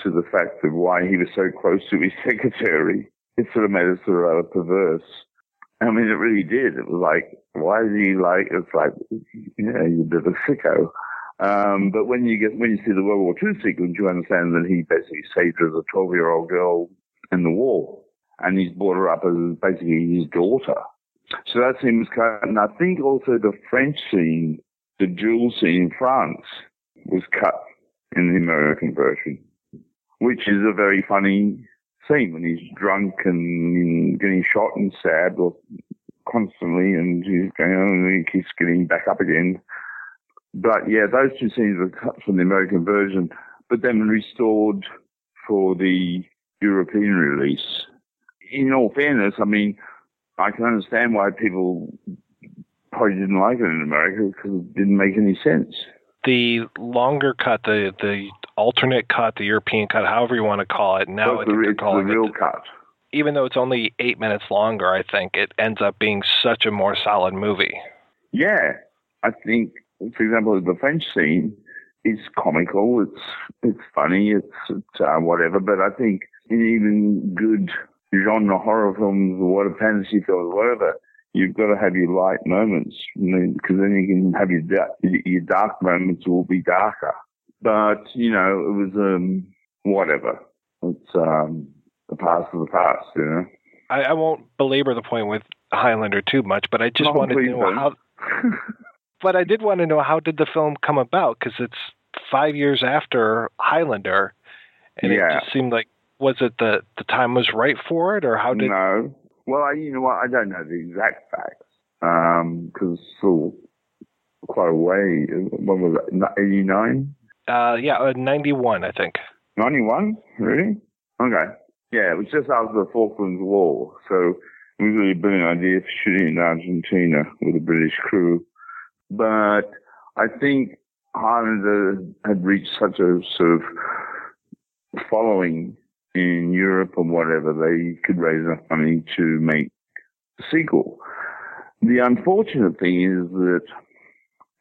to the fact of why he was so close to his secretary. It sort of made it sort of rather perverse. I mean, it really did. It was like, why is he like, it's like, you know, you're a bit of a sicko. Um, but when you get, when you see the World War II sequence, you understand that he basically saved her as a 12 year old girl in the war. And he's brought her up as basically his daughter. So that scene was cut. And I think also the French scene, the duel scene in France was cut in the American version, which is a very funny scene when he's drunk and getting shot and stabbed or constantly and he's going on and he keeps getting back up again. But yeah, those two scenes were cut from the American version, but then restored for the European release. In all fairness, I mean, I can understand why people probably didn't like it in America because it didn't make any sense. The longer cut, the the alternate cut, the European cut, however you want to call it. Now I think the, it's the real it. cut. Even though it's only eight minutes longer, I think it ends up being such a more solid movie. Yeah, I think, for example, the French scene is comical. It's it's funny. It's, it's uh, whatever. But I think in even good genre horror films or what fantasy films, whatever, you've got to have your light moments because then you can have your da- your dark moments will be darker. But you know, it was um whatever. It's um the past of the past. You know. I, I won't belabor the point with Highlander too much, but I just wanted to know don't. how. but I did want to know how did the film come about because it's five years after Highlander, and it just seemed like was it the the time was right for it, or how did? No. Well, I, you know what? I don't know the exact facts because it's still quite a way. When was it? Eighty nine. Uh, yeah, uh, ninety one, I think. 91? Really? Okay. Yeah, it was just after the Falklands War, so it was really a brilliant idea for shooting in Argentina with a British crew. But I think Highlander had reached such a sort of following in Europe and whatever, they could raise enough money to make the sequel. The unfortunate thing is that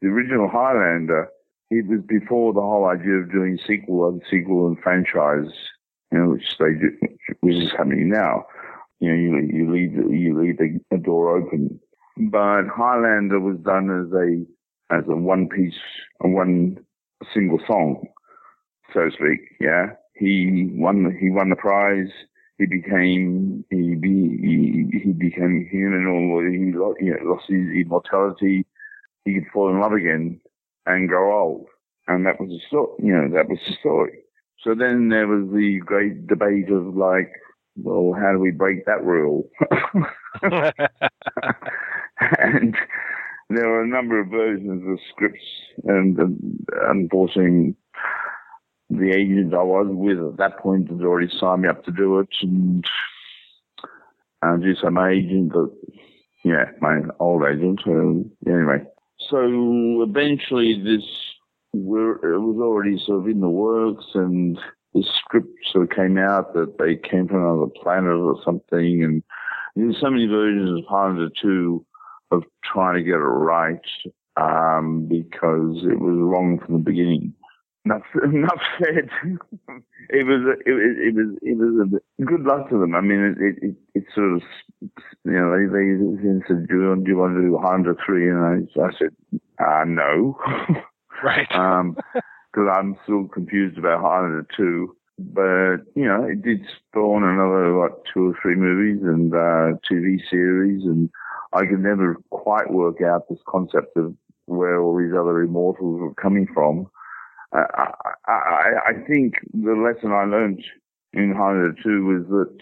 the original Highlander it was before the whole idea of doing sequel and sequel and franchise, you know, which they do, which is happening now. You know, you, you leave you leave the, door open. But Highlander was done as a as a one piece, a one single song, so to speak. Yeah, he won he won the prize. He became he be, he, he became human, or he lost, you know, lost his immortality. He could fall in love again and grow old. And that was the story, you know, that was the story. So then there was the great debate of like, well, how do we break that rule? and there were a number of versions of scripts and um, unfortunately the agent I was with at that point had already signed me up to do it and uh, do my agent, but yeah, my old agent. Um, anyway, so eventually this were, it was already sort of in the works, and the script sort of came out that they came from another planet or something, and there's so many versions of Highlander 2 of trying to get it right um, because it was wrong from the beginning. Enough, enough said. it was it, was it was it was a good luck to them. I mean, it it, it sort of you know they they said, do you, want, do you want to do Highlander three? And I, I said, uh, no. Right. um, because I'm still confused about Highlander two. But you know, it did spawn another like two or three movies and uh, TV series, and I could never quite work out this concept of where all these other immortals were coming from. I, I, I think the lesson I learned in Highlander 2 was that,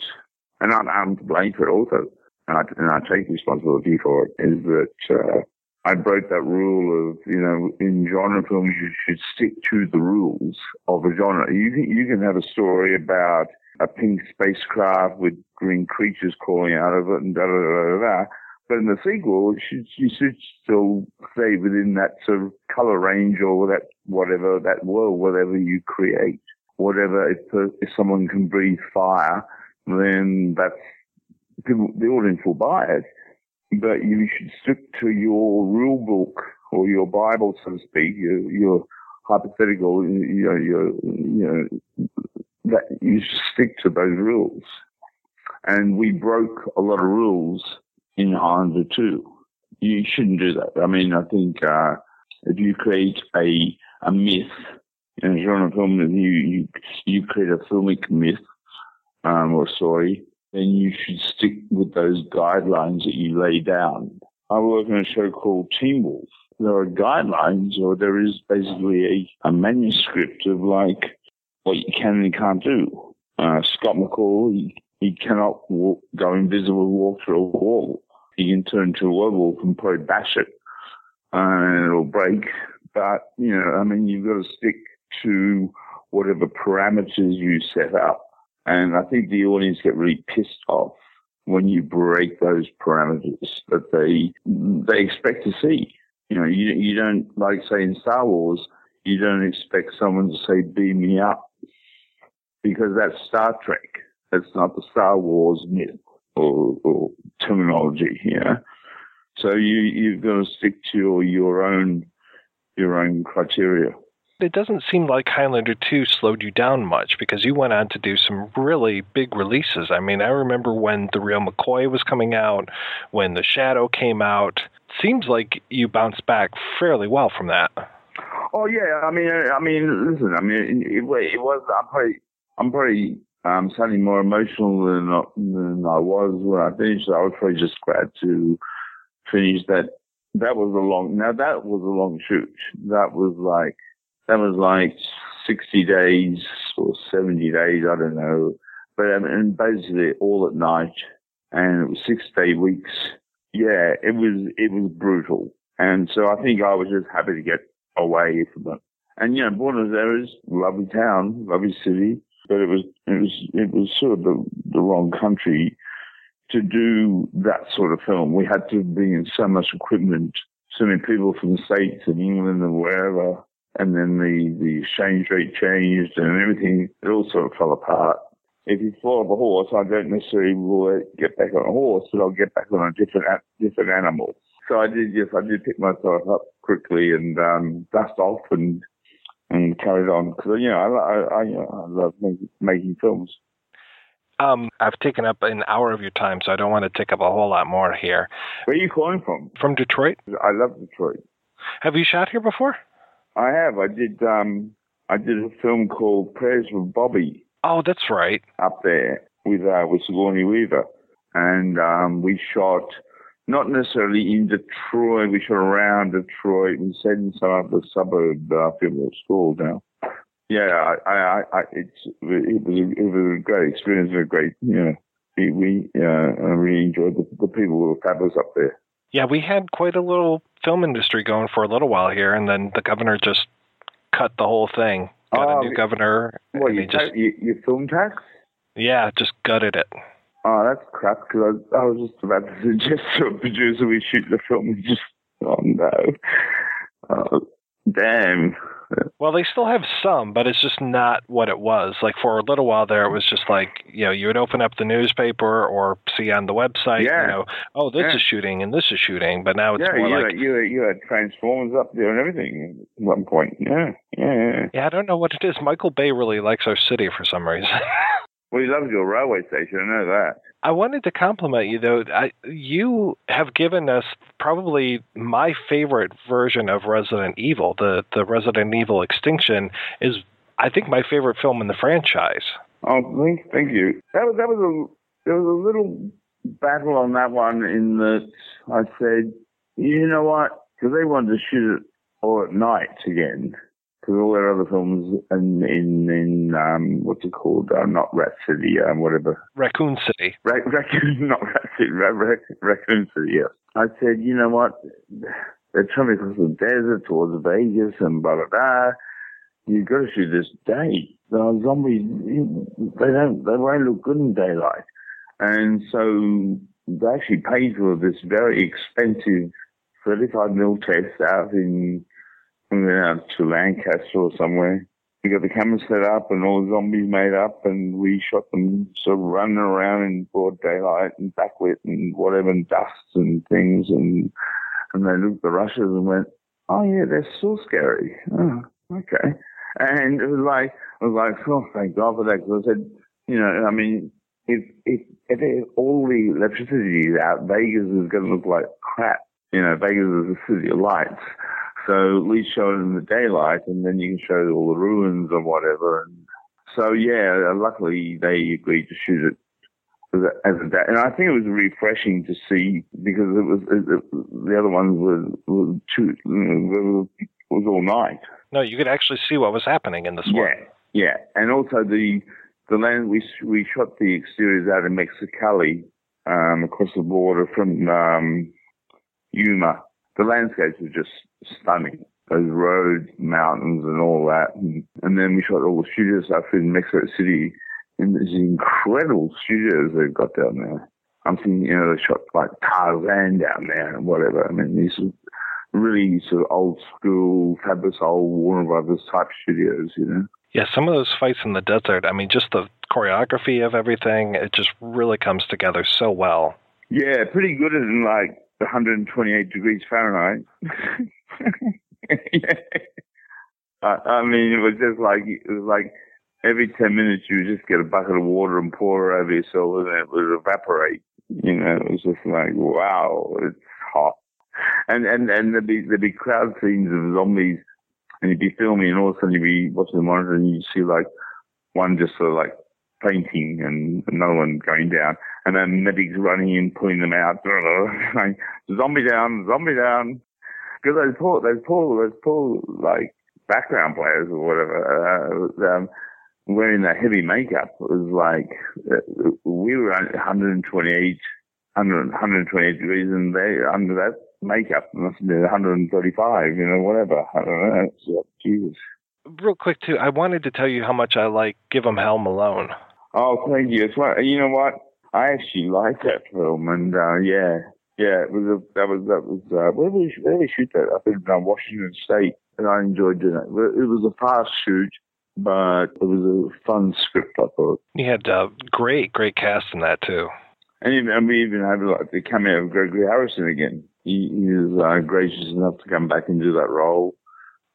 and I'm, I'm to blame for it also, and I, and I take responsibility for it, is that uh, I broke that rule of, you know, in genre films, you should stick to the rules of a genre. You can, you can have a story about a pink spacecraft with green creatures crawling out of it and da da da da da. But in the sequel, you should, you should still stay within that sort of color range or that whatever that world, whatever you create. Whatever, if, if someone can breathe fire, then that's people, the audience will buy it but you should stick to your rule book or your Bible, so to speak, your, your hypothetical, you know, your, you know, that you should stick to those rules. And we broke a lot of rules in Highlander 2. You shouldn't do that. I mean, I think, uh, if you create a, a myth in genre film, you, you, you create a filmic myth, um, or story, then you should stick with those guidelines that you lay down. I work on a show called Teen Wolf. There are guidelines, or there is basically a, a manuscript of like what you can and can't do. Uh, Scott McCall, he, he cannot walk, go invisible, walk through a wall. He can turn to a werewolf and probably bash it, uh, and it'll break. But you know, I mean, you've got to stick to whatever parameters you set up. And I think the audience get really pissed off when you break those parameters that they they expect to see. You know, you you don't like say in Star Wars, you don't expect someone to say "beam me up" because that's Star Trek. That's not the Star Wars myth or, or terminology. here. so you you've got to stick to your, your own your own criteria it doesn't seem like Highlander 2 slowed you down much because you went on to do some really big releases. I mean, I remember when The Real McCoy was coming out, when The Shadow came out. Seems like you bounced back fairly well from that. Oh yeah, I mean, I mean, listen, I mean, it, it was. I'm probably, I'm probably um, sounding more emotional than than I was when I finished. I was probably just glad to finish that. That was a long. Now that was a long shoot. That was like that was like 60 days or 70 days, I don't know. But um, and basically all at night, and it was six day weeks. Yeah, it was it was brutal, and so I think I was just happy to get away from it. And you know, Buenos Aires, lovely town, lovely city, but it was it was it was sort of the the wrong country to do that sort of film. We had to bring in so much equipment, so many people from the States and England and wherever and then the, the exchange rate changed and everything, it all sort of fell apart. If you fall off a horse, I don't necessarily will get back on a horse, but I'll get back on a different different animal. So I did, yes, I did pick myself up quickly and um, dust off and and carried on because you know I I, I, I love making, making films. Um, I've taken up an hour of your time, so I don't want to take up a whole lot more here. Where are you calling from? From Detroit. I love Detroit. Have you shot here before? I have. I did. Um, I did a film called Prayers for Bobby. Oh, that's right. Up there with uh, with Sigourney Weaver, and um, we shot not necessarily in Detroit. We shot around Detroit. We set in some of the suburb. Uh, I feel it's called now. Yeah, I, I, I, it's it was a, it was a great experience a great, you know, we, we uh, I really enjoyed the, the people who were fabulous up there. Yeah, we had quite a little film industry going for a little while here, and then the governor just cut the whole thing. Got a new governor. And you, just, you, you film tax? yeah, just gutted it. Oh, that's crap. Because I, I was just about to suggest to a producer we shoot the film. and Just oh no, oh, damn. Well, they still have some, but it's just not what it was. Like for a little while there, it was just like you know you would open up the newspaper or see on the website, Yeah. you know, oh this Yeah. is shooting and this is shooting, but now it's yeah, more you, like had, you, had, you had Transformers up there and everything at one point. Yeah, yeah, yeah. yeah, I don't know what it is. Michael Bay really likes our city for some reason. Well, he loves your railway station. I know that. I wanted to compliment you though. I, you have given us probably my favorite version of Resident Evil. The the Resident Evil Extinction is, I think, my favorite film in the franchise. Oh, thank, thank you. That was that was a there was a little battle on that one in that I said, you know what? Because they wanted to shoot it all at night again. Because all their other films in in in um what's it called? Uh, not Rat City, um whatever. Raccoon City. Ra- raccoon, not Rat City, Ra- Ra- Raccoon City. Yeah. I said, you know what? They're trying to cross the desert towards Vegas and blah blah blah. You got to shoot this day. The zombies, they don't, they won't look good in daylight. And so they actually paid for this very expensive 35 mil test out in, we went out to Lancaster or somewhere. We got the camera set up and all the zombies made up and we shot them sort of running around in broad daylight and backlit and whatever and dust and things and, and they looked at the Russians and went, oh yeah, they're so scary. Oh, okay. And it was like, I was like, oh, thank God for that. Because I said, you know, I mean, if, if, if all the electricity is out, Vegas is going to look like crap. You know, Vegas is a city of lights. So at least show it in the daylight and then you can show all the ruins and whatever. And so yeah, luckily they agreed to shoot it as a, day. And I think it was refreshing to see because it was, it, it, the other ones were, were too, you know, it was all night. No, you could actually see what was happening in this one. Yeah, yeah, and also the the land we we shot the exteriors out in Mexicali, um, across the border from um, Yuma. The landscapes were just stunning. Those roads, mountains, and all that, and, and then we shot all the studio stuff in Mexico City in these incredible studios they've got down there. I'm thinking, you know, they shot like Tarzan down there and whatever. I mean, these are really sort of old school, fabulous old Warner Brothers type studios, you know. Yeah, some of those fights in the desert, I mean, just the choreography of everything, it just really comes together so well. Yeah, pretty good in like 128 degrees Fahrenheit. yeah. I, I mean, it was just like it was like every 10 minutes you just get a bucket of water and pour it over yourself, and it would evaporate. You know, it was just like wow, it's hot. And and and there'd be there'd be crowd scenes of zombies, and you'd be filming, and all of a sudden you'd be watching the monitor, and you'd see like one just sort of like fainting, and another one going down, and then medics running in, pulling them out, like zombie down, zombie down. Because those poor, those poor, those poor like background players or whatever, uh, um, wearing that heavy makeup was like uh, we were at 128, 100, 128 degrees, and they under that makeup must have been 135, you know, whatever. I don't know. Jesus. Real quick, too, I wanted to tell you how much I like Give 'em Hell Malone. Oh, thank you. It's what, you know what? I actually like that film, and uh, yeah, yeah, it was a, that was that was uh, where did we where did we shoot that? Up in uh, Washington State, and I enjoyed doing it. It was a fast shoot, but it was a fun script. I thought. You had uh, great, great cast in that, too. And even, and we even had like the cameo of Gregory Harrison again. He, he was uh, gracious enough to come back and do that role.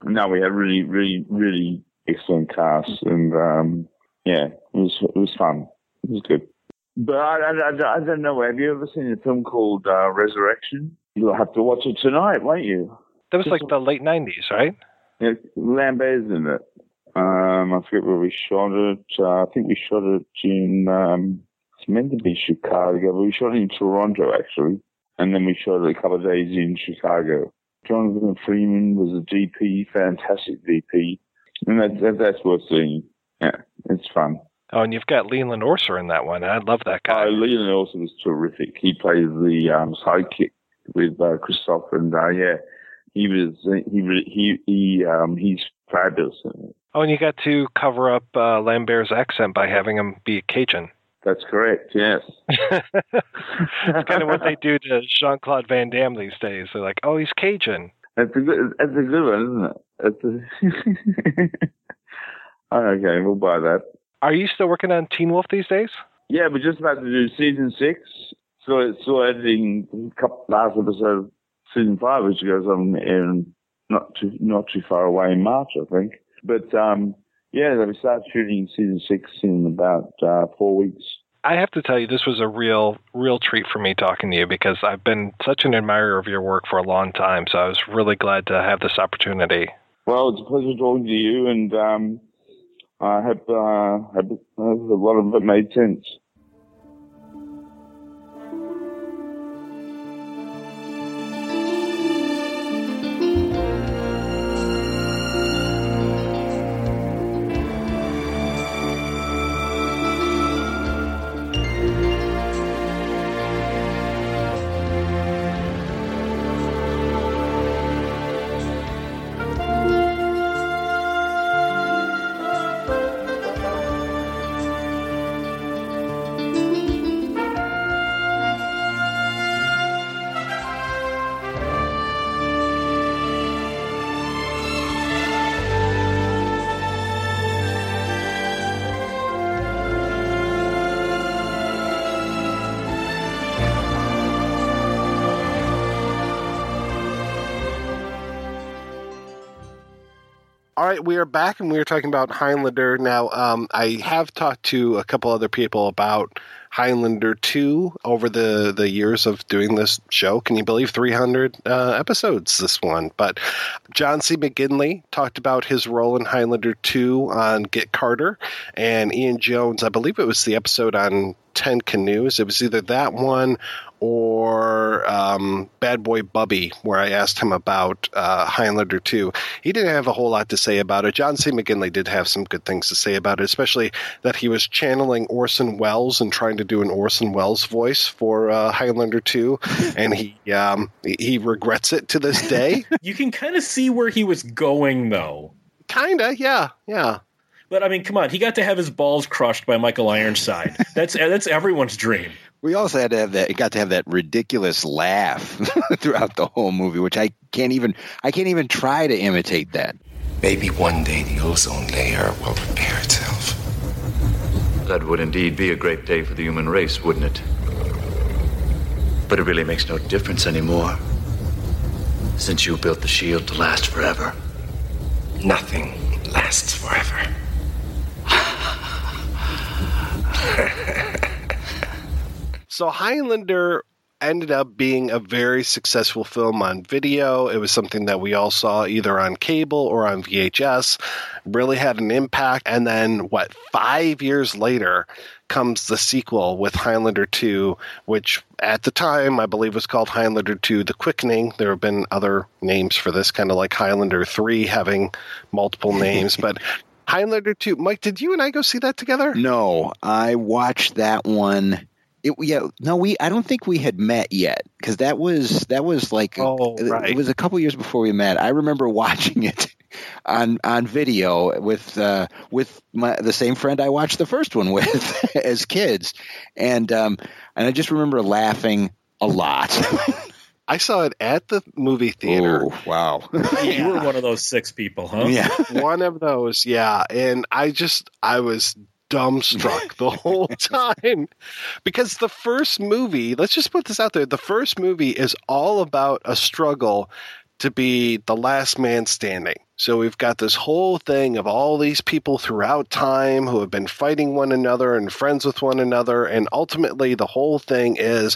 Now we had really, really, really excellent cast, and um, yeah, it was it was fun. It was good. But I, I, I, don't know. Have you ever seen a film called uh, Resurrection? You'll have to watch it tonight, won't you? That was like the late 90s, right? Yeah, Lambert's in it. Um, I forget where we shot it. Uh, I think we shot it in. Um, it's meant to be Chicago, but we shot it in Toronto actually, and then we shot it a couple of days in Chicago. Jonathan Freeman was a DP, fantastic DP, and that, that that's worth seeing. Yeah, it's fun. Oh, and you've got Leland Orser in that one. I love that guy. Uh, Leland Orser was terrific. He plays the um, sidekick with uh, Christoph, and uh, yeah, he was he he he um, he's fabulous. Oh, and you got to cover up uh, Lambert's accent by having him be a Cajun. That's correct. Yes. it's kind of what they do to Jean Claude Van Damme these days. They're like, "Oh, he's Cajun." It's a good. It's a good one, isn't it? Oh, okay, we'll buy that. Are you still working on Teen Wolf these days? Yeah, we're just about to do season six. So still editing couple last episode of season five, which goes on in not too not too far away in March, I think. But um, yeah, we start shooting season six in about uh, four weeks. I have to tell you, this was a real, real treat for me talking to you because I've been such an admirer of your work for a long time. So I was really glad to have this opportunity. Well, it's a pleasure talking to you, and um, I hope, uh, hope a lot of it made sense. Right, we are back, and we are talking about Highlander. Now, um, I have talked to a couple other people about Highlander 2 over the, the years of doing this show. Can you believe 300 uh, episodes, this one? But John C. McGinley talked about his role in Highlander 2 on Get Carter, and Ian Jones, I believe it was the episode on 10 Canoes. It was either that one or um, Bad Boy Bubby, where I asked him about uh, Highlander 2. He didn't have a whole lot to say about it. John C. McGinley did have some good things to say about it, especially that he was channeling Orson Welles and trying to do an Orson Welles voice for uh, Highlander 2, and he um, he regrets it to this day. you can kind of see where he was going, though. Kinda, yeah, yeah. But I mean, come on, he got to have his balls crushed by Michael Ironside. That's that's everyone's dream. We also had to have that. Got to have that ridiculous laugh throughout the whole movie, which I can't even. I can't even try to imitate that. Maybe one day the ozone layer will repair itself. That would indeed be a great day for the human race, wouldn't it? But it really makes no difference anymore. Since you built the shield to last forever. Nothing lasts forever. So Highlander ended up being a very successful film on video. It was something that we all saw either on cable or on VHS. Really had an impact. And then, what, five years later comes the sequel with Highlander 2, which at the time I believe was called Highlander 2 The Quickening. There have been other names for this, kind of like Highlander 3 having multiple names. but Highlander 2, Mike, did you and I go see that together? No, I watched that one. It, yeah, no, we. I don't think we had met yet because that was that was like oh, right. it was a couple years before we met. I remember watching it on on video with uh, with my, the same friend I watched the first one with as kids, and um, and I just remember laughing a lot. I saw it at the movie theater. Oh, wow. yeah. You were one of those six people, huh? Yeah. one of those, yeah. And I just, I was dumbstruck the whole time because the first movie, let's just put this out there, the first movie is all about a struggle to be the last man standing. So we've got this whole thing of all these people throughout time who have been fighting one another and friends with one another. And ultimately, the whole thing is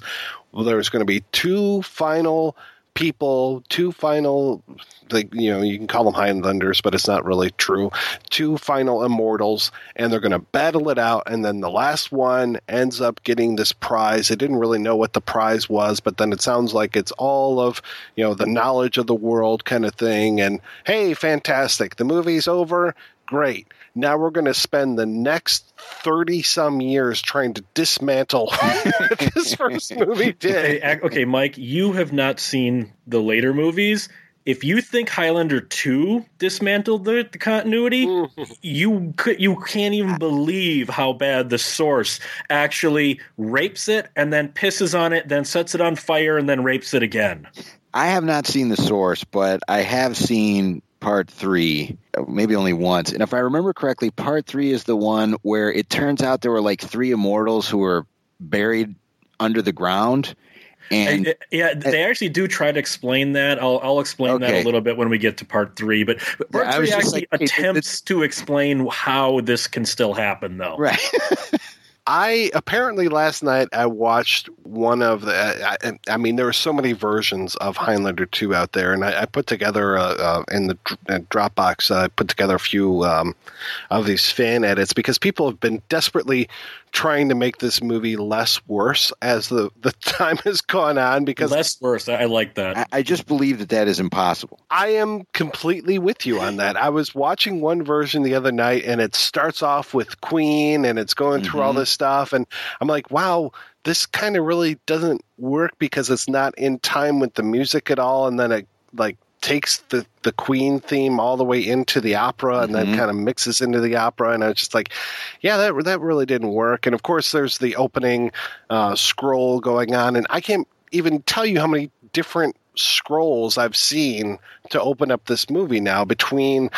well, there's going to be two final people, two final, like, you know, you can call them Highlanders, but it's not really true. Two final immortals, and they're going to battle it out. And then the last one ends up getting this prize. They didn't really know what the prize was, but then it sounds like it's all of, you know, the knowledge of the world kind of thing. And hey, fantastic. The movie's over. Great. Now we're going to spend the next 30 some years trying to dismantle this first movie did. Okay, okay, Mike, you have not seen the later movies. if you think Highlander 2 dismantled the, the continuity, mm-hmm. you could you can't even believe how bad the source actually rapes it and then pisses on it, then sets it on fire and then rapes it again. I have not seen the source, but I have seen part three, maybe only once. And if I remember correctly, part three is the one where it turns out there were like three immortals who were buried under the ground. And yeah, they actually do try to explain that. I'll I'll explain that a little bit when we get to part three. But part Yeah, I three was actually like, attempts to explain how this can still happen, though. Right. I apparently last night I watched one of the. I, I mean, there are so many versions of Highlander two out there, and I, I put together in the uh, Dropbox. uh, I put together a few um, of these fan edits because people have been desperately trying to make this movie less worse as the the time has gone on. Because less worse, I, I like that. I, I just believe that that is impossible. I am completely with you on that. I was watching one version the other night and it starts off with Queen and it's going through all mm-hmm. this stuff and I'm like, wow, this kind of really doesn't work because it's not in time with the music at all and then it like takes the the Queen theme all the way into the opera and then Mhm. kind of mixes into the opera and I was just like, yeah, that that really didn't work. And of course there's the opening uh, scroll going on and I can't even tell you how many different scrolls I've seen to open up this movie now between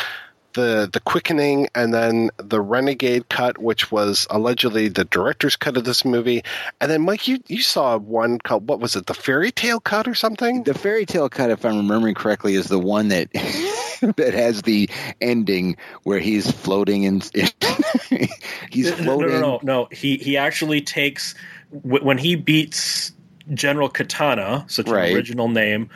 the the quickening and then the renegade cut which was allegedly the director's cut of this movie and then Mike you you saw one called what was it the fairy tale cut or something The fairy tale cut, if I'm remembering correctly, is the one that that has the ending where he's floating in. he's floating. No, no, no, no. He he actually takes when he beats General Katana, such Right. an original name.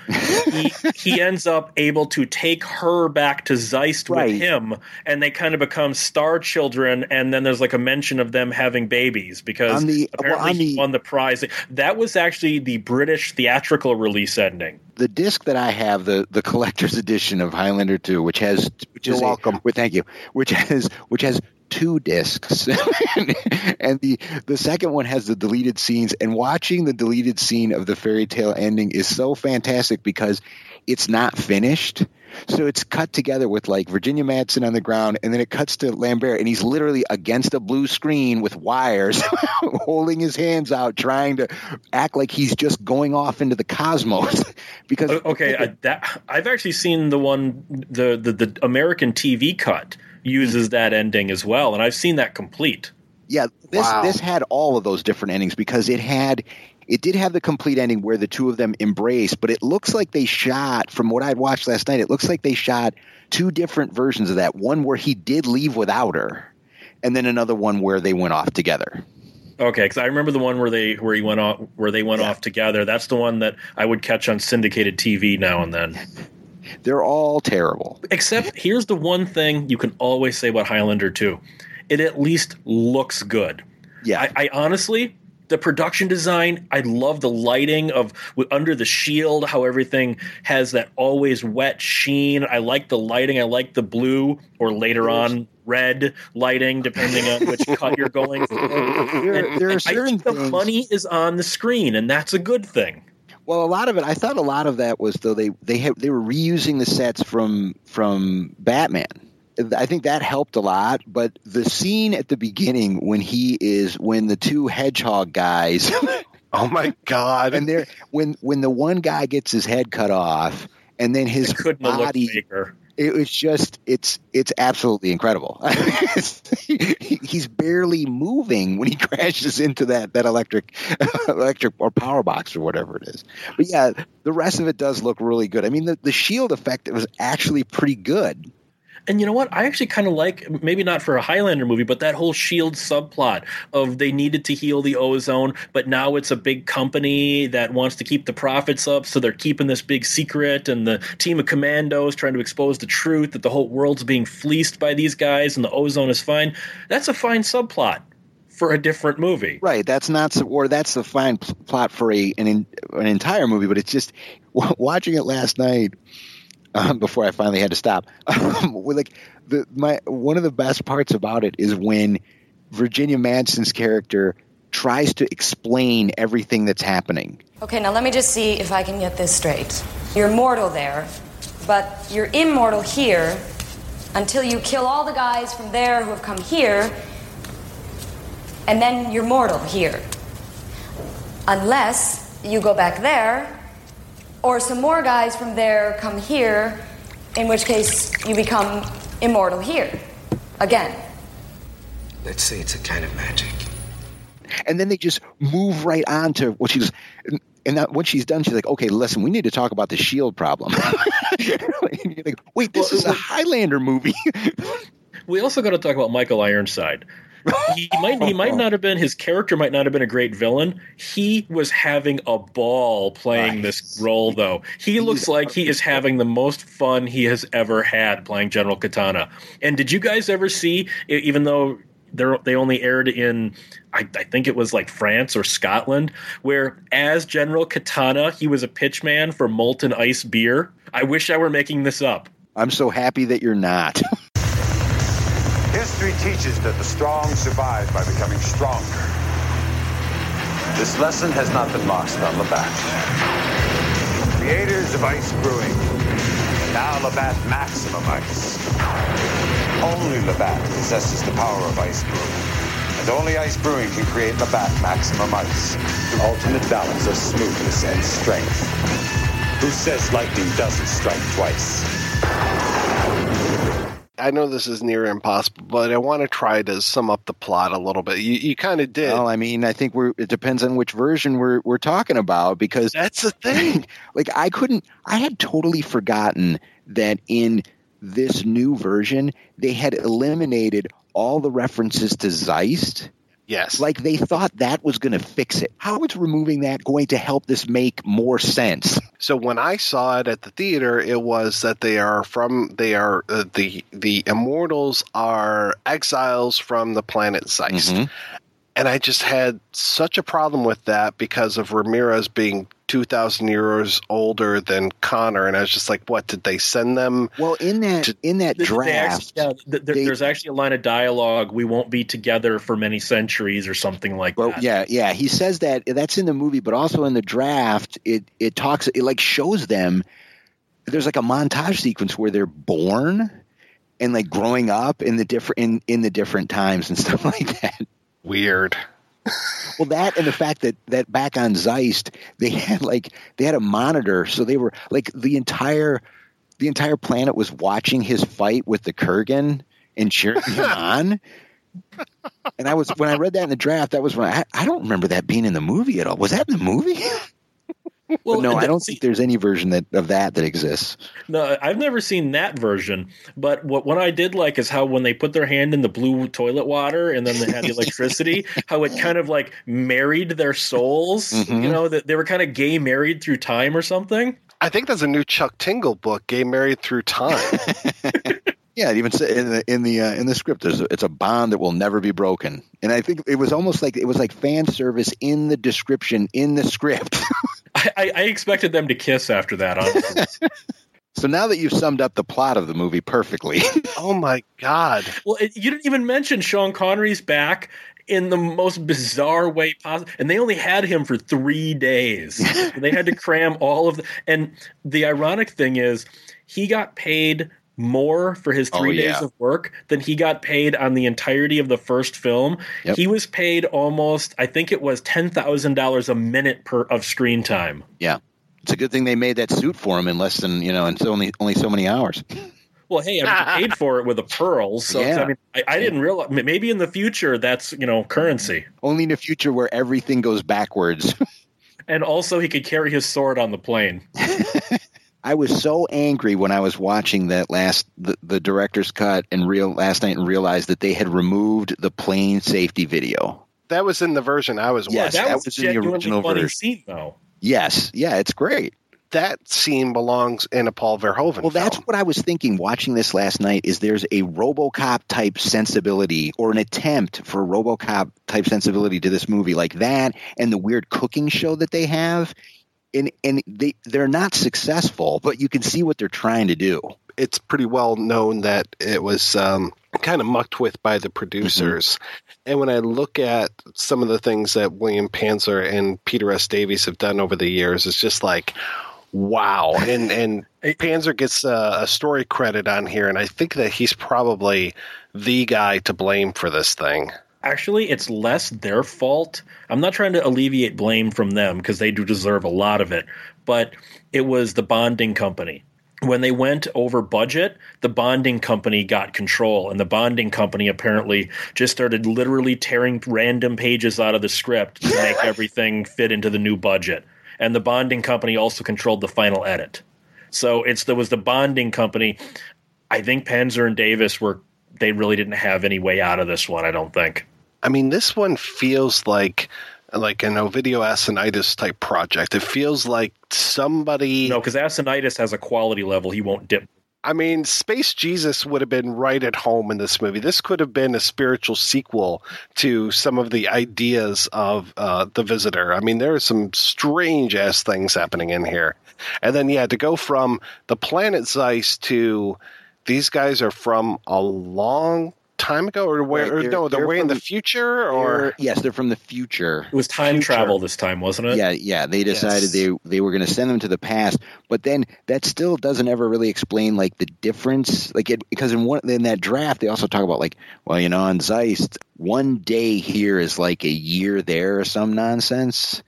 he he ends up able to take her back to Zeist Right. with him, and they kind of become star children. And then there's like a mention of them having babies because On the- well, apparently on he the- won the prize. That was actually the British theatrical release ending. the disc that I have, the the collector's edition of Highlander 2, which has which You're is a- welcome. well, thank you. Which has which has two discs, and the the second one has the deleted scenes. And watching the deleted scene of the fairy tale ending is so fantastic because it's not finished. So it's cut together with like Virginia Madsen on the ground, and then it cuts to Lambert, and he's literally against a blue screen with wires, holding his hands out, trying to act like he's just going off into the cosmos. because Okay, I, that I've actually seen the one the the, the American TV cut uses that ending as well, and I've seen that complete. Yeah, this Wow. this had all of those different endings because it had it did have the complete ending where the two of them embrace, but it looks like they shot from what I'd watched last night, it looks like they shot two different versions of that. One where he did leave without her, and then another one where they went off together. Okay, because I remember the one where they where he went off where they went off together. That's the one that I would catch on syndicated TV now and then. They're all terrible. Except here's the one thing you can always say about Highlander 2. It at least looks good. Yeah. I, I honestly the production design, I love the lighting of under the shield, how everything has that always wet sheen. I like the lighting. I like the blue or later on red lighting, depending on which cut you're going for. There, there are I certain think the things- money is on the screen, and that's a good thing. Well, a lot of it, I thought a lot of that was though they they have they were reusing the sets from from Batman. I think that helped a lot, but the scene at the beginning when he is when the two hedgehog guys oh my god and they're when when the one guy gets his head cut off and then his Couldn't body faker. It was just it's it's absolutely incredible. He's barely moving when he crashes into that that electric electric or power box or whatever it is. But yeah, the rest of it does look really good. I mean, the the shield effect was actually pretty good. And you know what? I actually kind of like, maybe not for a Highlander movie, but that whole Shield subplot of they needed to heal the ozone, but now it's a big company that wants to keep the profits up, so they're keeping this big secret, and the team of commandos trying to expose the truth that the whole world's being fleeced by these guys, and the ozone is fine. That's a fine subplot for a different movie. Right. That's not or that's the fine pl- plot for a an an entire movie. But it's just watching it last night um, before I finally had to stop. Um, like the my one of the best parts about it is when Virginia Madsen's character tries to explain everything that's happening. Okay, now let me just see if I can get this straight. You're mortal there, but you're immortal here until you kill all the guys from there who have come here, and then you're mortal here. Unless you go back there, or some more guys from there come here, in which case you become immortal here again. Let's say it's a kind of magic. And then they just move right on to what she's. And that, when she's done, she's like, "Okay, listen, we need to talk about the shield problem." like, Wait, this is a Highlander movie. we also got to talk about Michael Ironside. He might he might not have been his character might not have been a great villain. He was having a ball playing this role though. He looks like he is having the most fun he has ever had playing General Katana. And did you guys ever see even though they're, they only aired in I, I think it was like France or Scotland where as General Katana he was a pitchman for Molten Ice beer. I wish I were making this up. I'm so happy that you're not. History teaches that the strong survive by becoming stronger. This lesson has not been lost on Labatt. Creators of ice brewing. Now Labatt Maximum Ice. Only Labatt possesses the power of ice brewing. And only ice brewing can create Labatt Maximum Ice. The ultimate balance of smoothness and strength. Who says lightning doesn't strike twice? I know this is near impossible, but I want to try to sum up the plot a little bit. You, you kind of did. Well, I mean, I think we're. It depends on which version we're we're talking about because that's the thing. like, I couldn't. I had totally forgotten that in this new version they had eliminated all the references to Zeist. Yes. Like they thought that was going to fix it. How is removing that going to help this make more sense? So when I saw it at the theater, it was that they are from they are uh, the the immortals are exiles from the planet Zeist. Mm-hmm. And I just had such a problem with that because of Ramirez being 2,000 years older than Connor. And I was just like, what? Did they send them? Well, in that in that draft, actually- yeah, th- there- there's actually a line of dialogue. We won't be together for many centuries, or something like Well, that. yeah, yeah, he says that. That's in the movie, but also in the draft, it it talks, it like shows them. There's like a montage sequence where they're born and like growing up in the different in in the different times and stuff like that. Weird. Well, that and the fact that that back on Zeist, they had like they had a monitor, so they were like the entire the entire planet was watching his fight with the Kurgan and cheering him on. And I was when I read that in the draft, that was when I, I don't remember that being in the movie at all. Was that in the movie? Well, But no, I don't think there's any version that of that that exists. No, I've never seen that version. But what what I did like is how when they put their hand in the blue toilet water and then they had the electricity, how it kind of like married their souls. Mhm. You know that they were kind of gay married through time or something. I think that's a new Chuck Tingle book, Gay Married Through Time. Yeah, it even say in the in the uh, in the script, there's a, it's a bond that will never be broken. And I think it was almost like it was like fan service in the description in the script. I, I, I expected them to kiss after that. Honestly. so now that you've summed up the plot of the movie perfectly, oh my god! well, it, you didn't even mention Sean Connery's back in the most bizarre way possible, and they only had him for three days. they had to cram all of the. And the ironic thing is, he got paid more for his Oh, three yeah. days of work than he got paid on the entirety of the first film. Yep. He was paid almost, I think it was ten thousand dollars a minute per of screen time. yeah, it's a good thing they made that suit for him in less than you know, in so only only so many hours. Well, hey, I mean, paid for it with a pearl. So Yeah. I mean, I, I didn't realize. Maybe in the future, that's you know currency. Only in a future where everything goes backwards. And also, he could carry his sword on the plane. I was so angry when I was watching that last the, the director's cut and real last night and realized that they had removed the plane safety video. That was in the version I was Yes, watching. that was in the original funny version. scene, though. Yes, yeah, it's great. That scene belongs in a Paul Verhoeven Well, that's what I was thinking watching this last night. Is there's a RoboCop type sensibility or an attempt for RoboCop type sensibility to this movie, like that, and the weird cooking show that they have, and and they they're not successful, but you can see what they're trying to do. it's pretty well known that it was um, kind of mucked with by the producers. And when I look at some of the things that William Panzer and Peter S. Davis have done over the years, it's just like, wow. And and Panzer gets a, a story credit on here, and I think that he's probably the guy to blame for this thing. Actually, it's less their fault. I'm not trying to alleviate blame from them because they do deserve a lot of it, but it was the bonding company. When they went over budget, the bonding company got control, and the bonding company apparently just started literally tearing random pages out of the script to make everything fit into the new budget. And the bonding company also controlled the final edit. So it's there was the bonding company. I think Panzer and Davis were they really didn't have any way out of this one. I don't think. I mean, this one feels like like an Ovidio Assonitis type project. It feels like somebody. No, because Assonitis has a quality level he won't dip. I mean, Space Jesus would have been right at home in this movie. This could have been a spiritual sequel to some of the ideas of uh, The Visitor. I mean, there are some strange ass things happening in here. And then, yeah, to go from the planet Zeist to these guys are from a long time ago, or where? Right, or they're- no, they're, they're way in the future, or They're- yes, they're from the future. It was time Future. travel this time, wasn't it? Yeah, yeah. They decided they they were going to send them to the past, but then that still doesn't ever really explain like the difference. Like it because in one in that draft they also talk about like, well, you know, on zeist one day here is like a year there or some nonsense.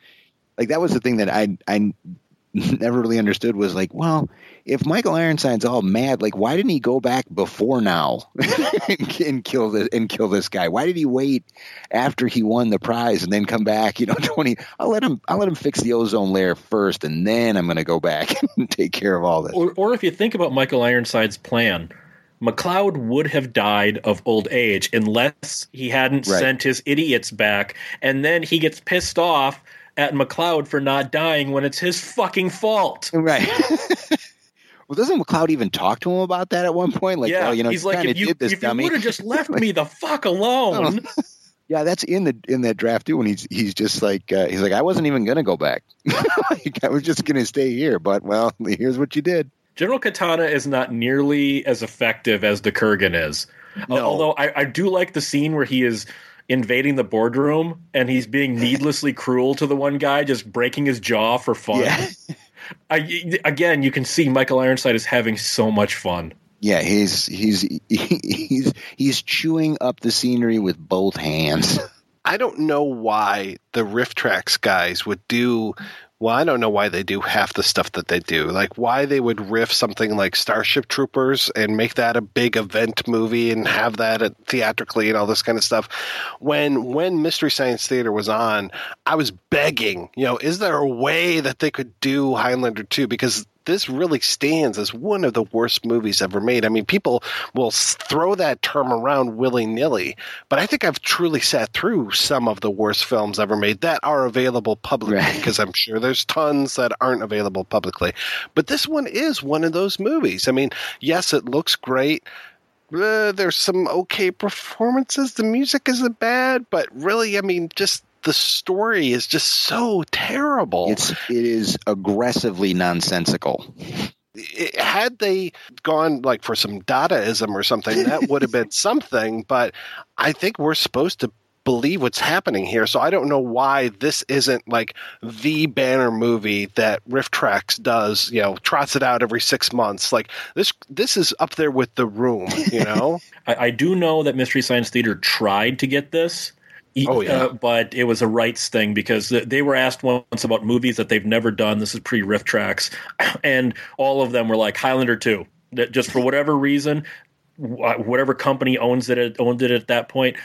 Like that was the thing that I I never really understood was like, well, if Michael Ironside's all mad, like why didn't he go back before now and kill this and kill this guy? Why did he wait after he won the prize and then come back? You know, twenty. I'll let him. I'll let him fix the ozone layer first, and then I'm going to go back and take care of all this. Or, or if you think about Michael Ironside's plan, MacLeod would have died of old age unless he hadn't Right. sent his idiots back, and then he gets pissed off at MacLeod for not dying when it's his fucking fault. Right. Well, doesn't MacLeod even talk to him about that at one point? Like, yeah, well, you know, he's like, if you if you would have just left me the fuck alone. Yeah, that's in the in that draft too. When he's he's just like uh, he's like I wasn't even gonna go back. like, I was just gonna stay here, but well, here's what you did. General Katana is not nearly as effective as the Kurgan is. Although I, I do like the scene where he is invading the boardroom and he's being needlessly cruel to the one guy, just breaking his jaw for fun. Yeah. I, again, you can see Michael Ironside is having so much fun. Yeah, he's he's he's he's chewing up the scenery with both hands. I don't know why the RiffTrax guys would do. Well, I don't know why they do half the stuff that they do. Like why they would riff something like Starship Troopers and make that a big event movie and have that at, theatrically and all this kind of stuff. When when Mystery Science Theater was on, I was begging, you know, is there a way that they could do Highlander 2 because this really stands as one of the worst movies ever made. I mean, people will throw that term around willy nilly, but I think I've truly sat through some of the worst films ever made that are available publicly because I'm sure there's tons that aren't available publicly. But this one is one of those movies. I mean, yes, it looks great. Uh, there's some okay performances. The music isn't bad, but really, I mean, just the story is just so terrible. It's it is aggressively nonsensical. it- had they gone like for some Dadaism or something, that would have been something. But I think we're supposed to believe what's happening here. So I don't know why this isn't like the banner movie that RiffTrax does. You know, trots it out every six months. Like this, this is up there with The Room. You know. I, I do know that Mystery Science Theater tried to get this. Oh, yeah. uh, but it was a rights thing because they were asked once about movies that they've never done. This is pre RiffTrax, and all of them were like Highlander Two. That just for whatever reason, whatever company owns it owned it at that point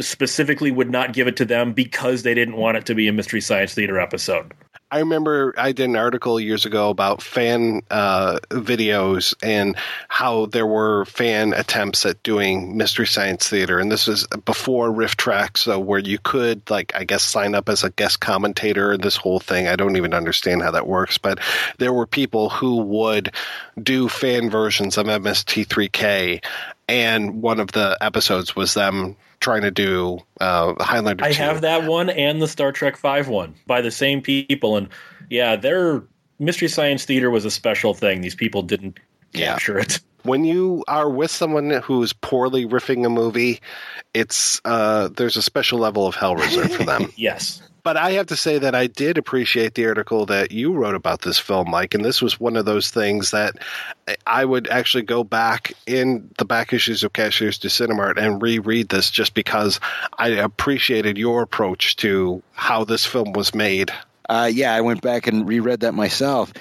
specifically would not give it to them because they didn't want it to be a Mystery Science Theater episode. I remember I did an article years ago about fan uh, videos and how there were fan attempts at doing Mystery Science Theater. And this was before Riff Track, so where you could, like, I guess, sign up as a guest commentator this whole thing. I don't even understand how that works, but there were people who would do fan versions of MST3K. And one of the episodes was them trying to do uh, Highlander I 2. have that one and the Star Trek Five one by the same people, and yeah, their Mystery Science Theater was a special thing. These people didn't capture it. when you are with someone who's poorly riffing a movie, it's uh, there's a special level of hell reserved for them. yes. But I have to say that I did appreciate the article that you wrote about this film, Mike, and this was one of those things that I would actually go back in the back issues of Cashiers du Cinemart and reread this just because I appreciated your approach to how this film was made. Uh, yeah, I went back and reread that myself.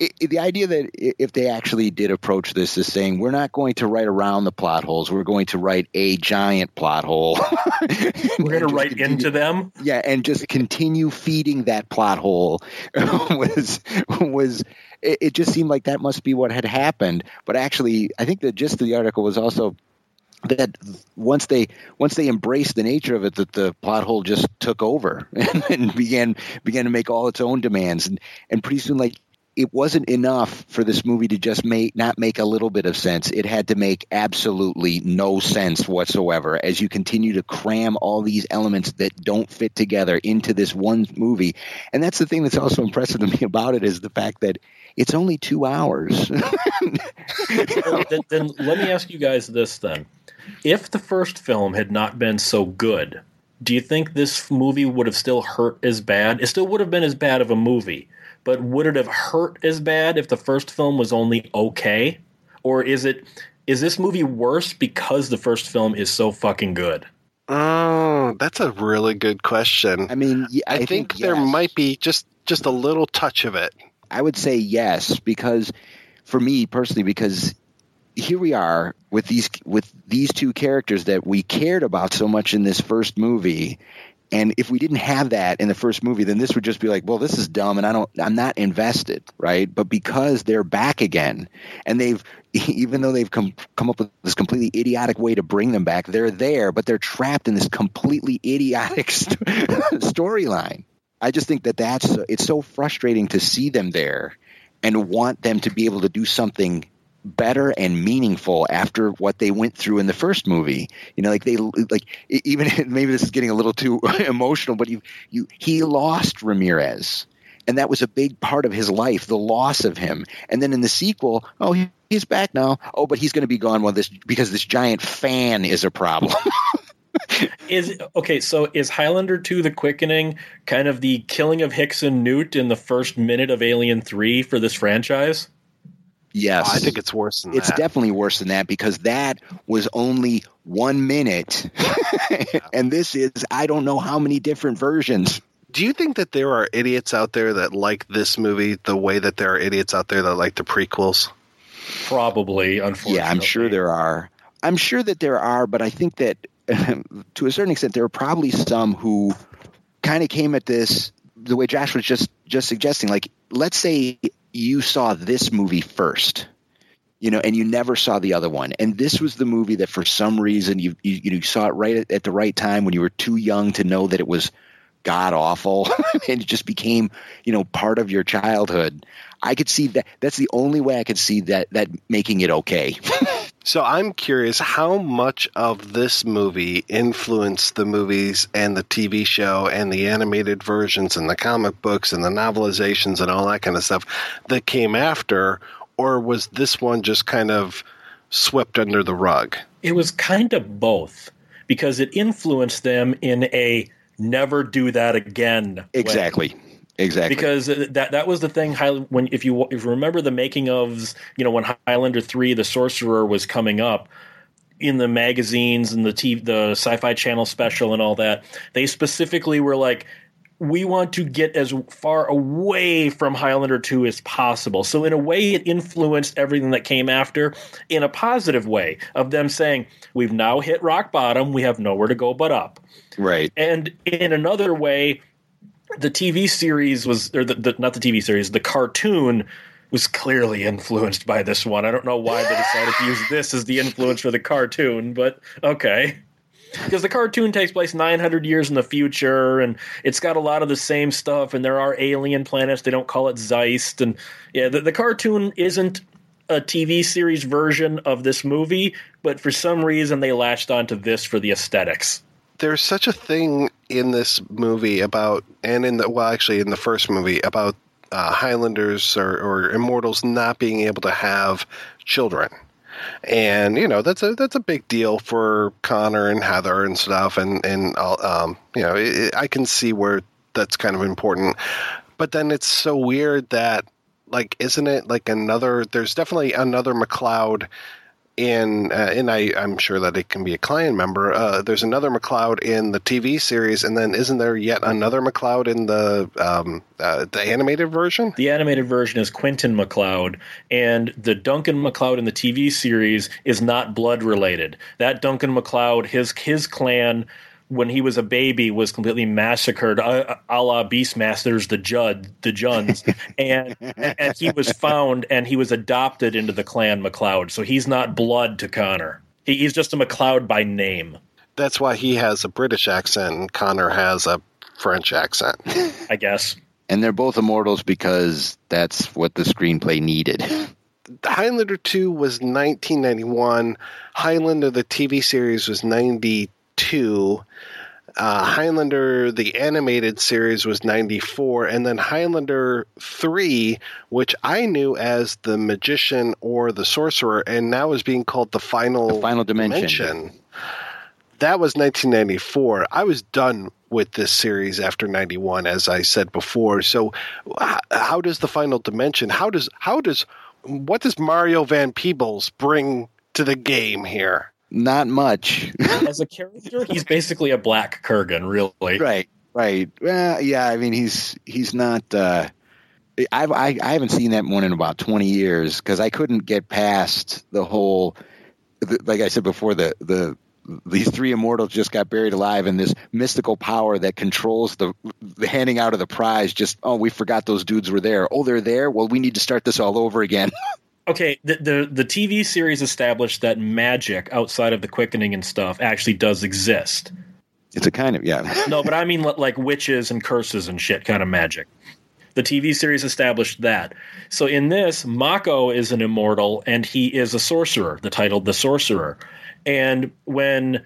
It, it, the idea that if they actually did approach this as saying we're not going to write around the plot holes, we're going to write a giant plot hole. we're going to write continue, into them. Yeah, and just continue feeding that plot hole was was. It, it just seemed like that must be what had happened, but actually, I think the gist of the article was also that once they once they embraced the nature of it, that the plot hole just took over and, and began began to make all its own demands, and and pretty soon, like it wasn't enough for this movie to just make not make a little bit of sense. It had to make absolutely no sense whatsoever as you continue to cram all these elements that don't fit together into this one movie. And that's the thing that's also impressive to me about it is the fact that it's only two hours. then, then let me ask you guys this then. If the first film had not been so good, do you think this movie would have still hurt as bad? It still would have been as bad of a movie, but would it have hurt as bad if the first film was only okay? Or is it is this movie worse because the first film is so fucking good? Oh, that's a really good question. I mean, I, I think, think there might be just just a little touch of it. I would say yes because for me personally because here we are with these with these two characters that we cared about so much in this first movie and if we didn't have that in the first movie then this would just be like well this is dumb and i don't i'm not invested right? But because they're back again and they've even though they've come come up with this completely idiotic way to bring them back they're there but they're trapped in this completely idiotic st- storyline. I just think that that's it's so frustrating to see them there and want them to be able to do something better and meaningful after what they went through in the first movie. You know, like they like even maybe this is getting a little too emotional, but you you he lost Ramirez. And that was a big part of his life, the loss of him. And then in the sequel, oh, he, he's back now. Oh, but he's going to be gone while this because this giant fan is a problem. is okay. So is Highlander two the quickening, kind of the killing of Hicks and Newt in the first minute of Alien three for this franchise? Yes. Oh, I think it's worse than it's that. definitely worse than that because that was only one minute. and this is, I don't know how many different versions. Do you think that there are idiots out there that like this movie the way that there are idiots out there that like the prequels? Probably, unfortunately. Yeah, I'm sure there are. I'm sure that there are, but I think that to a certain extent, there are probably some who kind of came at this the way Josh was just just suggesting. Like, let's say you saw this movie first you know, and you never saw the other one. And this was the movie that, for some reason, you you, you saw it right at, at, the right time when you were too young to know that it was god awful, and it just became you know part of your childhood. I could see that. That's the only way I could see that that making it okay. so I'm curious how much of this movie influenced the movies and the TV show and the animated versions and the comic books and the novelizations and all that kind of stuff that came after, or was this one just kind of swept under the rug? It was kind of both because it influenced them in a never do that again. Exactly. Way. Exactly. Because that that was the thing. When if you if you remember the making ofs, you know when Highlander three, the Sorcerer was coming up in the magazines and the TV, the Sci-Fi Channel special and all that, they specifically were like, we want to get as far away from Highlander 2 as possible. So, in a way, it influenced everything that came after in a positive way of them saying, We've now hit rock bottom. We have nowhere to go but up. Right. And in another way, the TV series was, or the, the, not the TV series, the cartoon was clearly influenced by this one. I don't know why they decided to use this as the influence for the cartoon, but okay. Because the cartoon takes place 900 years in the future, and it's got a lot of the same stuff, and there are alien planets. They don't call it Zeist, and yeah, the, the cartoon isn't a TV series version of this movie, but for some reason they latched onto this for the aesthetics there's such a thing in this movie about, and in the well, actually in the first movie about uh, Highlanders or, or immortals not being able to have children, and you know that's a that's a big deal for Connor and Heather and stuff, and and um, you know it, I can see where that's kind of important. But then it's so weird that like isn't it like another? There's definitely another MacLeod in, uh, and I, I'm sure that it can be a client member. Uh, there's another MacLeod in the TV series, and then isn't there yet another MacLeod in the um, uh, the animated version? The animated version is Quentin MacLeod, and the Duncan MacLeod in the TV series is not blood related. That Duncan MacLeod, his his clan when he was a baby was completely massacred a, a la beastmasters the judd the juns and and he was found and he was adopted into the clan macleod so he's not blood to connor he, he's just a macleod by name That's why he has a British accent and Connor has a French accent. i guess And they're both immortals because that's what the screenplay needed. Highlander 2 was 1991. Highlander, the TV series, was 92. Uh, Highlander, the animated series, was 94. And then Highlander 3, which I knew as The Magician or The Sorcerer, and now is being called The Final, The Final Dimension. Dimension. That was 1994. I was done with this series after 91 as I said before. So how does the final dimension how does how does what does Mario Van Peebles bring to the game here? Not much. as a character he's basically a black kurgan really right, right. Well, yeah. I mean, he's he's not. Uh, I've I, I haven't seen that one in about twenty years because I couldn't get past the whole. The, like I said before, the the these three immortals just got buried alive, and this mystical power that controls the the handing out of the prize. Just oh, we forgot those dudes were there. Oh, they're there. Well, we need to start this all over again. okay the, the the tv series established that magic outside of the quickening and stuff actually does exist it's a kind of yeah. no but i mean like witches and curses and shit kind of magic the tv series established that so in this mako is an immortal and he is a sorcerer the title the sorcerer and when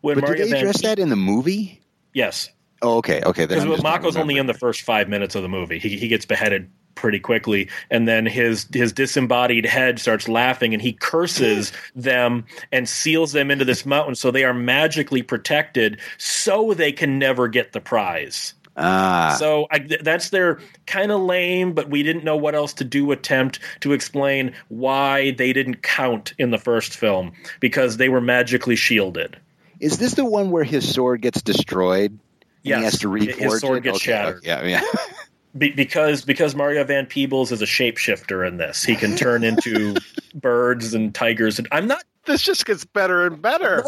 when But Mario did they Van address that in the movie? yes Oh, okay, okay. Because Mako's only in the first five minutes of the movie. He he gets beheaded pretty quickly, and then his his disembodied head starts laughing, and he curses them and seals them into this mountain, so they are magically protected, so they can never get the prize. Ah. So I, th- that's their kind of lame, but we didn't know what else to do. Attempt to explain why they didn't count in the first film because they were magically shielded. Is this the one where his sword gets destroyed? Yes, he has to his sword it? gets Okay, shattered. Yeah, yeah. Be- because because Mario Van Peebles is a shapeshifter in this, he can turn into birds and tigers. And I'm not. This just gets better and better.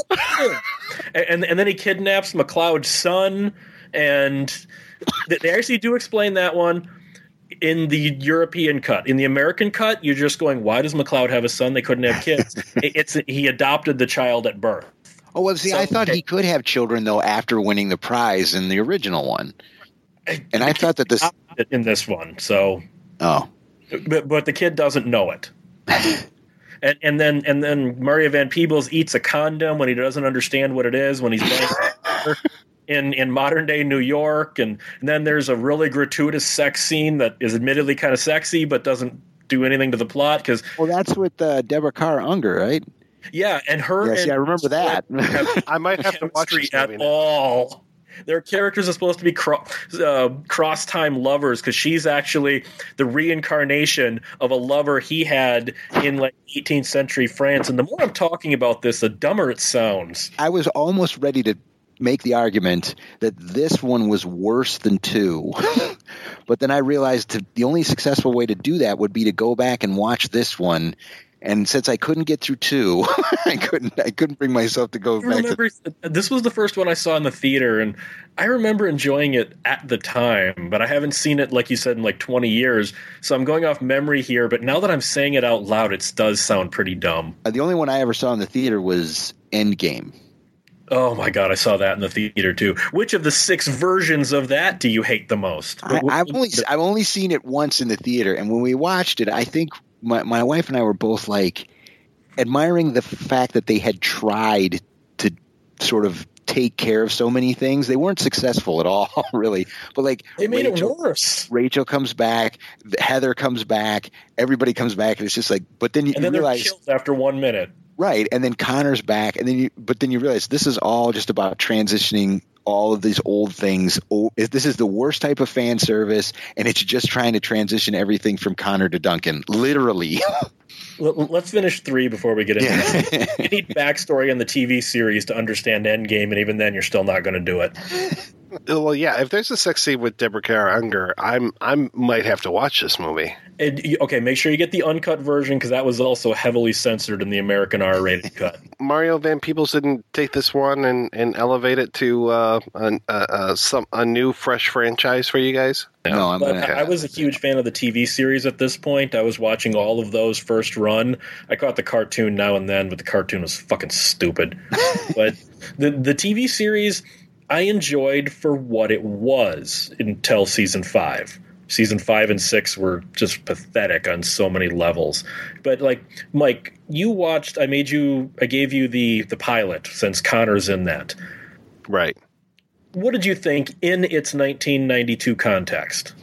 and and then he kidnaps MacLeod's son, and they actually do explain that one in the European cut. In the American cut, you're just going, "Why does MacLeod have a son? They couldn't have kids." It's he adopted the child at birth. Oh well, see, I thought he could have children though after winning the prize in the original one, and I thought that this in this one. So, oh, but but the kid doesn't know it. And, and then and then Mario Van Peebles eats a condom when he doesn't understand what it is when he's in in modern day New York and, and then there's a really gratuitous sex scene that is admittedly kind of sexy but doesn't do anything to the plot because well, that's with uh, Deborah Kara Unger, right? yeah and her Yes, and yeah, I remember that. I might have to watch this at now. all. Their characters are supposed to be cro- uh, cross time lovers because she's actually the reincarnation of a lover he had in like 18th century France. And the more I'm talking about this, the dumber it sounds. I was almost ready to make the argument that this one was worse than two, but then I realized the only successful way to do that would be to go back and watch this one. And since I couldn't get through two, I couldn't. I couldn't bring myself to go I back. To, this was the first one I saw in the theater, and I remember enjoying it at the time, but I haven't seen it like you said in like 20 years. So I'm going off memory here, but now that I'm saying it out loud, it does sound pretty dumb. Uh, the only one I ever saw in the theater was Endgame. Oh my god, I saw that in the theater too. Which of the six versions of that do you hate the most? I, I've only I've only seen it once in the theater, and when we watched it, I think my my wife and I were both like admiring the fact that they had tried to sort of take care of so many things. They weren't successful at all, really. But like They made Rachel, it worse. Rachel comes back, Heather comes back, everybody comes back, and it's just like. But then you, And then you realize killed after one minute. Right, and then Connor's back, and then you, but then you realize this is all just about transitioning all of these old things. Oh, this is the worst type of fan service, and it's just trying to transition everything from Connor to Duncan, literally. Let- Let's finish three before we get into it. You need backstory on the TV series to understand Endgame, and even then, you're still not going to do it. Well, yeah. If there's a sex scene with Deborah Kara Unger, I'm I might have to watch this movie. And, okay, make sure you get the uncut version because that was also heavily censored in the American R-rated cut. Mario Van Peebles didn't take this one and, and elevate it to uh, a, a, a, some a new fresh franchise for you guys. No, I'm But gonna. I I was a huge fan of the TV series at this point. I was watching all of those first run. I caught the cartoon now and then, but the cartoon was fucking stupid. but the the TV series I enjoyed for what it was until season five. Season five and six were just pathetic on so many levels. But like Mike, you watched. I made you. I gave you the the pilot since Connor's in that. Right. What did you think in its 1992 context?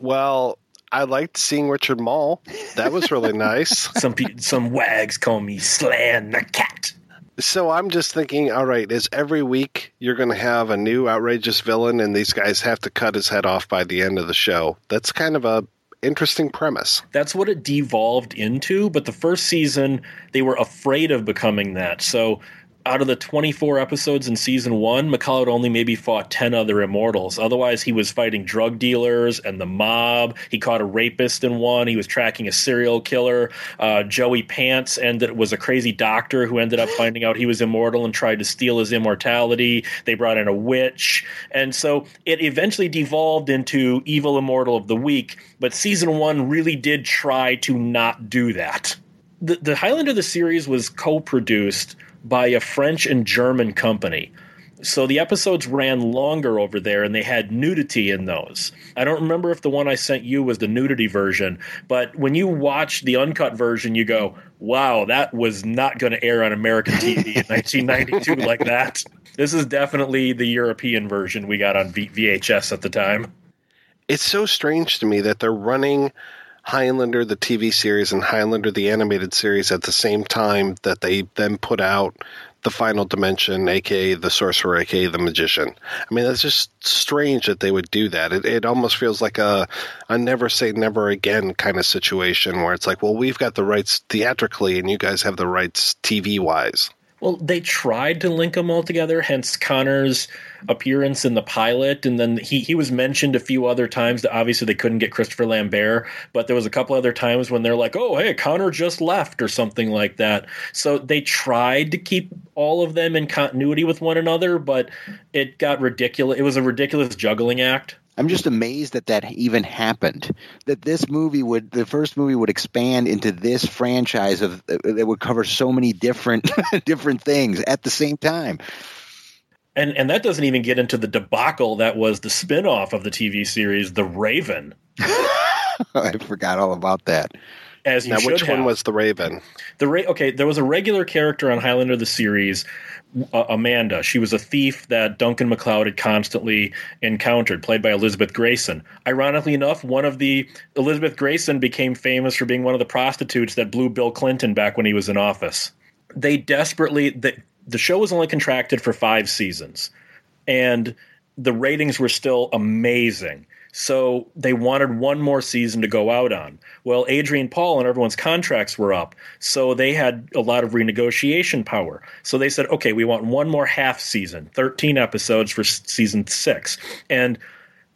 Well, I liked seeing Richard Moll. That was really nice. some pe- some wags call me Slan the cat. So I'm just thinking, all right, is every week you're going to have a new outrageous villain, and these guys have to cut his head off by the end of the show? That's kind of a interesting premise. That's what it devolved into. But the first season, they were afraid of becoming that. So out of the 24 episodes in season one, McCullough only maybe fought 10 other immortals. Otherwise, he was fighting drug dealers and the mob. He caught a rapist in one. He was tracking a serial killer. Uh, Joey Pants ended was a crazy doctor who ended up finding out he was immortal and tried to steal his immortality. They brought in a witch, and so it eventually devolved into evil immortal of the week. But season one really did try to not do that. The, the Highlander the series was co-produced by a French and German company. So the episodes ran longer over there and they had nudity in those. I don't remember if the one I sent you was the nudity version, but when you watch the uncut version, you go, wow, that was not going to air on American TV in 1992 like that. This is definitely the European version we got on v- VHS at the time. It's so strange to me that they're running Highlander the TV series and Highlander the animated series at the same time that they then put out the Final Dimension, aka the Sorcerer, aka the Magician. I mean, that's just strange that they would do that. It, it almost feels like a a never say never again kind of situation where it's like, well, we've got the rights theatrically, and you guys have the rights TV wise. Well, they tried to link them all together, hence Connor's appearance in the pilot, and then he he was mentioned a few other times. That obviously they couldn't get Christopher Lambert, but there was a couple other times when they're like, "Oh, hey, Connor just left" or something like that. So they tried to keep all of them in continuity with one another, but it got ridiculous. It was a ridiculous juggling act. I'm just amazed that that even happened. That this movie would, the first movie would expand into this franchise of uh, that would cover so many different different things at the same time. And and that doesn't even get into the debacle that was the spin-off of the TV series The Raven. I forgot all about that. As you now, which one have. was the Raven? The Ra- okay, there was a regular character on Highlander the series, uh, Amanda. She was a thief that Duncan MacLeod had constantly encountered, played by Elizabeth Gracen. Ironically enough, one of the Elizabeth Gracen became famous for being one of the prostitutes that blew Bill Clinton back when he was in office. They desperately the, the show was only contracted for 5 seasons and the ratings were still amazing. So they wanted one more season to go out on. Well, Adrian Paul and everyone's contracts were up, so they had a lot of renegotiation power. So they said, okay, we want one more half season, 13 episodes for season six. And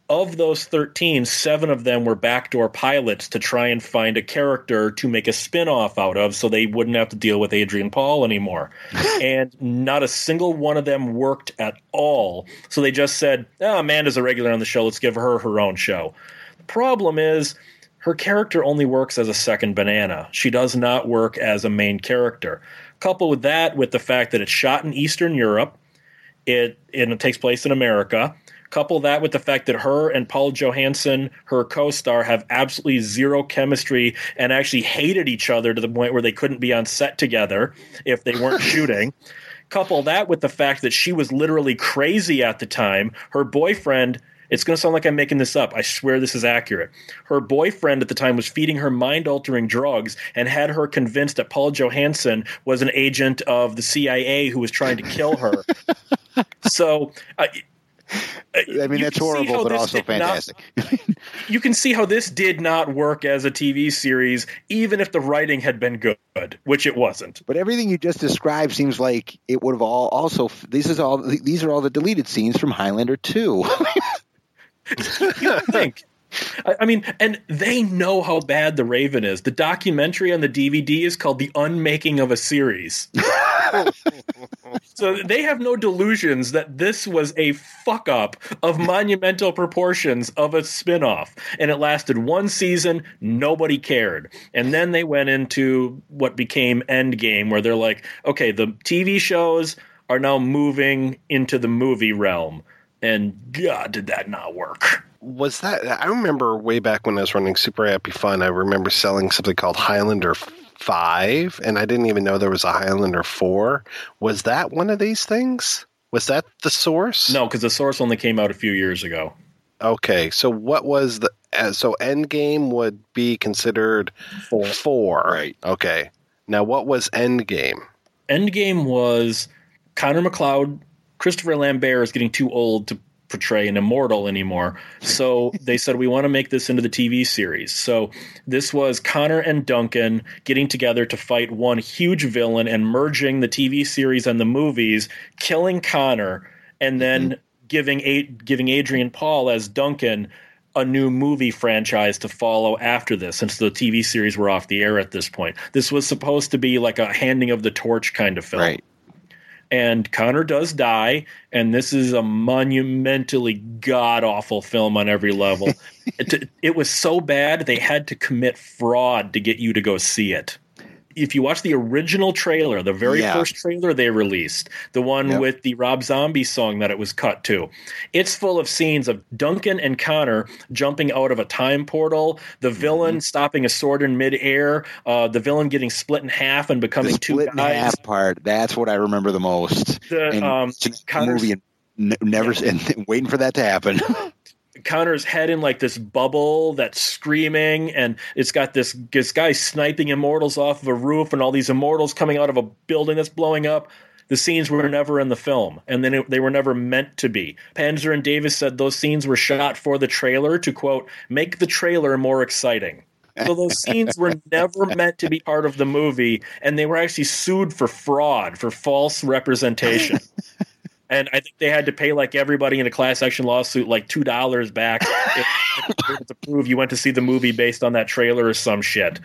of those 13, seven of them were backdoor pilots to try and find a character to make a spin off out of so they wouldn't have to deal with Adrian Paul anymore. and not a single one of them worked at all. So they just said, oh, Amanda's a regular on the show. Let's give her her own show. The problem is, her character only works as a second banana. She does not work as a main character. Couple with that, with the fact that it's shot in Eastern Europe, it and it takes place in America. Couple that with the fact that her and Paul Johansson, her co-star, have absolutely zero chemistry and actually hated each other to the point where they couldn't be on set together if they weren't shooting. Couple that with the fact that she was literally crazy at the time. Her boyfriend it's going to sound like I'm making this up. I swear this is accurate. Her boyfriend at the time was feeding her mind altering drugs and had her convinced that Paul Johansson was an agent of the CIA who was trying to kill her. so, uh, I mean, that's horrible, but also did not- fantastic. you can see how this did not work as a TV series, even if the writing had been good, which it wasn't. But everything you just described seems like it would have all also. This is all. These are all the deleted scenes from Highlander Two. you think? I mean, and they know how bad the Raven is. The documentary on the DVD is called "The Unmaking of a Series." so they have no delusions that this was a fuck up of monumental proportions of a spin-off. And it lasted one season nobody cared. And then they went into what became endgame where they're like okay the tv shows are now moving into the movie realm. And god did that not work. Was that I remember way back when I was running Super Happy Fun, I remember selling something called Highlander 5 and I didn't even know there was a Highlander 4. Was that one of these things? Was that the source? no because the source only came out a few years ago Okay, so what was the uh, so Endgame would be considered 4. 4. Right. Okay. Now what was Endgame? Endgame was Connor MacLeod. Christopher Lambert is getting too old to portray an immortal anymore. So they said, we want to make this into the TV series. So this was Connor and Duncan getting together to fight one huge villain and merging the TV series and the movies, killing Connor, and then mm-hmm. giving a- giving Adrian Paul as Duncan a new movie franchise to follow after this since the TV series were off the air at this point. This was supposed to be like a handing of the torch kind of film. Right. And Connor does die, and this is a monumentally god awful film on every level. it, it was so bad they had to commit fraud to get you to go see it. If you watch the original trailer, the very Yeah. first trailer they released, the one Yep. with the Rob Zombie song that it was cut to, it's full of scenes of Duncan and Connor jumping out of a time portal, the Mm-hmm. villain stopping a sword in midair, uh, the villain getting split in half and the becoming two split in guys. half part. That's what I remember the most. The, and um, Connor's- movie and never and waiting for that to happen. Connor's head in like this bubble that's screaming, and it's got this this guy sniping immortals off of a roof, and all these immortals coming out of a building that's blowing up. The scenes were never in the film, and then they were never meant to be. Panzer and Davis said those scenes were shot for the trailer to quote make the trailer more exciting. So those scenes were never meant to be part of the movie, and they were actually sued for fraud, for false representation. And I think they had to pay like everybody in a class action lawsuit like two dollars back if- to prove you went to see the movie based on that trailer or some shit.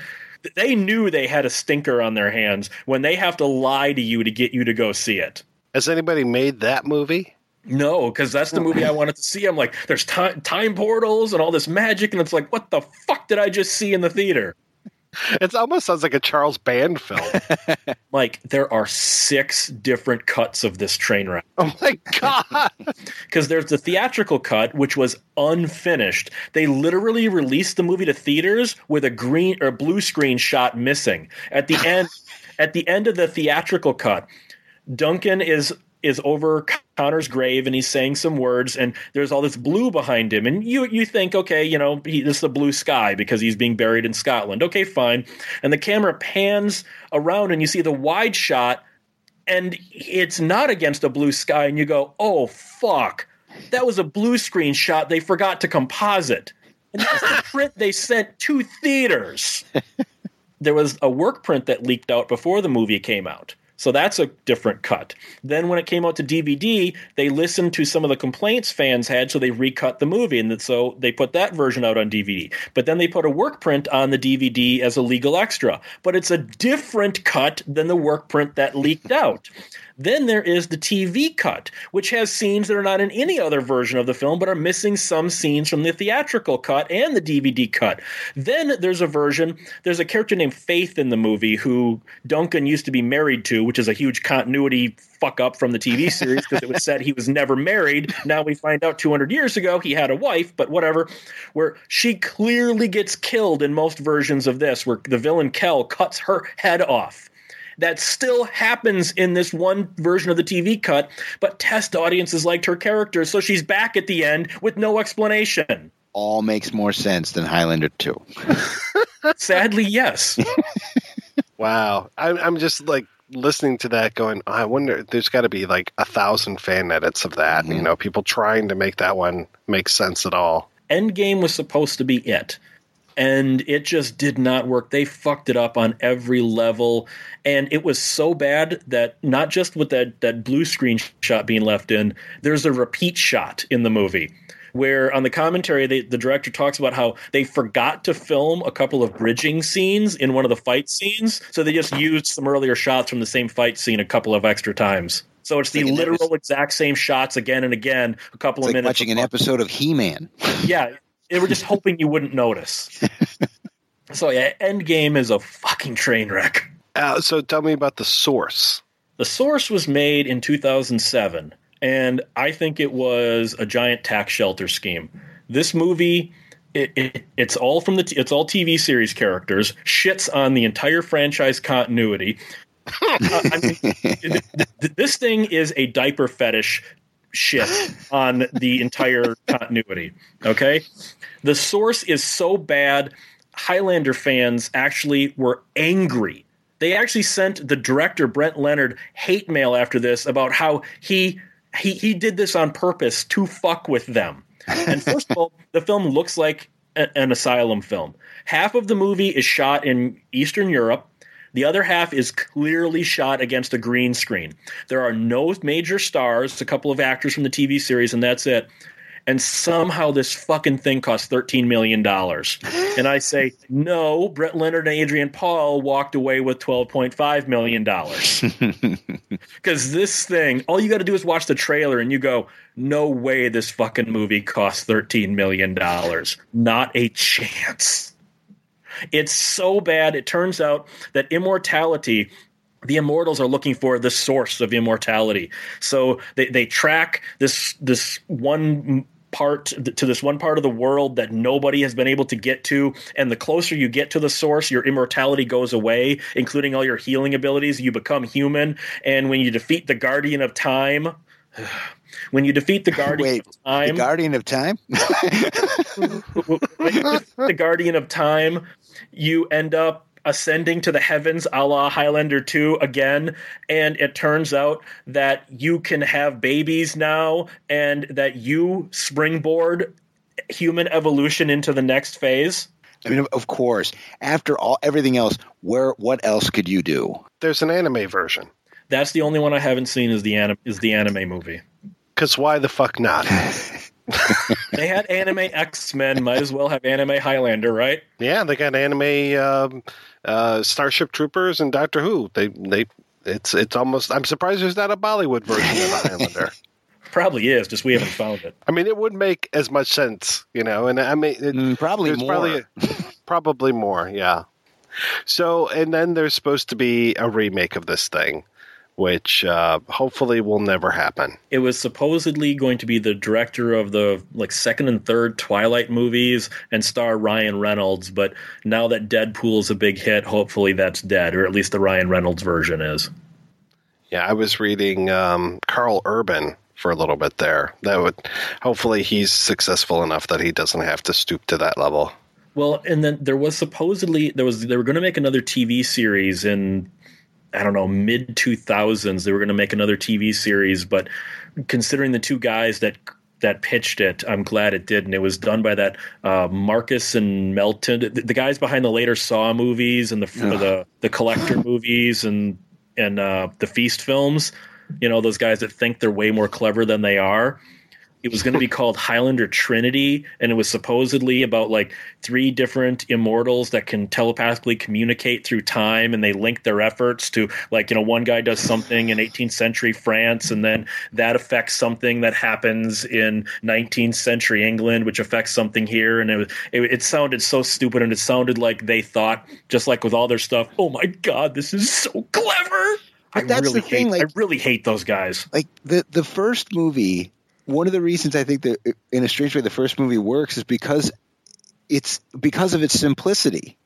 They knew they had a stinker on their hands when they have to lie to you to get you to go see it. Has anybody made that movie? No, because that's the movie I wanted to see. I'm like, there's time time portals and all this magic, and it's like, what the fuck did I just see in the theater? It almost sounds like a Charles Band film. Like, there are six different cuts of this train wreck. oh my god! because there's the theatrical cut which was unfinished they literally released the movie to theaters with a green or blue screen shot missing at the end at the end of the theatrical cut duncan is is over connor's grave and he's saying some words and there's all this blue behind him. And you you think okay you know he, this is the blue sky because he's being buried in scotland. Okay fine. And the camera pans around and you see the wide shot and it's not against a blue sky and you go oh fuck. That was a blue screen shot. They forgot to composite. And that's the print they sent to theaters. There was a work print that leaked out before the movie came out so that's a different cut. Then when it came out to DVD, they listened to some of the complaints fans had, so they recut the movie, and so they put that version out on DVD. But then they put a work print on the DVD as a legal extra, but it's a different cut than the work print that leaked out. Then there is the TV cut, which has scenes that are not in any other version of the film, but are missing some scenes from the theatrical cut and the DVD cut. Then there's a version, there's a character named Faith in the movie who Duncan used to be married to, which is a huge continuity fuck up from the TV series because it was said he was never married. Now we find out 200 years ago he had a wife, but whatever. Where she clearly gets killed in most versions of this, where the villain Kel cuts her head off that still happens in this one version of the TV cut, but test audiences liked her character, so she's back at the end with no explanation. All makes more sense than Highlander 2. Sadly, yes. Wow, I'm, I'm just like listening to that, going, I wonder. There's got to be like a thousand fan edits of that. Mm-hmm. You know, people trying to make that one make sense at all. Endgame was supposed to be it. And it just did not work. They fucked it up on every level. And it was so bad that not just with that, that blue screen shot being left in, there's a repeat shot in the movie where on the commentary they, the director talks about how they forgot to film a couple of bridging scenes in one of the fight scenes so they just used some earlier shots from the same fight scene a couple of extra times so it's, the like literal exact same shots again and again a couple It's of like minutes watching an episode of He-Man. yeah they were just hoping you wouldn't notice so yeah endgame is a fucking train wreck Uh, so tell me about the source. The Source was made in 2007, and I think it was a giant tax shelter scheme. This movie, it, it, it's all from the t- it's all TV series characters, shits on the entire franchise continuity. Uh, I mean, th- th- this thing is a diaper fetish shit on the entire continuity. Okay, the source is so bad. Highlander fans actually were angry they actually sent the director Brett Leonard hate mail after this about how he he he did this on purpose to fuck with them. And first of all, the film looks like a- an asylum film. Half of the movie is shot in Eastern Europe. The other half is clearly shot against a green screen. There are no major stars, a couple of actors from the TV series, and that's it. And somehow this fucking thing cost $13 million. And I say, no, Brett Leonard and Adrian Paul walked away with $12.5 million. Because this thing, all you got to do is watch the trailer and you go, no way this fucking movie cost $13 million. Not a chance. It's so bad. It turns out that immortality the immortals are looking for the source of immortality so they, they track this this one part to this one part of the world that nobody has been able to get to. And the closer you get to the source your immortality goes away including all your healing abilities. You become human. And when you defeat the guardian of time when you defeat the guardian Wait, of time the Guardian of Time? when you defeat the guardian of time you end up ascending to the heavens a la Highlander 2 again. And it turns out that you can have babies now and that you springboard human evolution into the next phase. I mean, of- of course. After all everything else, where what else could you do? There's an anime version. That's the only one I haven't seen is the anim- is the anime movie. Because why the fuck not? They had anime X Men, might as well have anime Highlander, right? yeah, they got anime um, uh, Starship Troopers and Doctor Who. They they it's it's almost. I'm surprised there's not a Bollywood version of Highlander. Probably is, just we haven't found it. I mean, it would make as much sense, you know. And I mean, it, probably more. Probably, probably more, yeah. So, and then there's supposed to be a remake of this thing, which uh, hopefully will never happen. It was supposedly going to be the director of the like second and third Twilight movies and star Ryan Reynolds, but now that Deadpool is a big hit, hopefully that's dead, or at least the Ryan Reynolds version is. Yeah, I was reading um, Karl Urban for a little bit there. That would hopefully he's successful enough that he doesn't have to stoop to that level. Well, and then there was supposedly there was they were going to make another TV series in I don't know mid two thousands. They were going to make another TV series, but considering the two guys that that pitched it, I'm glad it didn't. It was done by that uh, Marcus and Melton, the, the guys behind the later Saw movies and the Ugh. the the collector movies and and uh, the Feast films. You know those guys that think they're way more clever than they are it was going to be called Highlander Trinity, and it was supposedly about like three different immortals that can telepathically communicate through time, and they link their efforts to like you know one guy does something in 18th century France, and then that affects something that happens in 19th century England, which affects something here, and it was it, it sounded so stupid, and it sounded like they thought just like with all their stuff, oh my god, this is so clever. I that's really the thing, hate. like- I really hate those guys. Like the the first movie, one of the reasons I think that uh, in a strange way the first movie works is because it's because of its simplicity.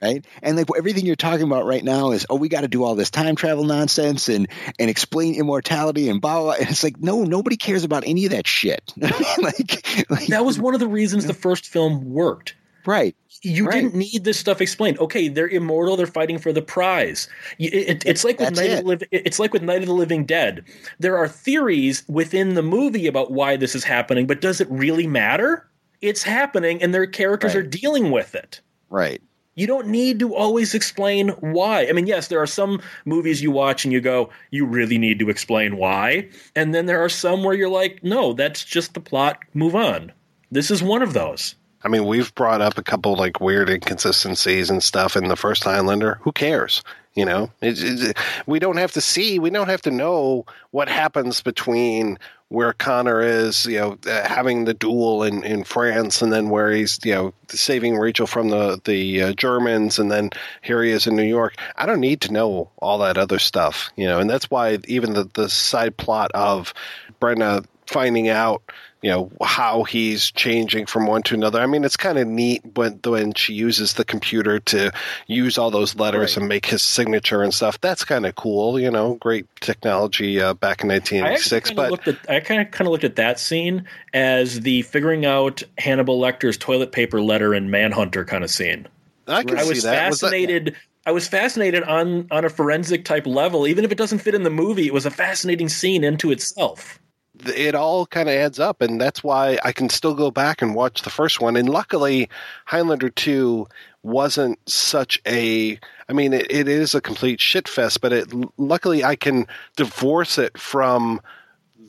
Right, and like everything you're talking about right now is, oh, we got to do all this time travel nonsense and and explain immortality and blah, blah, blah. And it's like, no, nobody cares about any of that shit. like, like that was one of the reasons the first film worked Right. You Right. didn't need this stuff explained. Okay, they're immortal. They're fighting for the prize. It, it- it's like with That's Night of the Liv- It's like with Night of the Living Dead. There are theories within the movie about why this is happening, but does it really matter? It's happening, and their characters Right. are dealing with it. Right. You don't need to always explain why. I mean, yes, there are some movies you watch and you go, you really need to explain why. And then there are some where you're like, no, that's just the plot, move on. This is one of those. I mean, we've brought up a couple like weird inconsistencies and stuff in the first Highlander. Who cares? You know, it's, it's, we don't have to see, we don't have to know what happens between where Connor is, you know, uh, having the duel in, in France, and then where he's, you know, saving Rachel from the the uh, Germans, and then here he is in New York. I don't need to know all that other stuff, you know, and that's why even the the side plot of Brenda finding out you know how he's changing from one to another. I mean, it's kind of neat when when she uses the computer to use all those letters and make his signature and stuff. That's kind of cool, you know. Great technology uh, back in I 1986, kinda but at I kind of kind of looked at that scene as the figuring out Hannibal Lecter's toilet paper letter in Manhunter kind of scene. I can I see was that. Was that- fascinated. I was fascinated on on a forensic type level, even if it doesn't fit in the movie. It was a fascinating scene into itself. It all kind of adds up and that's why i can still go back and watch the first one and luckily highlander 2 wasn't such a i mean it, it is a complete shit fest but it luckily i can divorce it from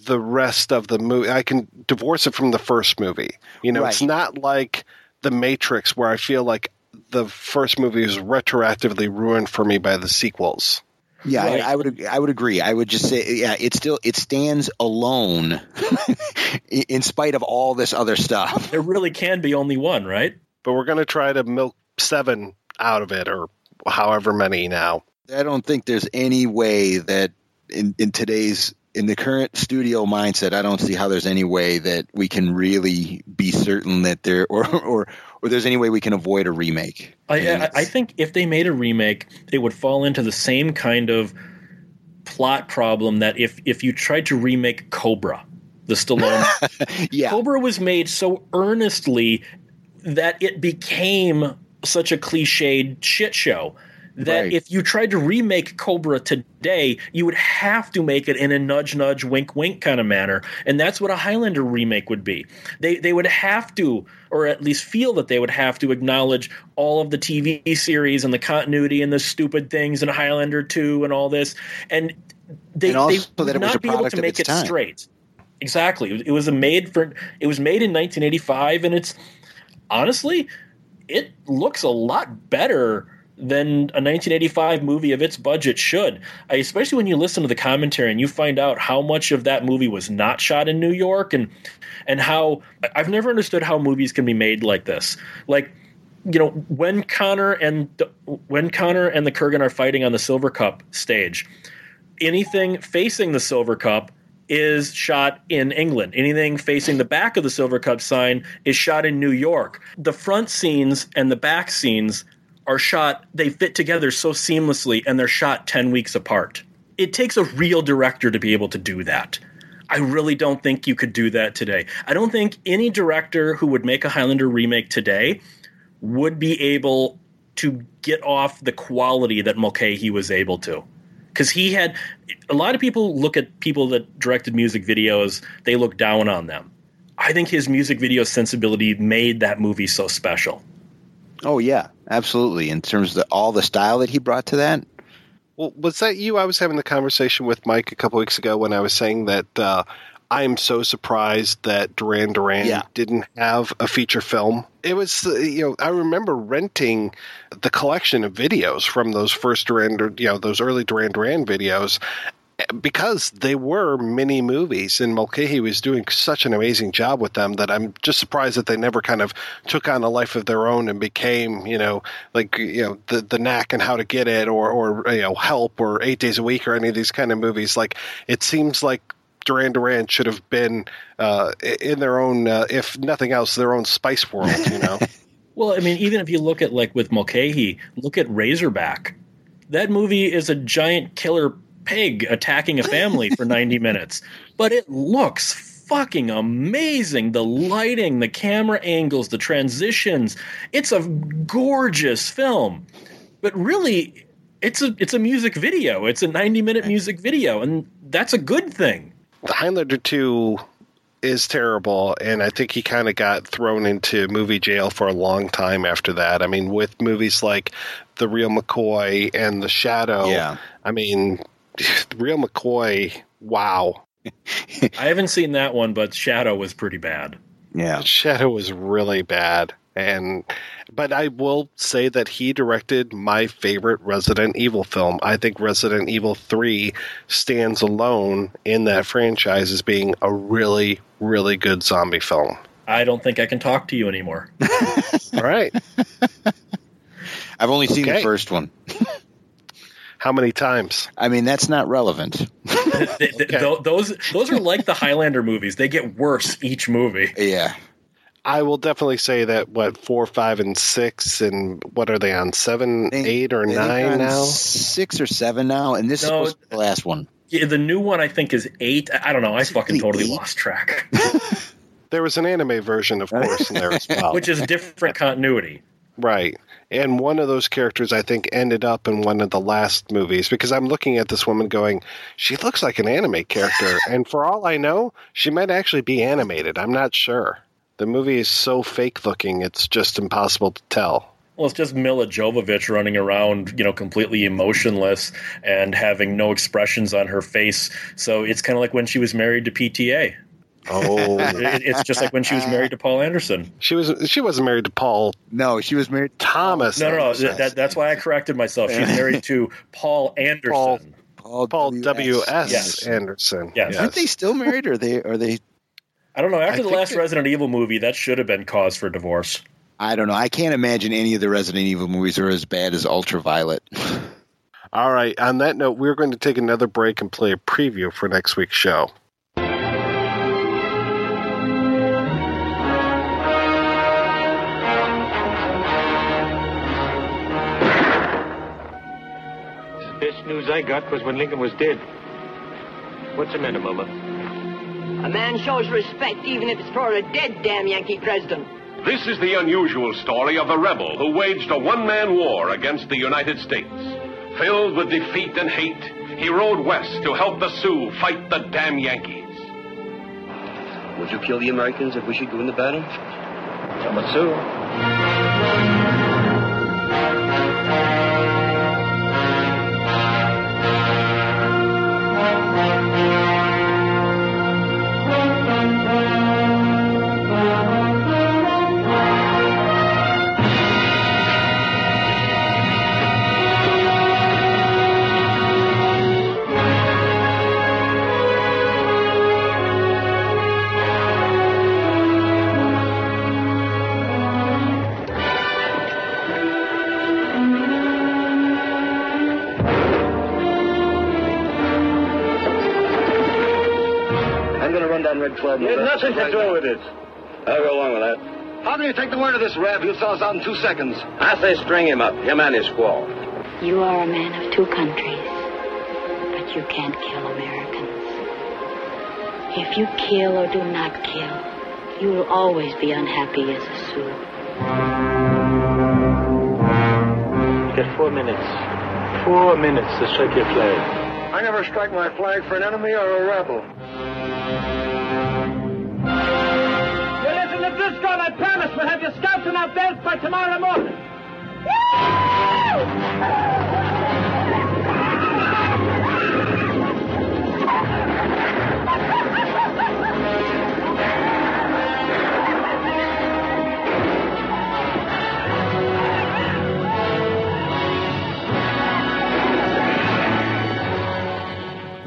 the rest of the movie i can divorce it from the first movie. You know it's not like the matrix where i feel like the first movie is retroactively ruined for me by the sequels Yeah, Right. I, I would I would agree. I would just say yeah, it still it stands alone in in spite of all this other stuff. There really can be only one, right? but we're going to try to milk seven out of it or however many now I don't think there's any way that in, in today's in the current studio mindset, I don't see how there's any way that we can really be certain that there or or or there's any way we can avoid a remake. I, I, I think if they made a remake, it would fall into the same kind of plot problem that if if you tried to remake Cobra, the Stallone yeah. Cobra was made so earnestly that it became such a cliched shit show that Right. if you tried to remake Cobra today, you would have to make it in a nudge nudge wink wink kind of manner, and that's what a Highlander remake would be. They they would have to, or at least feel that they would have to acknowledge all of the TV series and the continuity and the stupid things in Highlander two and all this, and they And also they would not be able to make it time. straight. Exactly. It was- It was a made for. It was made in 1985, and it's honestly, it looks a lot better than a 1985 movie of its budget should. I, especially when you listen to the commentary and you find out how much of that movie was not shot in New York, and and how I've never understood how movies can be made like this. Like you know when Connor and when Connor and the Kurgan are fighting on the Silvercup stage, anything facing the Silvercup is shot in England. Anything facing the back of the Silvercup sign is shot in New York. The front scenes and the back scenes are shot, they fit together so seamlessly and they're shot 10 weeks apart. It takes a real director to be able to do that. I really don't think you could do that today. I don't think any director who would make a Highlander remake today would be able to get off the quality that Mulcahy was able to. Because he had a lot of people look at people that directed music videos, they look down on them. I think his music video sensibility made that movie so special. Oh yeah, absolutely. In terms of the, all the style that he brought to that. Well, was that you? I was having the conversation with Mike a couple weeks ago when I was saying that uh, I am so surprised that Duran Duran Yeah. didn't have a feature film. It was, uh, you know, I remember renting the collection of videos from those first Duran, you know, those early Duran Duran videos because they were mini movies, and Mulcahy was doing such an amazing job with them that I'm just surprised that they never kind of took on a life of their own and became, you know, like you know the the knack and how to get it, or or you know Help or Eight Days a Week or any of these kind of movies. Like it seems like Duran Duran should have been uh, in their own, uh, if nothing else, their own Spice World. You know. Well, I mean, even if you look at like with Mulcahy, look at Razorback. That movie is a giant killer pig attacking a family for 90 minutes, but it looks fucking amazing. The lighting, the camera angles, the transitions. It's a gorgeous film. But really, it's a it's a music video. It's a 90 minute music video, and that's a good thing. The Highlander 2 is terrible, and I think he kind of got thrown into movie jail for a long time after that. I mean, with movies like The Real McCoy and The Shadow. Yeah. I mean, The Real McCoy, wow. I haven't seen that one, but Shadow was pretty bad. Yeah. Shadow was really bad. And but I will say that he directed my favorite Resident Evil film. I think Resident Evil 3 stands alone in that franchise as being a really really good zombie film. I don't think I can talk to you anymore. All right. I've only seen the first one. How many times? I mean, that's not relevant. Th- th- those those are like the Highlander movies. They get worse each movie. Yeah. I will definitely say that what four, five, and six, and what are they on seven, eight, or I think they're nine now? Six or seven now, and this No, is supposed to be the last one. Yeah, the new one I think is eight. I I don't know. I fucking totally lost track. There was an anime version, of course, in there as well. Which is different continuity. Right. And one of those characters, I think, ended up in one of the last movies because I'm looking at this woman going, she looks like an anime character. and for all I know, she might actually be animated. I'm not sure. The movie is so fake looking, it's just impossible to tell. Well, it's just Milla Jovovich running around, you know, completely emotionless and having no expressions on her face. So it's kind of like when she was married to PTA. Oh, It- it's just like when she was married to Paul Anderson. She was she wasn't married to Paul. No, she was married to Thomas. No, no, no. That, that- that's why I corrected myself. She's married to Paul Anderson. Paul, Paul W. S. Yes. Anderson. Yes. Aren't they still married? Or are they? Are they? I don't know. After I the last that- Resident Evil movie, that should have been cause for divorce. I don't know. I can't imagine any of the Resident Evil movies are as bad as Ultraviolet. All right. On that note, we're going to take another break and play a preview for next week's show. I got was when Lincoln was dead. What's the matter, Mama? A man shows respect even if it's for a dead damn Yankee president. This is the unusual story of a rebel who waged a one man war against the United States. Filled with defeat and hate, he rode west to help the Sioux fight the damn Yankees. Would you kill the Americans if we should go in the battle? I'm a Sioux. I'm going to run down Red Cloud. You have nothing to do with it. I'll go along with that. How can you take the word of this rab? He'll sell us out in two seconds. I say string him up. Him and his squaw. You are a man of two countries, but you can't kill Americans. If you kill or do not kill, you will always be unhappy as a Sioux. You got four minutes. Four minutes to strike your flag. I never strike my flag for an enemy or a rebel. You listen to Driscoll, I promise we'll have you scalped in our belts by tomorrow morning.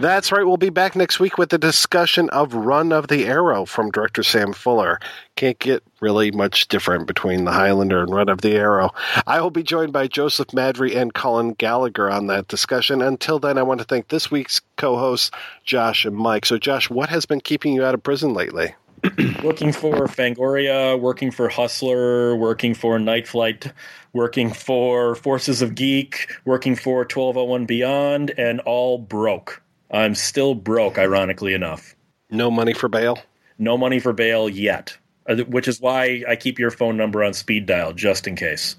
That's right. We'll be back next week with a discussion of Run of the Arrow from director Sam Fuller. Can't get really much different between The Highlander and Run of the Arrow. I will be joined by Joseph Madry and Colin Gallagher on that discussion. Until then, I want to thank this week's co hosts, Josh and Mike. So, Josh, what has been keeping you out of prison lately? working for Fangoria, working for Hustler, working for Night Flight, working for Forces of Geek, working for 1201 Beyond, and all broke. I'm still broke, ironically enough. No money for bail? No money for bail yet, uh, which is why I keep your phone number on speed dial just in case.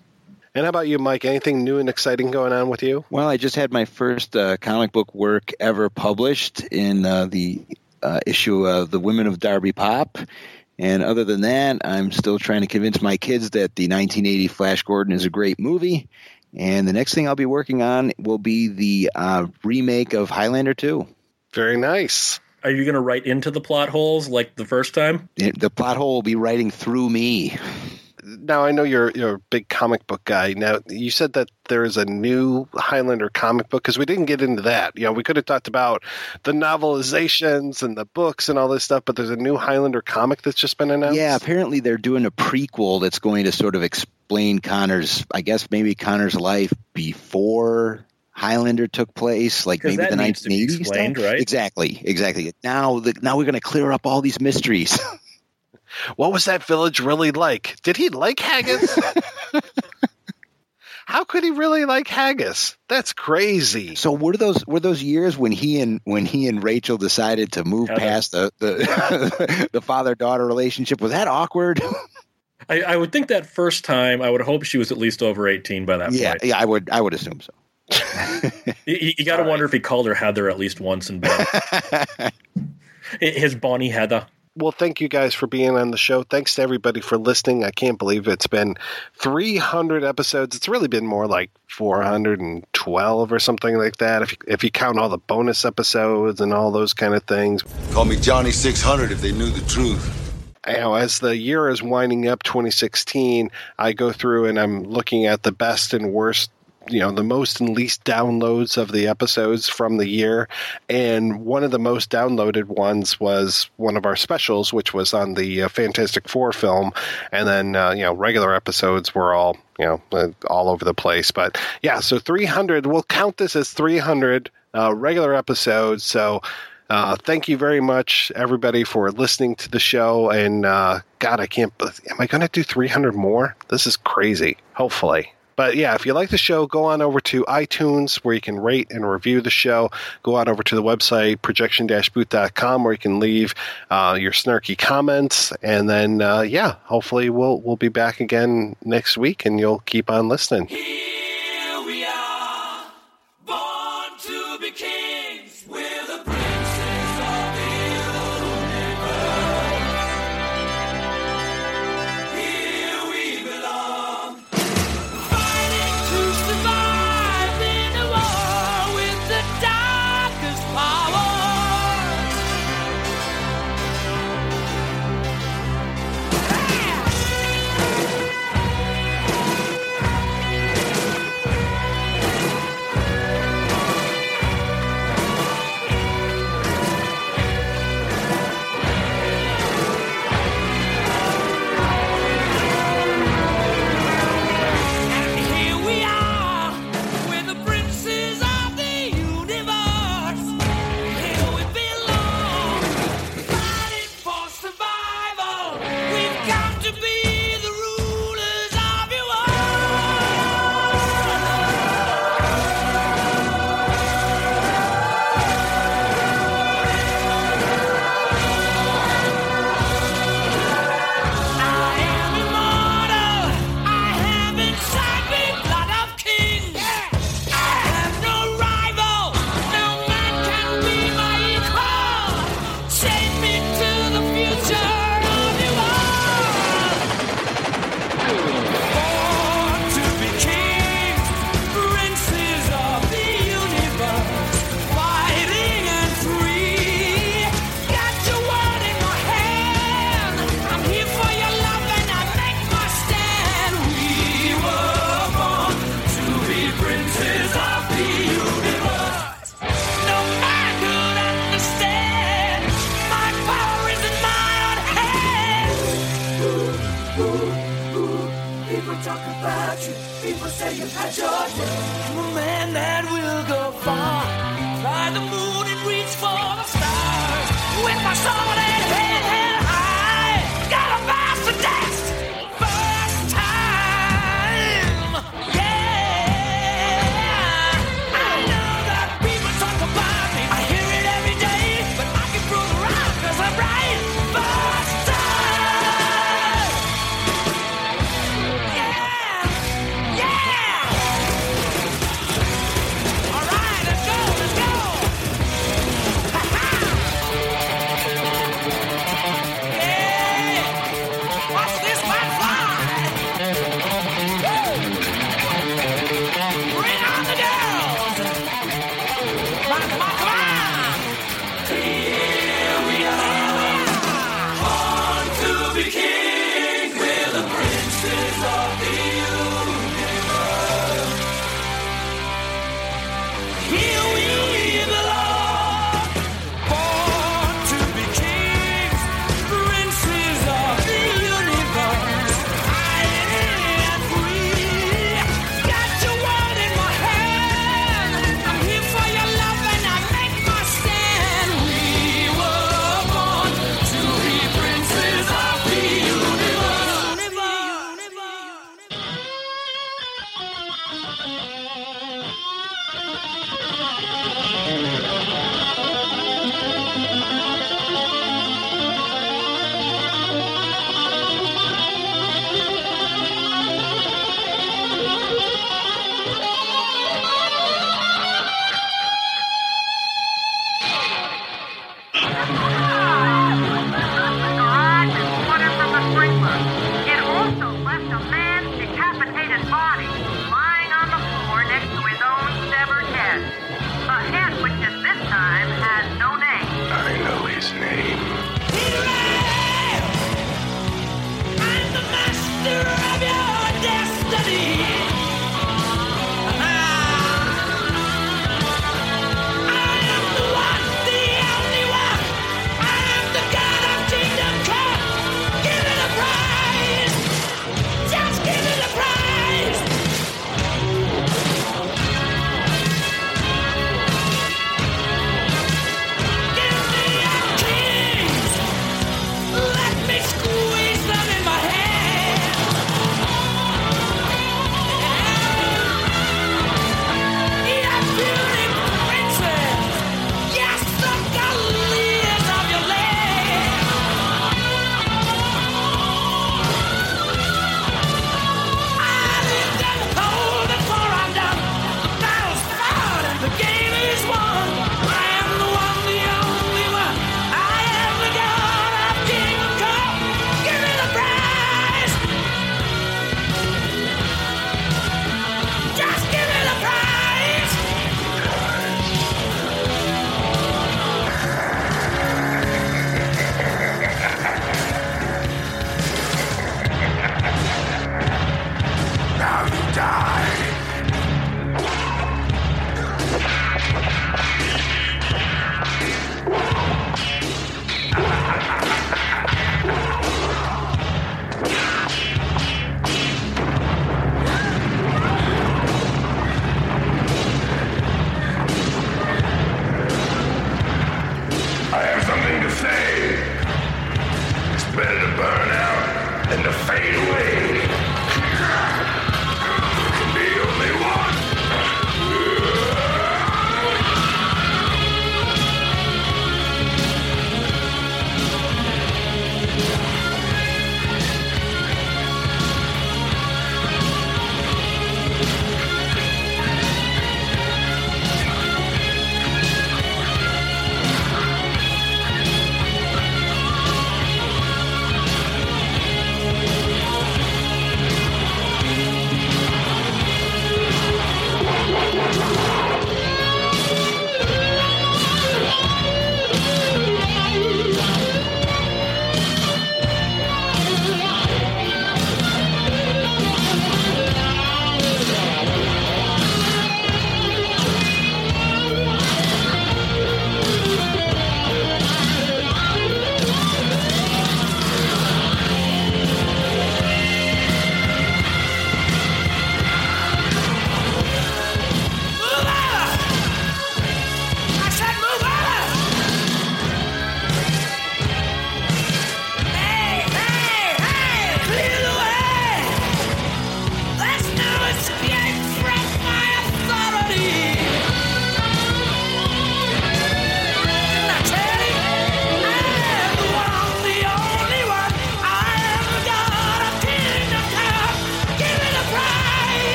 And how about you, Mike? Anything new and exciting going on with you? Well, I just had my first uh, comic book work ever published in uh, the uh, issue of The Women of Darby Pop. And other than that, I'm still trying to convince my kids that the 1980 Flash Gordon is a great movie. And the next thing I'll be working on will be the uh, remake of Highlander 2. Very nice. Are you going to write into the plot holes like the first time? The plot hole will be writing through me. Now I know you're you're a big comic book guy. Now you said that there is a new Highlander comic book because we didn't get into that. You know, we could have talked about the novelizations and the books and all this stuff, but there's a new Highlander comic that's just been announced. Yeah, apparently they're doing a prequel that's going to sort of explain Connor's, I guess maybe Connor's life before Highlander took place, like maybe that the needs to 1980s. explained, right? Exactly, exactly. Now, the, now we're going to clear up all these mysteries. What was that village really like? Did he like haggis? How could he really like haggis? That's crazy. So were those were those years when he and when he and Rachel decided to move past the the, the father daughter relationship? Was that awkward? I, I would think that first time, I would hope she was at least over 18 by that yeah, point. yeah, I would I would assume so. You, you got to wonder if he called her Heather at least once in bed. His Bonnie Heather. Well, thank you guys for being on the show. Thanks to everybody for listening. I can't believe it's been 300 episodes. It's really been more like 412 or something like that. If you, if you count all the bonus episodes and all those kind of things. Call me Johnny 600 if they knew the truth. you know, as the year is winding up 2016, I go through and I'm looking at the best and worst, you know, the most and least downloads of the episodes from the year. And one of the most downloaded ones was one of our specials, which was on the uh, Fantastic Four film. And then, uh, you know, regular episodes were all, you know, uh, all over the place. But yeah, so 300, we'll count this as 300 uh, regular episodes. So, uh, thank you very much, everybody, for listening to the show. And uh, God, I can't. Am I going to do 300 more? This is crazy. Hopefully. But yeah, if you like the show, go on over to iTunes where you can rate and review the show. Go on over to the website, projection-booth.com, where you can leave uh, your snarky comments. And then, uh, yeah, hopefully we'll, we'll be back again next week and you'll keep on listening.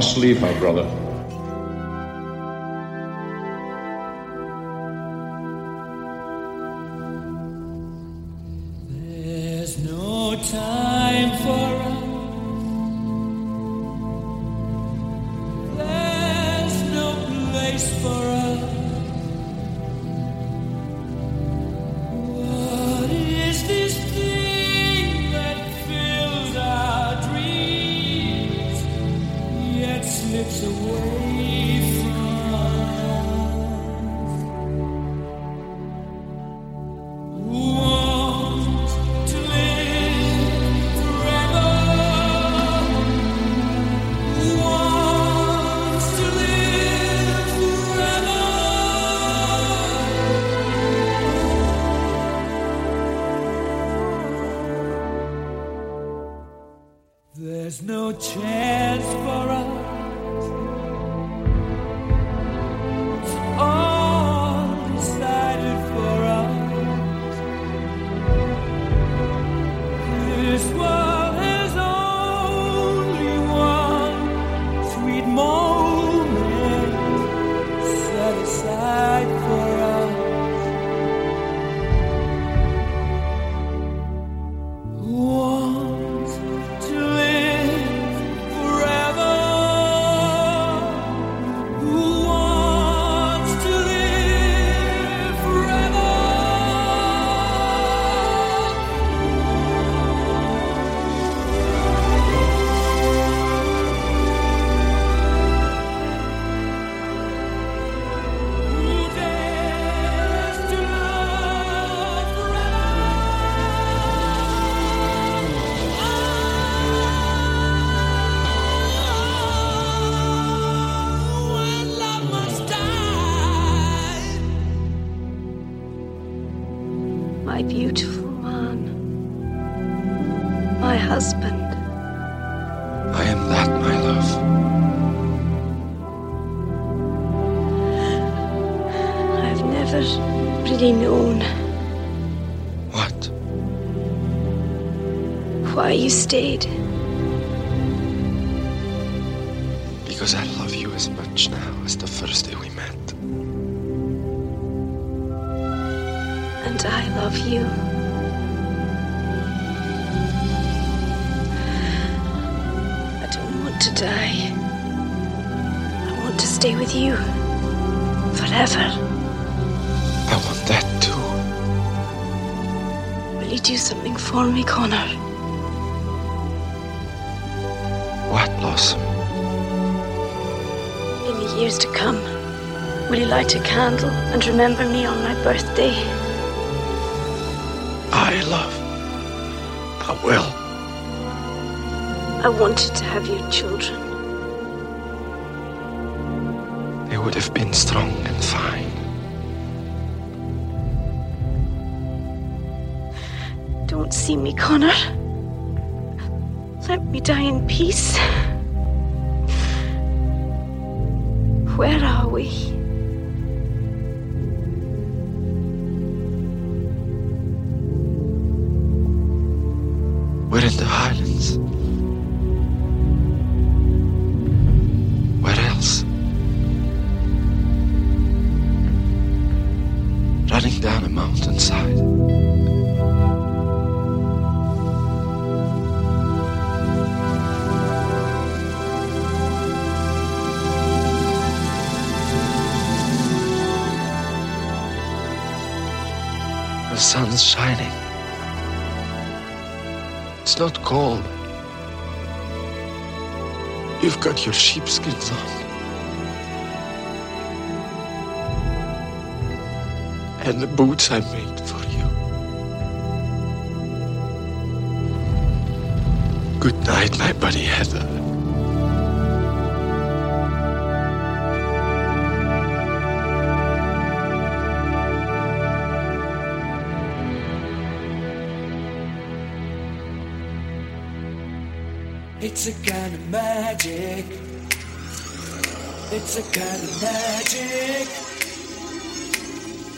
Leave, my brother. Stayed. Wanted to have your children. They would have been strong and fine. Don't see me, Connor. Let me die in peace. Where are we? We're in the Highlands. Mountainside. The sun's shining. It's not cold. You've got your sheepskins on. And the boots I made for you. Good night, my buddy Heather. It's a kind of magic. It's a kind of magic.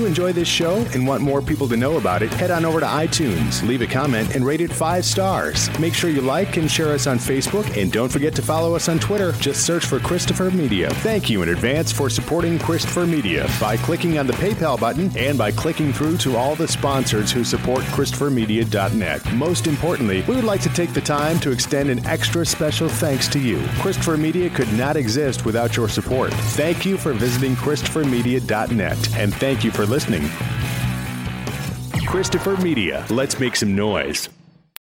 You enjoy this show and want more people to know about it, head on over to iTunes, leave a comment, and rate it five stars. Make sure you like and share us on Facebook, and don't forget to follow us on Twitter. Just search for Christopher Media. Thank you in advance for supporting Christopher Media by clicking on the PayPal button and by clicking through to all the sponsors who support ChristopherMedia.net. Most importantly, we would like to take the time to extend an extra special thanks to you. Christopher Media could not exist without your support. Thank you for visiting ChristopherMedia.net, and thank you for listening. Christopher Media, let's make some noise.